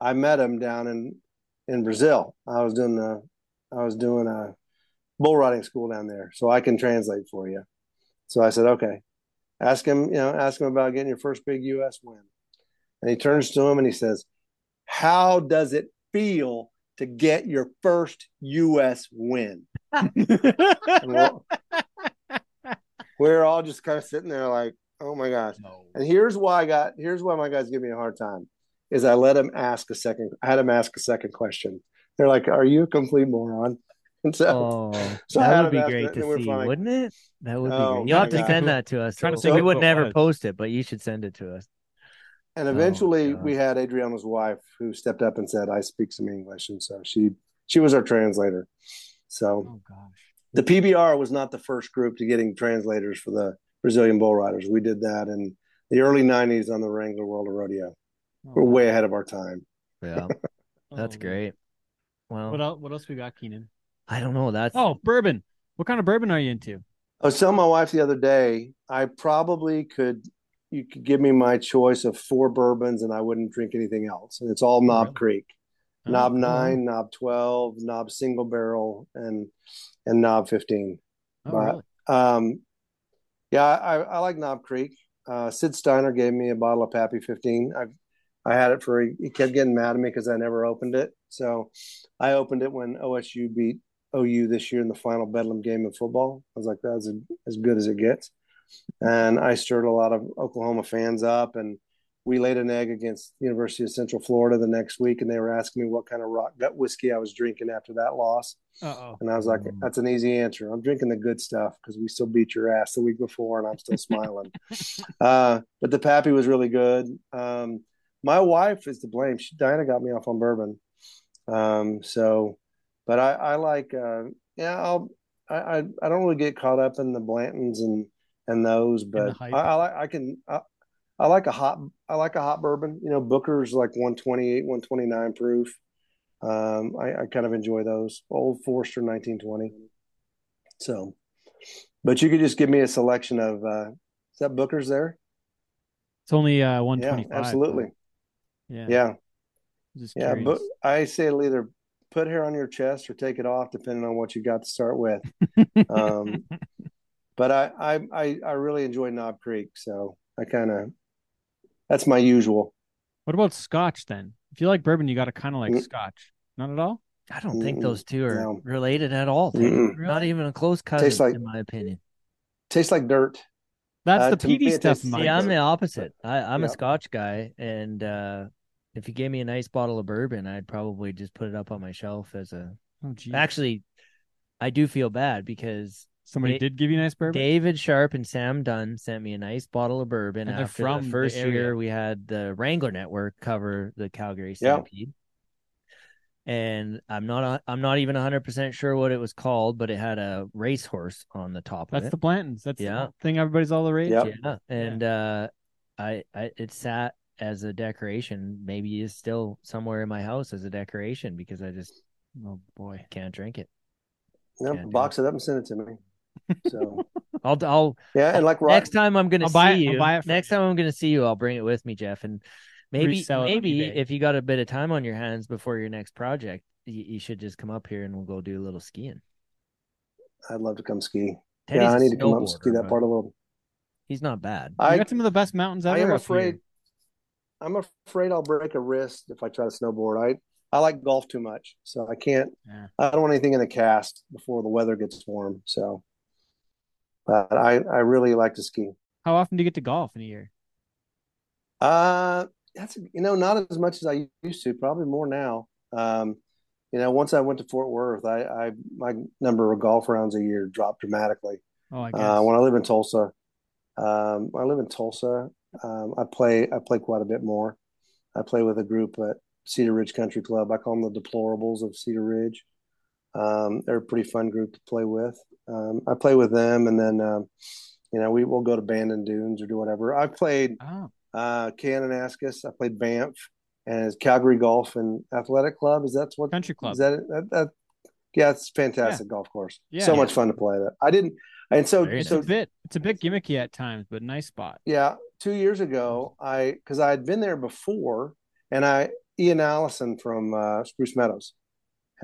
I met him down in in Brazil. I was doing a I was doing a bull riding school down there, so I can translate for you. So I said, "Okay." Ask him, you know, ask him about getting your first big U.S. win. And he turns to him and he says, "How does it feel to get your first U.S. win?" [LAUGHS] We're all just kind of sitting there like, "Oh my gosh!" no. And here's why I got here's why my guys give me a hard time is I let him ask a second I had him ask a second question. They're like, Are you a complete moron? [LAUGHS] And so Oh, so that would be great to see, fine. wouldn't it? That would be Oh, great. You'll have to God. send that to us. Trying to So think we would never was. post it, but you should send it to us. and Oh, eventually God. we had Adriano's wife who stepped up and said, I speak some English. And so she she was our translator. So Oh, gosh. the PBR was not the first group to getting translators for the Brazilian bull riders. We did that in the early nineties on the Wrangler World of Rodeo. We're Oh, way ahead of our time. Yeah, [LAUGHS] that's oh, great. Well, What else, what else we got, Kynan? I don't know. That's Oh, bourbon. What kind of bourbon are you into? I was telling my wife the other day, I probably could you could give me my choice of four bourbons and I wouldn't drink anything else. And it's all Knob Really? Creek. Oh, Knob oh, nine, Knob twelve, Knob single barrel, and and Knob fifteen. Oh, but- really? Um yeah, I, I like Knob Creek. Uh Sid Steiner gave me a bottle of Pappy 15. I I had it for he kept getting mad at me because I never opened it. So I opened it when OSU beat OU this year in the final Bedlam game of football. I was like, that's as good as it gets. And I stirred a lot of Oklahoma fans up, and we laid an egg against University of Central Florida the next week, and they were asking me what kind of rock gut whiskey I was drinking after that loss, Uh-oh. and I was like, Mm. that's an easy answer. I'm drinking the good stuff because we still beat your ass the week before, and I'm still [LAUGHS] smiling. uh, but the Pappy was really good. Um, my wife is to blame. She, Diana got me off on bourbon. Um, so, but I, I like, uh, yeah, I'll, I, I, I don't really get caught up in the Blantons and, and those, but. I, I I can, I, I like a hot, I like a hot bourbon, you know, Booker's like 128, 129 proof. Um, I, I kind of enjoy those old Forester 1920. So, but you could just give me a selection of, uh, is that Booker's there? It's only uh Yeah, 125. absolutely. Yeah. Yeah. Just Yeah, but I say it'll either put hair on your chest or take it off, depending on what you got to start with. [LAUGHS] Um, but I, I, I, I really enjoy Knob Creek, so I kind of that's my usual. what about scotch then? If you like bourbon, you got to kind of like Mm. scotch. Not at all? I don't think those two are no. related at all. Not even a close cousin, Tastes like- in my opinion. Tastes like dirt. That's Uh, the to peaty stuff tastes in like I'm the opposite. I, I'm Yeah. a Scotch guy, and uh, if you gave me a nice bottle of bourbon, I'd probably just put it up on my shelf as a. Oh, geez. Actually, I do feel bad because Somebody Da- did give you nice bourbon? David Sharp and Sam Dunn sent me a nice bottle of bourbon And after from the the first area. year we had the Wrangler Network cover the Calgary Yeah. Stampede. And I'm not a- I'm not even 100% sure what it was called, but it had a racehorse on the top That's of the it. Blantons. That's Yeah. the thing everybody's all the rage. Yep. Yeah. And uh I, I it sat as a decoration. Maybe is still somewhere in my house as a decoration because I just Oh boy. can't drink it. No, Can't do box it up and send it to me. So [LAUGHS] I'll I'll yeah, and like Rod, next time I'm gonna I'll see buy it- you. I'll buy it next you. time I'm gonna see you, I'll bring it with me, Jeff, and maybe Resell it on maybe if you got a bit of time on your hands before your next project, you, you should just come up here and we'll go do a little skiing. I'd love to come ski. Teddy's yeah, I a need to come up and ski that part of the world. He's not bad. You I got some of the best mountains ever. I am up here. afraid. I'm afraid I'll break a wrist if I try to snowboard. I I like golf too much, so I can't. Yeah. I don't want anything in a cast before the weather gets warm. So, but I I really like to ski. How often do you get to golf in a year? Uh, that's you know not as much as I used to. Probably more now. Um, you know, once I went to Fort Worth, I, I my number of golf rounds a year dropped dramatically. Oh, I guess. Uh, when I live in Tulsa, um, I live in Tulsa, um, I play I play quite a bit more. I play with a group at Cedar Ridge Country Club. I call them the Deplorables of Cedar Ridge. Um, they're a pretty fun group to play with. Um, I play with them, and then um, you know we will go to Bandon Dunes or do whatever. I played oh, uh, Kananaskis. I played Banff and Calgary Golf and Athletic Club. Is that what country club. is that, that, that yeah, it's fantastic golf course. Yeah. so Yeah. much fun to play that. I didn't, and so Very it's so a bit. It's a bit gimmicky at times, but nice spot. yeah, two years ago, I because I had been there before, and I Ian Allison from uh, Spruce Meadows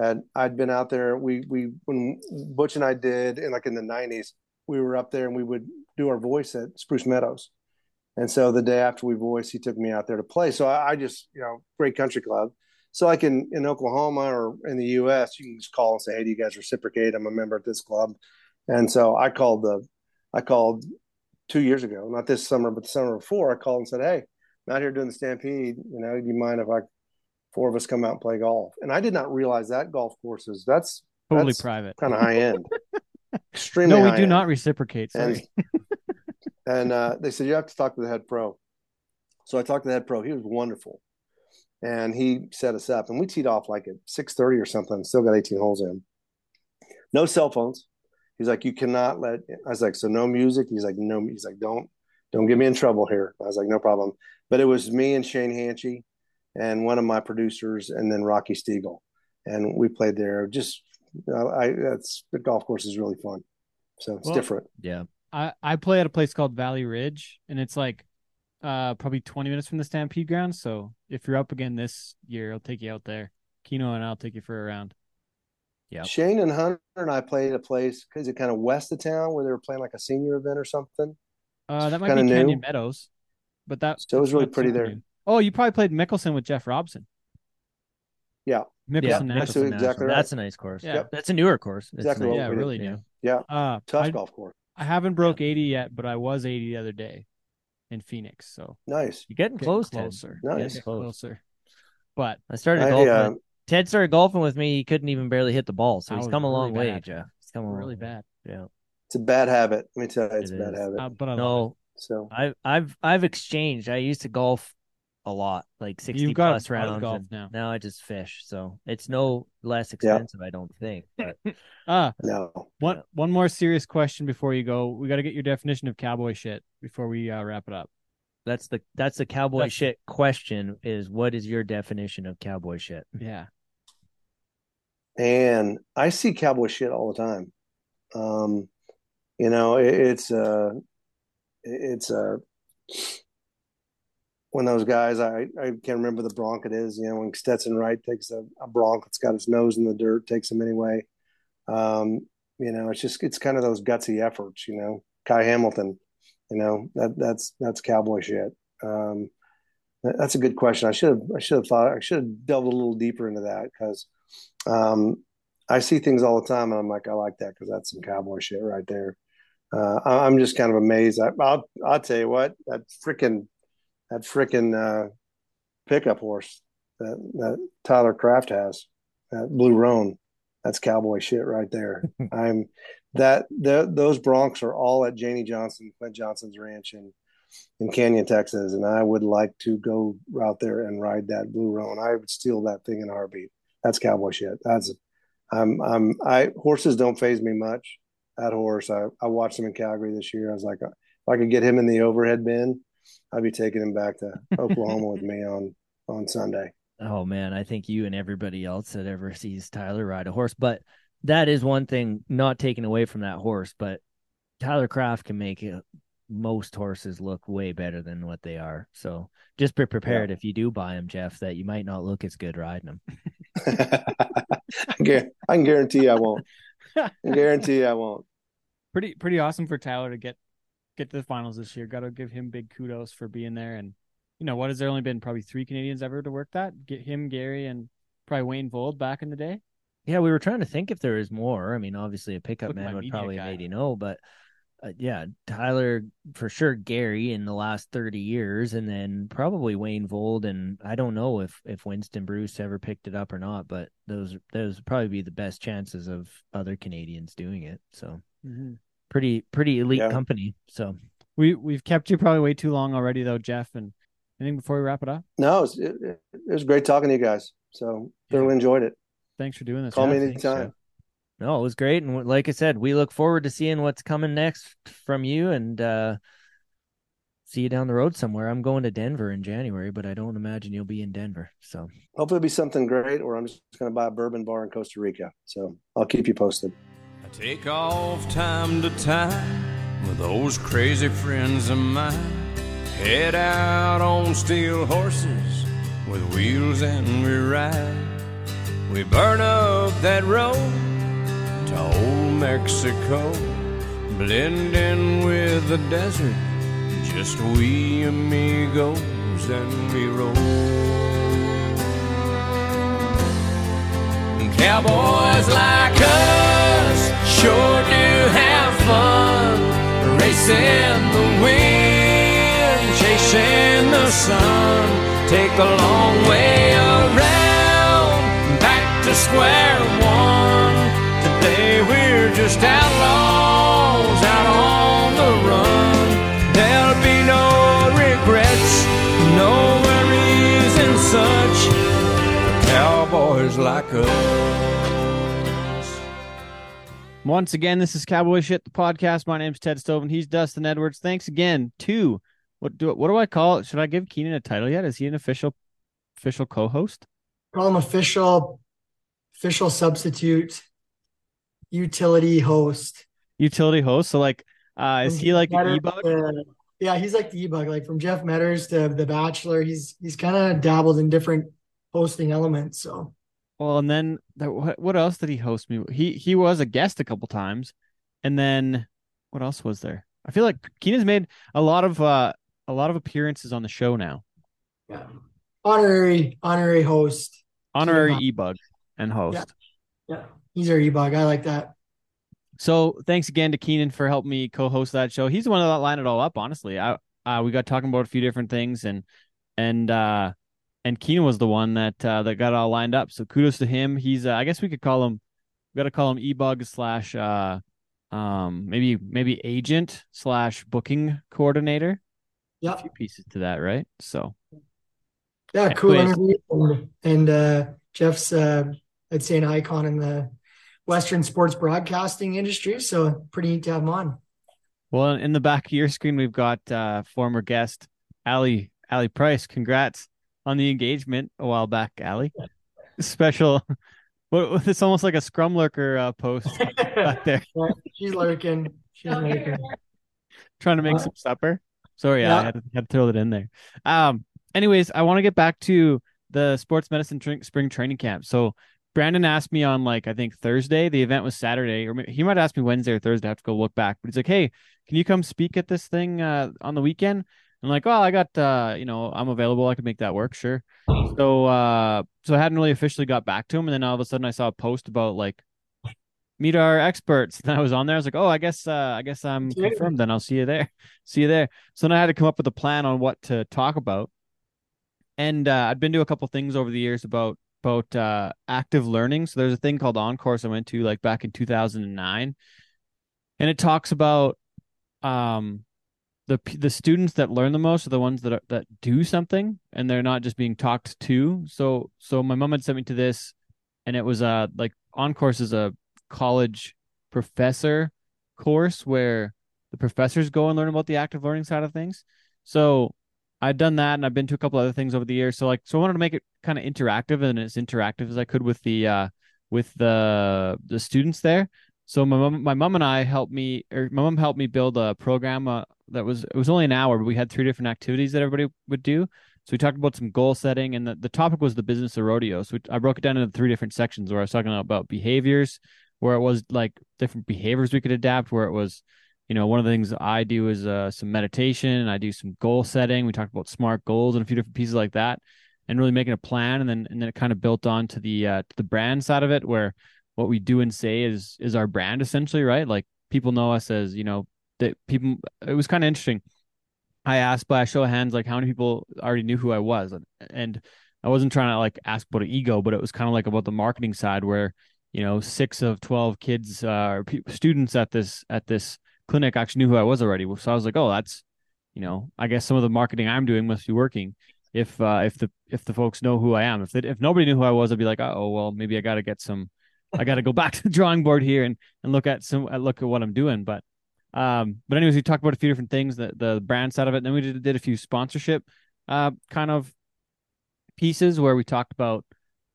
had I'd been out there. We we when Butch and I did in like in the nineties, we were up there and we would do our voice at Spruce Meadows. And so the day after we voiced, he took me out there to play. So I, I just you know great country club. So like in in Oklahoma or in the U.S., you can just call and say, "Hey, do you guys reciprocate? I'm a member at this club." And so I called the I called two years ago, not this summer, but the summer before. I called and said, "Hey, I'm out here doing the Stampede. You know, do you mind if I four of us come out and play golf?" And I did not realize that golf courses that's Totally That's private. kind of high end, [LAUGHS] extremely. No, we do end. not reciprocate. And and uh, they said you have to talk to the head pro. So I talked to the head pro. He was wonderful, and he set us up. And we teed off like at six thirty or something. Still got eighteen holes in. No cell phones. He's like, you cannot let. I was like, so no music. He's like, no. He's like, don't don't get me in trouble here. I was like, no problem. But it was me and Shane Hanchy, and one of my producers, and then Rocky Stiegel, and we played there. Just uh, I that's the golf course is really fun. So it's Well, different. Yeah. I I play at a place called Valley Ridge, and it's like uh probably 20 minutes from the Stampede grounds. So if you're up again this year, I'll take you out there. Kino and I'll take you for a round. Yeah. Shane and Hunter and I played a place because it kind of west of town where they were playing like a senior event or something. Uh, that might be Kinda new. Canyon Meadows, but that So it was really pretty there. new. Oh, you probably played Mickelson with Jeff Robson. Yeah. Mickelson Yeah, National. that's exactly right. That's a nice course. Yeah. Yep. That's a newer course. It's Exactly nice. Yeah, we did. really Yeah. new. Yeah, Uh, tough I, golf course. I haven't broke 80 yet, but I was 80 the other day in Phoenix. So Nice. You're getting getting close, Ted. closer. Nice. Getting Close. closer. But I started I, golfing. uh, Ted started golfing with me. He couldn't even barely hit the ball, so he's was come a really long way, bad. Jeff. He's come a long really way. bad. Yeah. it's a bad habit. Let me tell you, it's It a bad is. habit. Uh, but I love No, So I've I've I've exchanged. I used to golf a lot, like sixty You've got plus a of rounds. golf and now. I just fish, so it's no less expensive. I don't think. But it. [LAUGHS] Uh, no, one Yeah. one more serious question before you go. We got to get your definition of cowboy shit before we uh, wrap it up. that's the that's the cowboy That's- shit question. Is what is your definition of cowboy shit? Yeah. and I see cowboy shit all the time. Um, you know, it, it's uh, it's uh, when those guys, I I can't remember the bronc it is. You know, when Stetson Wright takes a, a bronc that's got its nose in the dirt, takes him anyway. Um, you know, it's just it's kind of those gutsy efforts. You know, Ky Hamilton. You know that that's that's cowboy shit. Um, that- that's a good question. I should have I should have thought I should have delved a little deeper into that because um, I see things all the time and I'm like I like that because that's some cowboy shit right there. Uh, I- I'm just kind of amazed. I, I'll I'll tell you what that freaking that freaking uh, pickup horse that that Tyler Kraft has that Blue Roan. That's cowboy shit right there. [LAUGHS] I'm that the, those broncs are all at Janie Johnson, Clint Johnson's ranch in in Canyon, Texas, and I would like to go out there and ride that Blue Roan. I would steal that thing in a heartbeat. That's cowboy shit. That's I'm I'm I horses don't phase me much. That horse, I I watched him in Calgary this year. I was like, if I could get him in the overhead bin I'll be taking him back to [LAUGHS] Oklahoma with me on on Sunday. Oh man, I think you and everybody else that ever sees Tyler ride a horse, but that is one thing not taken away from that horse, but Tyler Craft can make it, most horses look way better than what they are. So just be prepared if you do buy him, Jeff, that you might not look as good riding him. [LAUGHS] I can guarantee I won't. [LAUGHS] I can guarantee I won't. Pretty pretty awesome for Tyler to get get to the finals this year. Got to give him big kudos for being there. And you know what? Has there only been probably three Canadians ever to work that? Get him, Gary, and probably Wayne Vold back in the day. Yeah, we were trying to think if there is more. I mean, obviously a pickup Look man would probably guy. maybe know, but uh, yeah, Tyler for sure. Gary in the last thirty years, and then probably Wayne Vold, and I don't know if if Winston Bruce ever picked it up or not, but those those would probably be the best chances of other Canadians doing it. So pretty pretty elite Yeah. company. So We we've kept you probably way too long already though, Jeff. And anything before we wrap it up? No, it was, it, it was great talking to you guys. So thoroughly enjoyed it. Thanks for doing this. Call Jeff. me anytime. Jeff. no, it was great, and like I said, we look forward to seeing what's coming next from you, and uh see you down the road somewhere. I'm going to Denver in January, but I don't imagine you'll be in Denver. So Hopefully it'll be something great, or I'm just going to buy a bourbon bar in Costa Rica. So I'll keep you posted. Take off time to time with those crazy friends of mine. Head out on steel horses with wheels and we ride. We burn up that road to old Mexico, blend in with the desert. Just we amigos and we roll. Cowboys like us sure do have fun racing the wind, chasing the sun. Take a long way around, back to square one. Today we're just outlaws out on the run. There'll be no regrets, no worries and such. Cowboys like us. Once again, this is Cowboy Shit, the podcast. My name's Ted Stovin. He's Dustin Edwards. Thanks again to what do what do I call it? Should I give Kynan a title yet? Is he an official official co-host? Call him official, official substitute, utility host. Utility host. So like uh is From he like an e-bug? to- yeah, he's like the e-bug. Like from Jeff Medders to The Bachelor, he's he's kind of dabbled in different hosting elements. So Well, and then that, what what else did he host me? He he was a guest a couple times, and then what else was there? I feel like Kynan's made a lot of uh a lot of appearances on the show now. yeah, honorary honorary host. Honorary e-bug and host. Yeah, he's our e-bug. I like that. So thanks again to Kynan for helping me co-host that show. He's the one that lined it all up. Honestly, I uh, we got talking about a few different things, and and uh and Kynan was the one that uh, that got all lined up. So kudos to him. He's uh, I guess we could call him. We got to call him e-bug slash uh um maybe maybe agent slash booking coordinator. Yeah, A few pieces to that, right? So yeah, cool Anyways. And, and uh, Jeff's, uh, I'd say, an icon in the Western sports broadcasting industry. So pretty neat to have him on. well, in the back of your screen, we've got uh former guest Ali Ali Price. Congrats on the engagement a while back, Ali. Special. [LAUGHS] What it's almost like a scrum lurker uh, post [LAUGHS] back there, she's lurking. She's lurking. trying to make Uh, some supper. Sorry, I had to, had to throw that in there. Um. Anyways, I want to get back to the sports medicine tra- spring training camp. So Brandon asked me on like I think Thursday. The event was Saturday, or maybe- he might ask me Wednesday or Thursday. I have to go look back. But he's like, "Hey, can you come speak at this thing uh, on the weekend?" I'm like, well, I got uh, you know, I'm available. I could make that work, sure." So uh, so I hadn't really officially got back to him, and then all of a sudden I saw a post about like meet our experts. [LAUGHS] And I was on there. I was like, "Oh, I guess uh, I guess I'm confirmed. Then I'll see you there. See you there." So then I had to come up with a plan on what to talk about and uh, I'd been to a couple things over the years about about uh, active learning. So there's a thing called On Course I went to like back in 2009, and it talks about um the the students that learn the most are the ones that are, that do something and they're not just being talked to. So so my mom had sent me to this, and it was uh like On Course is a college professor course where the professors go and learn about the active learning side of things. So I'd done that and I've been to a couple other things over the years. So like so I wanted to make it kind of interactive and as interactive as I could with the uh with the the students there. So my mom my mom and I helped me or my mom helped me build a program uh, that was it was only an hour, but we had three different activities that everybody would do. So we talked about some goal setting and the, the topic was the business of rodeo. So I broke it down into three different sections where I was talking about behaviors, where it was like different behaviors we could adapt, where it was you know, one of the things I do is uh, some meditation. I do some goal setting. We talked about smart goals and a few different pieces like that, and really making a plan. And then and then it kind of built on to the uh, to the brand side of it, where what we do and say is is our brand essentially, right? Like people know us as you know that people. It was kind of interesting. I asked by a show of hands, like how many people already knew who I was, and I wasn't trying to like ask about an ego, but it was kind of like about the marketing side, where you know six of twelve kids uh, students at this at this clinic actually knew who I was already. So I was like, oh, that's, you know, I guess some of the marketing I'm doing must be working. If uh, if the if the folks know who I am, if they, if nobody knew who I was, I'd be like, oh well, maybe I got to get some, I got to go back [LAUGHS] to the drawing board here and and look at some look at what I'm doing. But um, but anyways, we talked about a few different things, the the brand side of it. Then we did did a few sponsorship uh kind of pieces where we talked about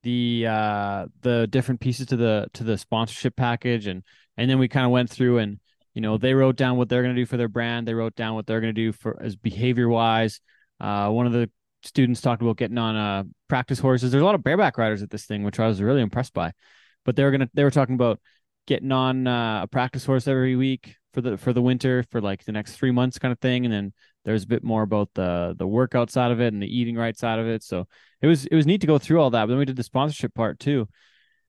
the uh the different pieces to the to the sponsorship package and and then we kind of went through and you know they wrote down what they're going to do for their brand they wrote down what they're going to do for as behavior wise uh, one of the students talked about getting on uh, practice horses there's a lot of bareback riders at this thing which i was really impressed by but they were gonna they were talking about getting on uh, a practice horse every week for the for the winter for like the next three months kind of thing and then there's a bit more about the the workout side of it and the eating right side of it so it was it was neat to go through all that but then we did the sponsorship part too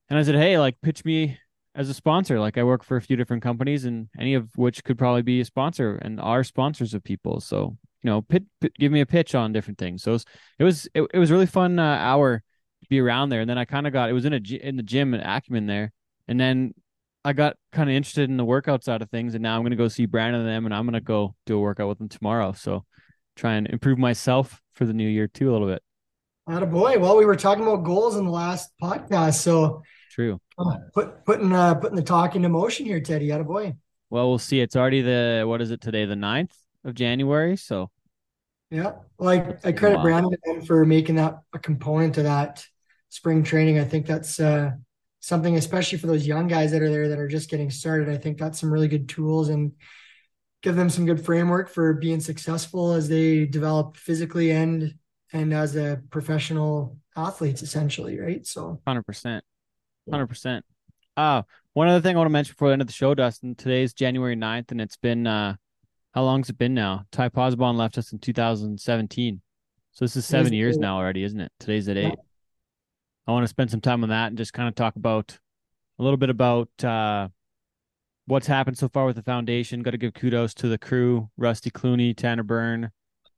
and i said hey like pitch me as a sponsor. Like I work for a few different companies, and any of which could probably be a sponsor and are sponsors of people. So you know, pit, pit, give me a pitch on different things. So it was it was, it, it was really fun uh, hour be around there. And then I kind of got it was in a in the gym at Acumen there, and then I got kind of interested in the workout side of things, and now I'm gonna go see Brandon and them, and I'm gonna go do a workout with them tomorrow. So try and improve myself for the new year too a little bit. boy. Well, we were talking about goals in the last podcast, so True. Oh, put putting uh putting the talk into motion here, Teddy. Out of boy. Well, we'll see. It's already the what is it today? The 9th of January. So yeah, like I, I credit wow. Brandon for making that a component of that spring training. I think that's uh something, especially for those young guys that are there that are just getting started. I think that's some really good tools and give them some good framework for being successful as they develop physically and and as a professional athletes essentially, right? So 100%. Hundred percent. Uh one other thing I want to mention before the end of the show, Dustin. Today's January 9th, and it's been uh how long's it been now? Ty Pozzobon left us in 2017. So this is seven years eight. now already, isn't it? Today's at eight. Yeah. I want to spend some time on that and just kind of talk about a little bit about uh what's happened so far with the foundation. Got to give kudos to the crew: Rusty Clooney, Tanner Byrne,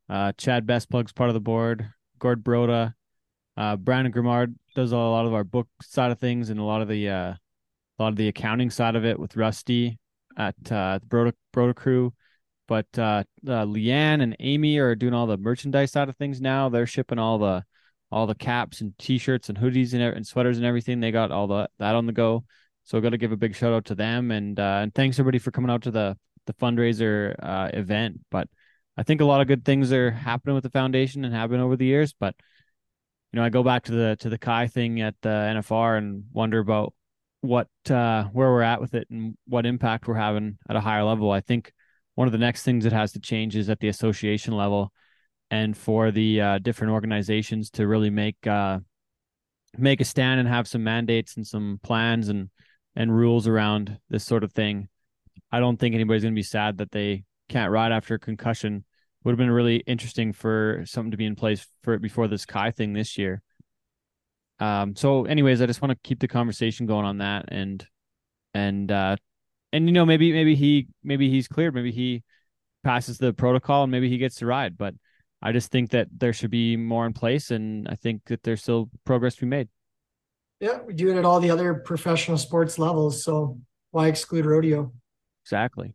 uh, Chad Besplug's part of the board, Gord Broda, uh, Brandon Grimard does a lot of our book side of things and a lot of the uh, a lot of the accounting side of it with Rusty at uh, the Broda, Broda crew. But uh, uh, Leanne and Amy are doing all the merchandise side of things now. They're shipping all the all the caps and t-shirts and hoodies and, and sweaters and everything. They got all the that on the go. So got to give a big shout out to them and uh, and thanks everybody for coming out to the the fundraiser uh, event. But I think a lot of good things are happening with the foundation and have been over the years. But you know, I go back to the to the Ky thing at the NFR and wonder about what uh, where we're at with it and what impact we're having at a higher level. I think one of the next things that has to change is at the association level, and for the uh, different organizations to really make uh, make a stand and have some mandates and some plans and and rules around this sort of thing. I don't think anybody's going to be sad that they can't ride after a concussion would have been really interesting for something to be in place for it before this Ky thing this year. Um, so anyways, I just want to keep the conversation going on that and and uh and you know maybe maybe he maybe he's cleared, maybe he passes the protocol and maybe he gets to ride, but I just think that there should be more in place and I think that there's still progress to be made. Yeah, we do it at all the other professional sports levels, so why exclude rodeo? Exactly.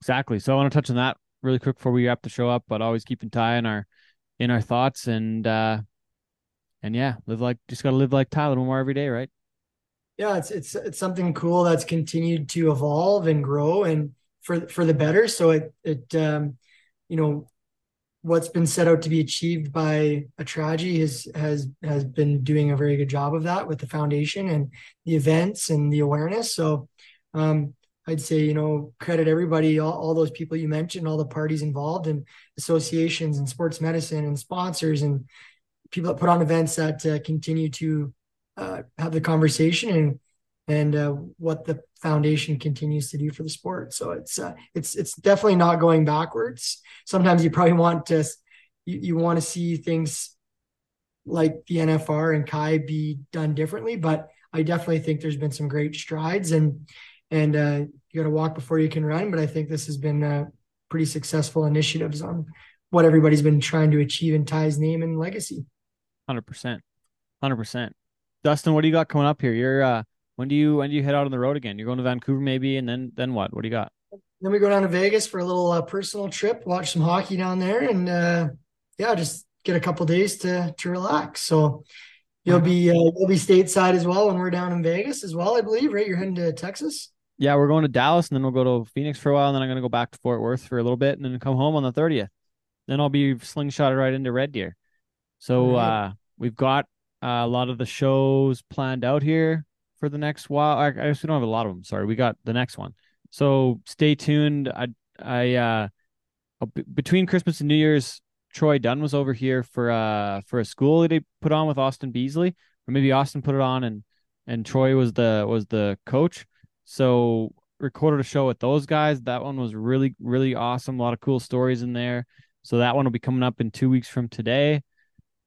Exactly. So I want to touch on that really quick before we wrap the show up, but always keeping Ty in our in our thoughts and uh and yeah, live like just gotta live like Tyler more every day, right? Yeah, it's it's it's something cool that's continued to evolve and grow and for for the better. So it it um you know what's been set out to be achieved by a tragedy has has has been doing a very good job of that with the foundation and the events and the awareness. So um, I'd say you know credit everybody, all, all those people you mentioned, all the parties involved, and associations and sports medicine and sponsors and people that put on events that uh, continue to uh, have the conversation and and uh, what the foundation continues to do for the sport. So it's uh, it's it's definitely not going backwards. Sometimes you probably want to you, you want to see things like the NFR and Ky be done differently, but I definitely think there's been some great strides and and uh, you got to walk before you can run. But I think this has been uh, pretty successful initiatives on what everybody's been trying to achieve in Ty's name and legacy. Hundred percent, hundred percent. Dustin, what do you got coming up here? You're uh, when do you when do you head out on the road again? You're going to Vancouver maybe, and then then what? What do you got? Then we go down to Vegas for a little uh, personal trip, watch some hockey down there, and uh, yeah, just get a couple days to to relax. So you'll be uh, you'll be stateside as well when we're down in Vegas as well, I believe. Right, you're heading to Texas. Yeah, we're going to Dallas, and then we'll go to Phoenix for a while, and then I'm going to go back to Fort Worth for a little bit, and then come home on the 30th. Then I'll be slingshotted right into Red Deer. So uh, we've got uh, a lot of the shows planned out here for the next while. I, I guess we don't have a lot of them. Sorry, we got the next one. So stay tuned. I I uh between Christmas and New Year's, Troy Dunn was over here for uh for a school that he put on with Austin Beasley, or maybe Austin put it on and and Troy was the was the coach. So recorded a show with those guys. That one was really really awesome. A lot of cool stories in there. So that one will be coming up in two weeks from today.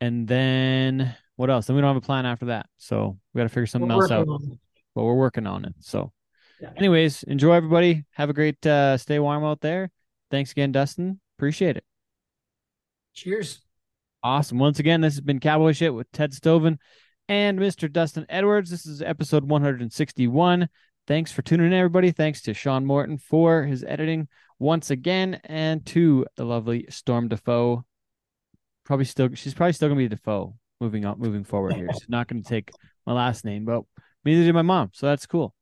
And then what else? Then we don't have a plan after that. So we got to figure something We're else out. working on it. But we're working on it. So, Yeah. anyways, enjoy everybody. Have a great uh, stay warm out there. Thanks again, Dustin. Appreciate it. Cheers. Awesome. Once again, this has been Cowboy Shit with Ted Stovin and Mr. Dustin Edwards. This is episode 161. Thanks for tuning in, everybody. Thanks to Sean Morton for his editing once again, and to the lovely Storm Defoe. Probably still, she's probably still gonna be Defoe moving on, moving forward here. [LAUGHS] She's not gonna take my last name, but neither did my mom, so that's cool.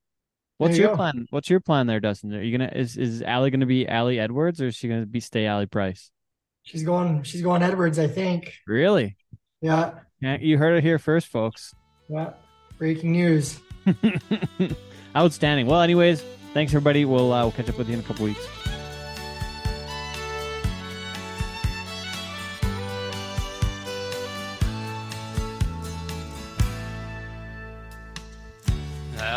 What's you your go. plan? What's your plan there, Dustin? Are you gonna is is Allie gonna be Allie Edwards or is she gonna be stay Allie Price? She's going. She's going Edwards, I think. Really? Yeah. Yeah, you heard it here first, folks. Yeah. Breaking news. [LAUGHS] Outstanding. Well, anyways, thanks everybody. We'll uh, we'll catch up with you in a couple weeks.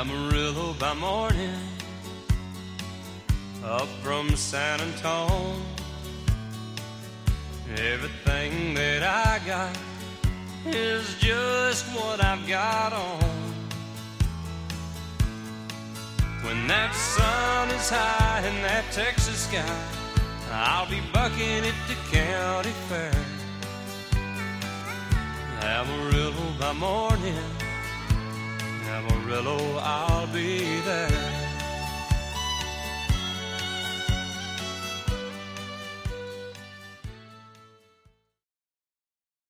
Amarillo by morning, up from San Antone. Everything that I got is just what I've got on. When that sun is high in that Texas sky, I'll be bucking at the county fair. Amarillo by morning. Amarillo, I'll be there.